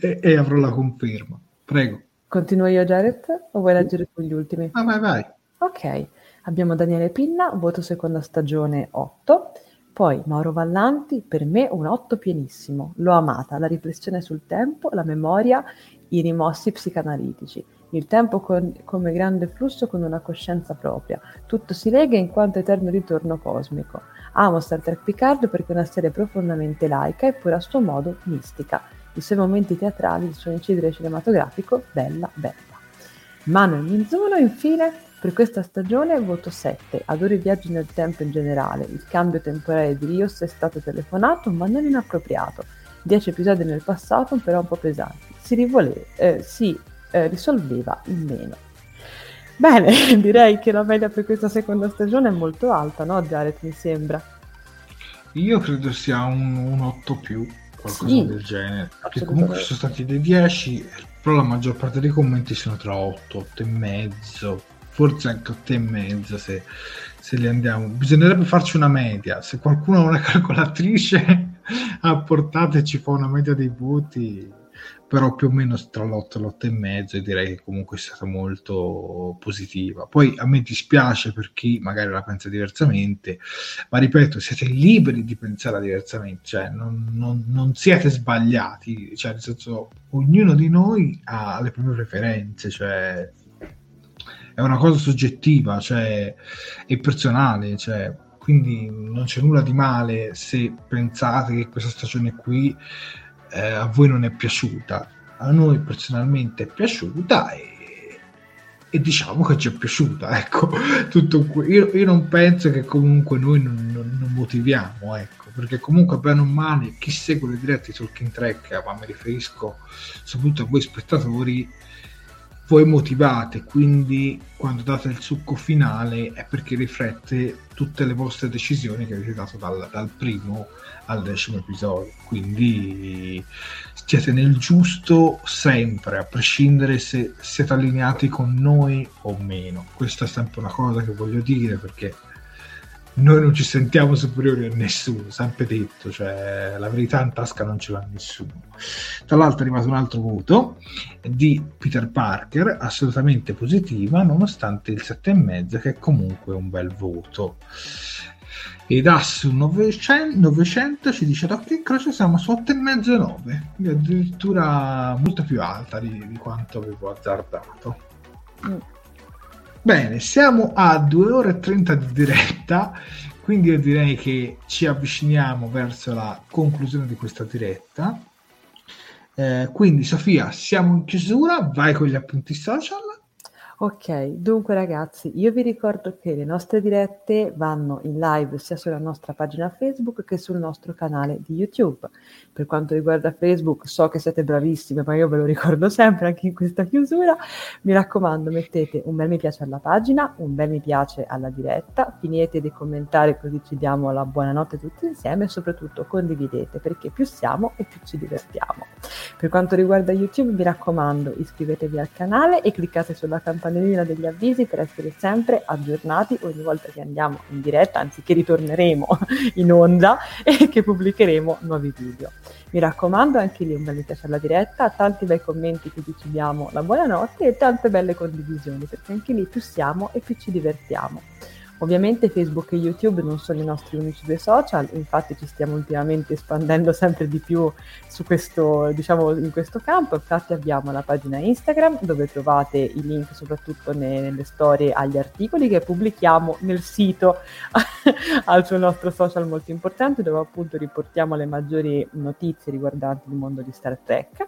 e, e avrò la conferma. Prego. Continuo io Jared o vuoi leggere tu gli ultimi? Ah, vai, vai. Ok, abbiamo Daniele Pinna, voto seconda stagione 8. Poi Mauro Vallanti, per me un 8 pienissimo. L'ho amata, la riflessione sul tempo, la memoria, i rimossi psicanalitici. Il tempo con, come grande flusso con una coscienza propria. Tutto si lega in quanto eterno ritorno cosmico. Amo Star Trek Picard perché è una serie profondamente laica e pure a suo modo mistica i suoi momenti teatrali, il suo incidere cinematografico, bella, bella. Manuel Minzuno, infine, per questa stagione voto 7. Adoro i viaggi nel tempo in generale. Il cambio temporale di Rios è stato telefonato, ma non inappropriato. 10 episodi nel passato, però un po' pesanti. Si, rivole- eh, si eh, risolveva in meno. Bene, direi che la media per questa seconda stagione è molto alta, no Jared, mi sembra? Io credo sia un, un 8 più, qualcosa sì, del genere. Perché comunque ci sono stati dei 10, però la maggior parte dei commenti sono tra 8, 8 e mezzo, forse anche 8 e mezzo se, se li andiamo. Bisognerebbe farci una media. Se qualcuno ha una calcolatrice, apportateci fa una media dei voti però più o meno tra l'8 e l'8 e mezzo e direi che comunque è stata molto positiva. Poi a me dispiace per chi magari la pensa diversamente, ma ripeto, siete liberi di pensare diversamente, cioè non, non, non siete sbagliati, cioè nel senso ognuno di noi ha le proprie preferenze, cioè è una cosa soggettiva, cioè è personale, cioè quindi non c'è nulla di male se pensate che questa stagione qui eh, a voi non è piaciuta, a noi personalmente è piaciuta e, e diciamo che ci è piaciuta, ecco, tutto qui. Io, io, non penso che comunque noi non, non, non, motiviamo, ecco, perché comunque bene o male chi segue le dirette di Talking Track, ma mi riferisco soprattutto a voi spettatori, voi motivate, quindi quando date il succo finale è perché riflette tutte le vostre decisioni che avete dato dal, dal primo al decimo episodio. Quindi siete nel giusto sempre, a prescindere se siete allineati con noi o meno. Questa è sempre una cosa che voglio dire perché noi non ci sentiamo superiori a nessuno, sempre detto, cioè la verità in tasca non ce l'ha nessuno. Tra l'altro è arrivato un altro voto di Peter Parker, assolutamente positiva, nonostante il 7,5 che è comunque un bel voto. E DAS 900, 900 ci dice da che croce siamo su 8,5 e 9, quindi addirittura molto più alta di, di quanto avevo azzardato. Mm. Bene, siamo a 2 ore e 30 di diretta, quindi io direi che ci avviciniamo verso la conclusione di questa diretta. Eh, quindi Sofia, siamo in chiusura, vai con gli appunti social. Ok, dunque ragazzi, io vi ricordo che le nostre dirette vanno in live sia sulla nostra pagina Facebook che sul nostro canale di YouTube. Per quanto riguarda Facebook, so che siete bravissime, ma io ve lo ricordo sempre anche in questa chiusura. Mi raccomando, mettete un bel mi piace alla pagina, un bel mi piace alla diretta, finite di commentare così ci diamo la buonanotte tutti insieme e soprattutto condividete perché più siamo e più ci divertiamo. Per quanto riguarda YouTube, mi raccomando, iscrivetevi al canale e cliccate sulla campanellina degli avvisi per essere sempre aggiornati ogni volta che andiamo in diretta, anzi che ritorneremo in onda e che pubblicheremo nuovi video. Mi raccomando, anche lì un bel mi piace alla diretta, tanti bei commenti che ci diamo la buonanotte e tante belle condivisioni, perché anche lì più siamo e più ci divertiamo. Ovviamente Facebook e YouTube non sono i nostri unici due social, infatti ci stiamo ultimamente espandendo sempre di più su questo, diciamo, in questo campo. Infatti abbiamo la pagina Instagram dove trovate i link soprattutto ne, nelle storie agli articoli che pubblichiamo nel sito al suo nostro social molto importante dove appunto riportiamo le maggiori notizie riguardanti il mondo di Star Trek.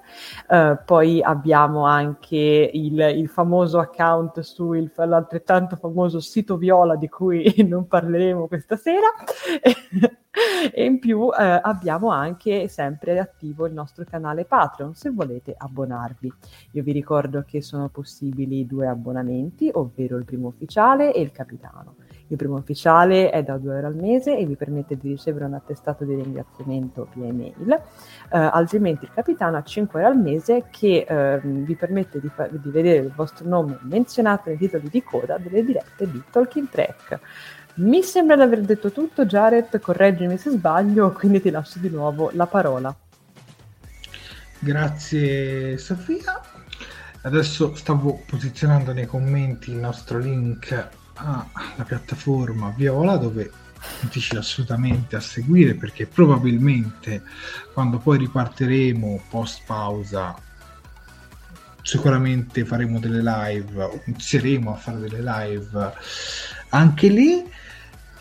Uh, poi abbiamo anche il, il famoso account sul l'altrettanto famoso sito Viola di cui non parleremo questa sera. e in più eh, abbiamo anche sempre attivo il nostro canale Patreon se volete abbonarvi. Io vi ricordo che sono possibili due abbonamenti, ovvero il primo ufficiale e il capitano. Il primo ufficiale è da 2 euro al mese e vi permette di ricevere un attestato di ringraziamento via email, eh, altrimenti il capitano ha 5 euro al mese che eh, vi permette di, fa- di, vedere il vostro nome menzionato nei titoli di coda delle dirette di Talking Track. Mi sembra di aver detto tutto, Jared, correggimi se sbaglio, quindi ti lascio di nuovo la parola. Grazie Sofia. Adesso stavo posizionando nei commenti il nostro link alla piattaforma Viola dove dici assolutamente a seguire perché probabilmente quando poi ripartiremo post pausa sicuramente faremo delle live inizieremo a fare delle live anche lì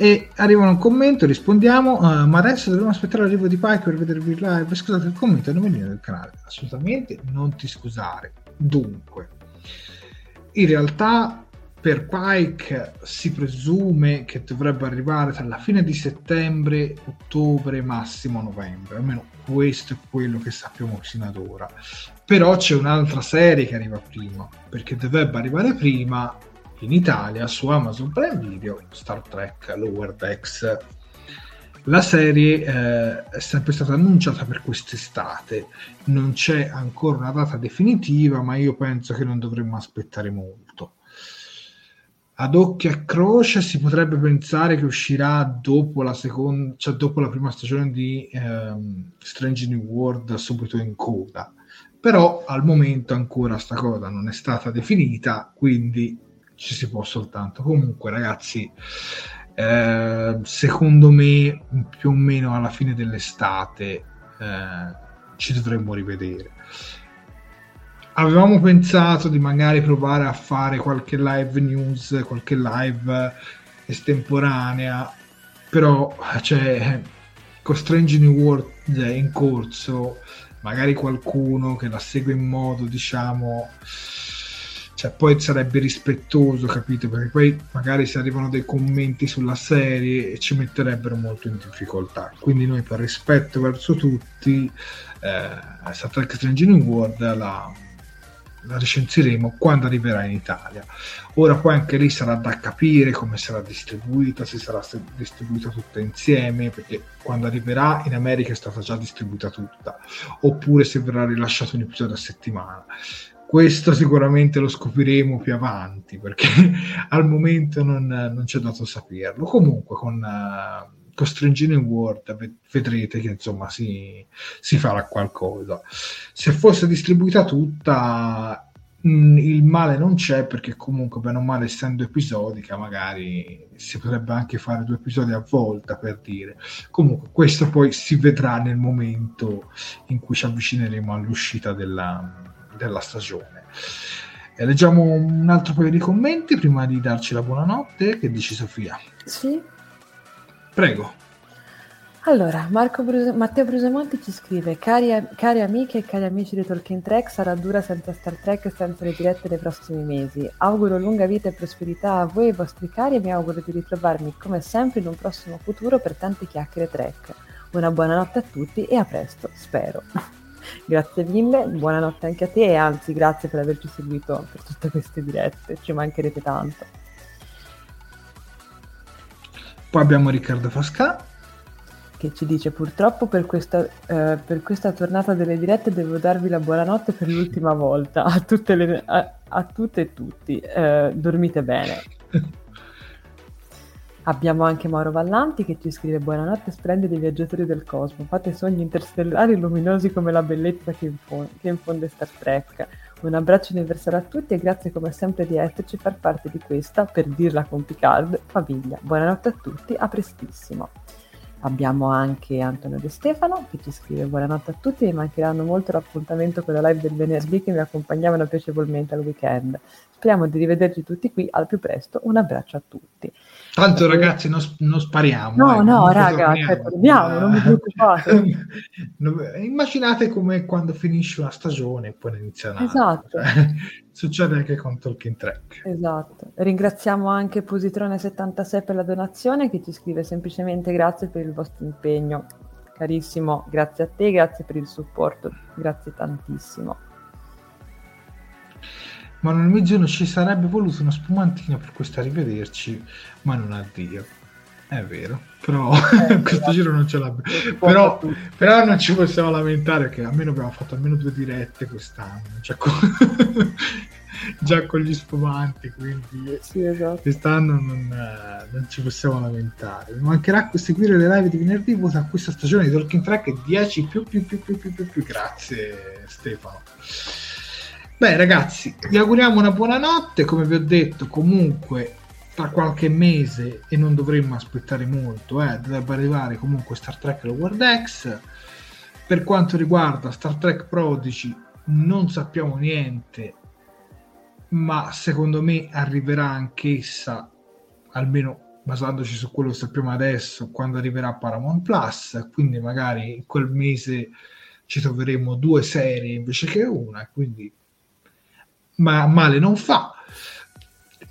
e arriva un commento, rispondiamo, uh, ma adesso dobbiamo aspettare l'arrivo di Pike per vedervi live. Scusate il commento, non venire del canale. Assolutamente non ti scusare. Dunque, in realtà per Pike si presume che dovrebbe arrivare tra la fine di settembre, ottobre, massimo novembre, almeno questo è quello che sappiamo fino ad ora. Però c'è un'altra serie che arriva prima, perché dovrebbe arrivare prima in Italia su Amazon Prime Video Star Trek Lower Decks. La serie eh, è sempre stata annunciata per quest'estate, non c'è ancora una data definitiva, ma io penso che non dovremmo aspettare molto. Ad occhio e croce si potrebbe pensare che uscirà dopo la, seconda, cioè dopo la prima stagione di ehm, Strange New World subito in coda. Però al momento ancora sta cosa non è stata definita quindi ci si può soltanto. Comunque ragazzi eh, secondo me più o meno alla fine dell'estate eh, ci dovremmo rivedere avevamo pensato di magari provare a fare qualche live news qualche live estemporanea però cioè, con Strange New World è in corso magari qualcuno che la segue in modo diciamo cioè poi sarebbe rispettoso capito? Perché poi magari se arrivano dei commenti sulla serie ci metterebbero molto in difficoltà. Quindi noi per rispetto verso tutti eh, Star Trek Strange New World la la recensiremo quando arriverà in Italia. Ora poi anche lì sarà da capire come sarà distribuita, se sarà distribuita tutta insieme, perché quando arriverà in America è stata già distribuita tutta, oppure se verrà rilasciato un episodio a settimana. Questo sicuramente lo scopriremo più avanti, perché al momento non, non c'è dato saperlo. Comunque con... Uh, con Strange World vedrete che insomma si, si farà qualcosa. Se fosse distribuita tutta, mm, il male non c'è perché comunque bene o male essendo episodica magari si potrebbe anche fare due episodi a volta per dire. Comunque questo poi si vedrà nel momento in cui ci avvicineremo all'uscita della, della stagione. E leggiamo un altro paio di commenti prima di darci la buonanotte. Che dici Sofia? Sì Prego. Allora, Bruse- Matteo Brusemonti ci scrive: cari, cari amiche e cari amici di Tolkien Trek, sarà dura senza Star Trek e senza le dirette nei prossimi mesi. Auguro lunga vita e prosperità a voi e ai vostri cari e mi auguro di ritrovarmi come sempre in un prossimo futuro per tante chiacchiere Trek. Una buonanotte a tutti e a presto, spero. grazie mille, buonanotte anche a te e anzi grazie per averci seguito per tutte queste dirette, ci mancherete tanto. Poi abbiamo Riccardo Fasca che ci dice purtroppo per questa, eh, per questa, tornata delle dirette devo darvi la buonanotte per l'ultima volta a tutte, le, a, a tutte e tutti. Eh, dormite bene. Abbiamo anche Mauro Vallanti che ci scrive buonanotte splendidi viaggiatori del cosmo, fate sogni interstellari luminosi come la bellezza che, infonde, che infonde Star Trek. Un abbraccio universale a tutti e grazie come sempre di esserci far parte di questa, per dirla con Picard, famiglia. Buonanotte a tutti, a prestissimo. Abbiamo anche Antonio De Stefano che ci scrive buonanotte a tutti, mi mancheranno molto l'appuntamento con la live del venerdì che mi accompagnavano piacevolmente al weekend. Speriamo di rivederci tutti qui al più presto, un abbraccio a tutti. Tanto ragazzi non, non spariamo. No, eh, no, raga, torniamo, non vi preoccupate. Immaginate come quando finisce una stagione e poi inizia un'altra. Esatto. Succede anche con Talking Track. Esatto. Ringraziamo anche Positrone76 per la donazione che ci scrive semplicemente grazie per il vostro impegno. Carissimo, grazie a te, grazie per il supporto, grazie tantissimo ma nel mezzo ci sarebbe voluto uno spumantino per questo arrivederci, ma non addio. È vero, però eh, questo giro non ce l'abbiamo. Però, però, non ci possiamo lamentare perché almeno abbiamo fatto almeno due dirette quest'anno, già con, già con gli spumanti, quindi sì, esatto. quest'anno non, eh, non, ci possiamo lamentare. Mi mancherà seguire le live di venerdì, vota questa stagione di Talking Track 10 più più più più più più più. Grazie Stefano. Beh, ragazzi, vi auguriamo una buona notte. Come vi ho detto, comunque tra qualche mese e non dovremmo aspettare molto, eh, dovrebbe arrivare comunque Star Trek Lower Decks. Per quanto riguarda Star Trek Prodigy, non sappiamo niente, ma secondo me arriverà anch'essa, almeno basandoci su quello che sappiamo adesso, quando arriverà Paramount Plus. Quindi magari in quel mese ci troveremo due serie invece che una, quindi ma male non fa.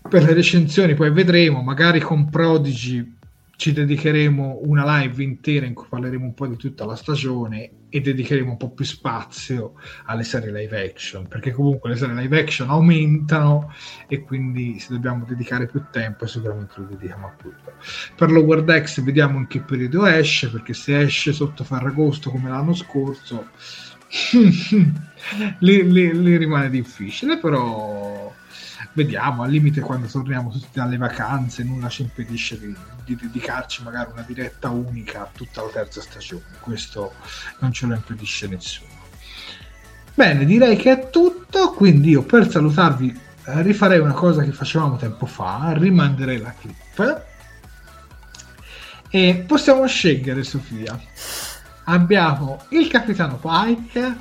Per le recensioni poi vedremo, magari con Prodigy ci dedicheremo una live intera in cui parleremo un po' di tutta la stagione e dedicheremo un po' più spazio alle serie live action, perché comunque le serie live action aumentano e quindi se dobbiamo dedicare più tempo sicuramente lo dedichiamo a tutto. Per l'Over X vediamo in che periodo esce, perché se esce sotto Ferragosto come l'anno scorso lì, lì rimane difficile, però vediamo, al limite quando torniamo tutti dalle vacanze nulla ci impedisce di, di, dedicarci magari una diretta unica a tutta la terza stagione, questo non ce lo impedisce nessuno. Bene, direi che è tutto, quindi io per salutarvi eh, rifarei una cosa che facevamo tempo fa, rimanderei la clip e possiamo scegliere Sofia. Abbiamo il capitano Pike,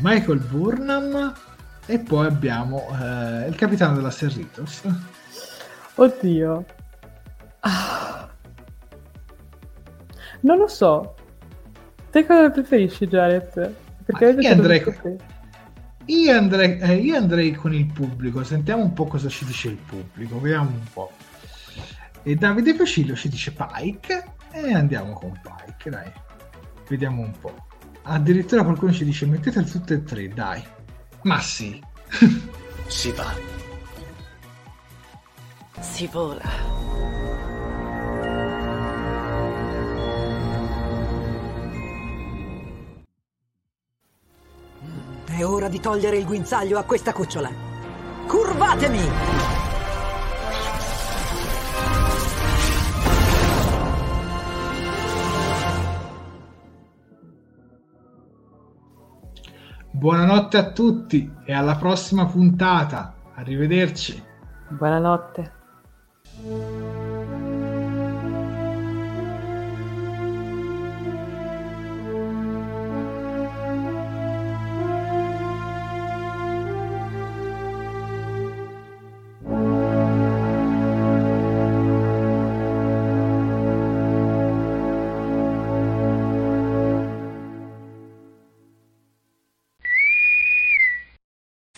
Michael Burnham e poi abbiamo eh, il capitano della Serritos. Oddio. Ah. Non lo so. Te cosa preferisci, Jared? Perché io andrei, con... io, andrei, eh, io andrei con il pubblico. Sentiamo un po' cosa ci dice il pubblico. Vediamo un po'. E Davide Facilio ci dice Pike. E andiamo con Pike, dai. Vediamo un po'. Addirittura qualcuno ci dice mettetele tutte e tre, dai. Ma sì. si va. Si vola. È ora di togliere il guinzaglio a questa cucciola. Curvatemi! Buonanotte a tutti e alla prossima puntata. Arrivederci. Buonanotte.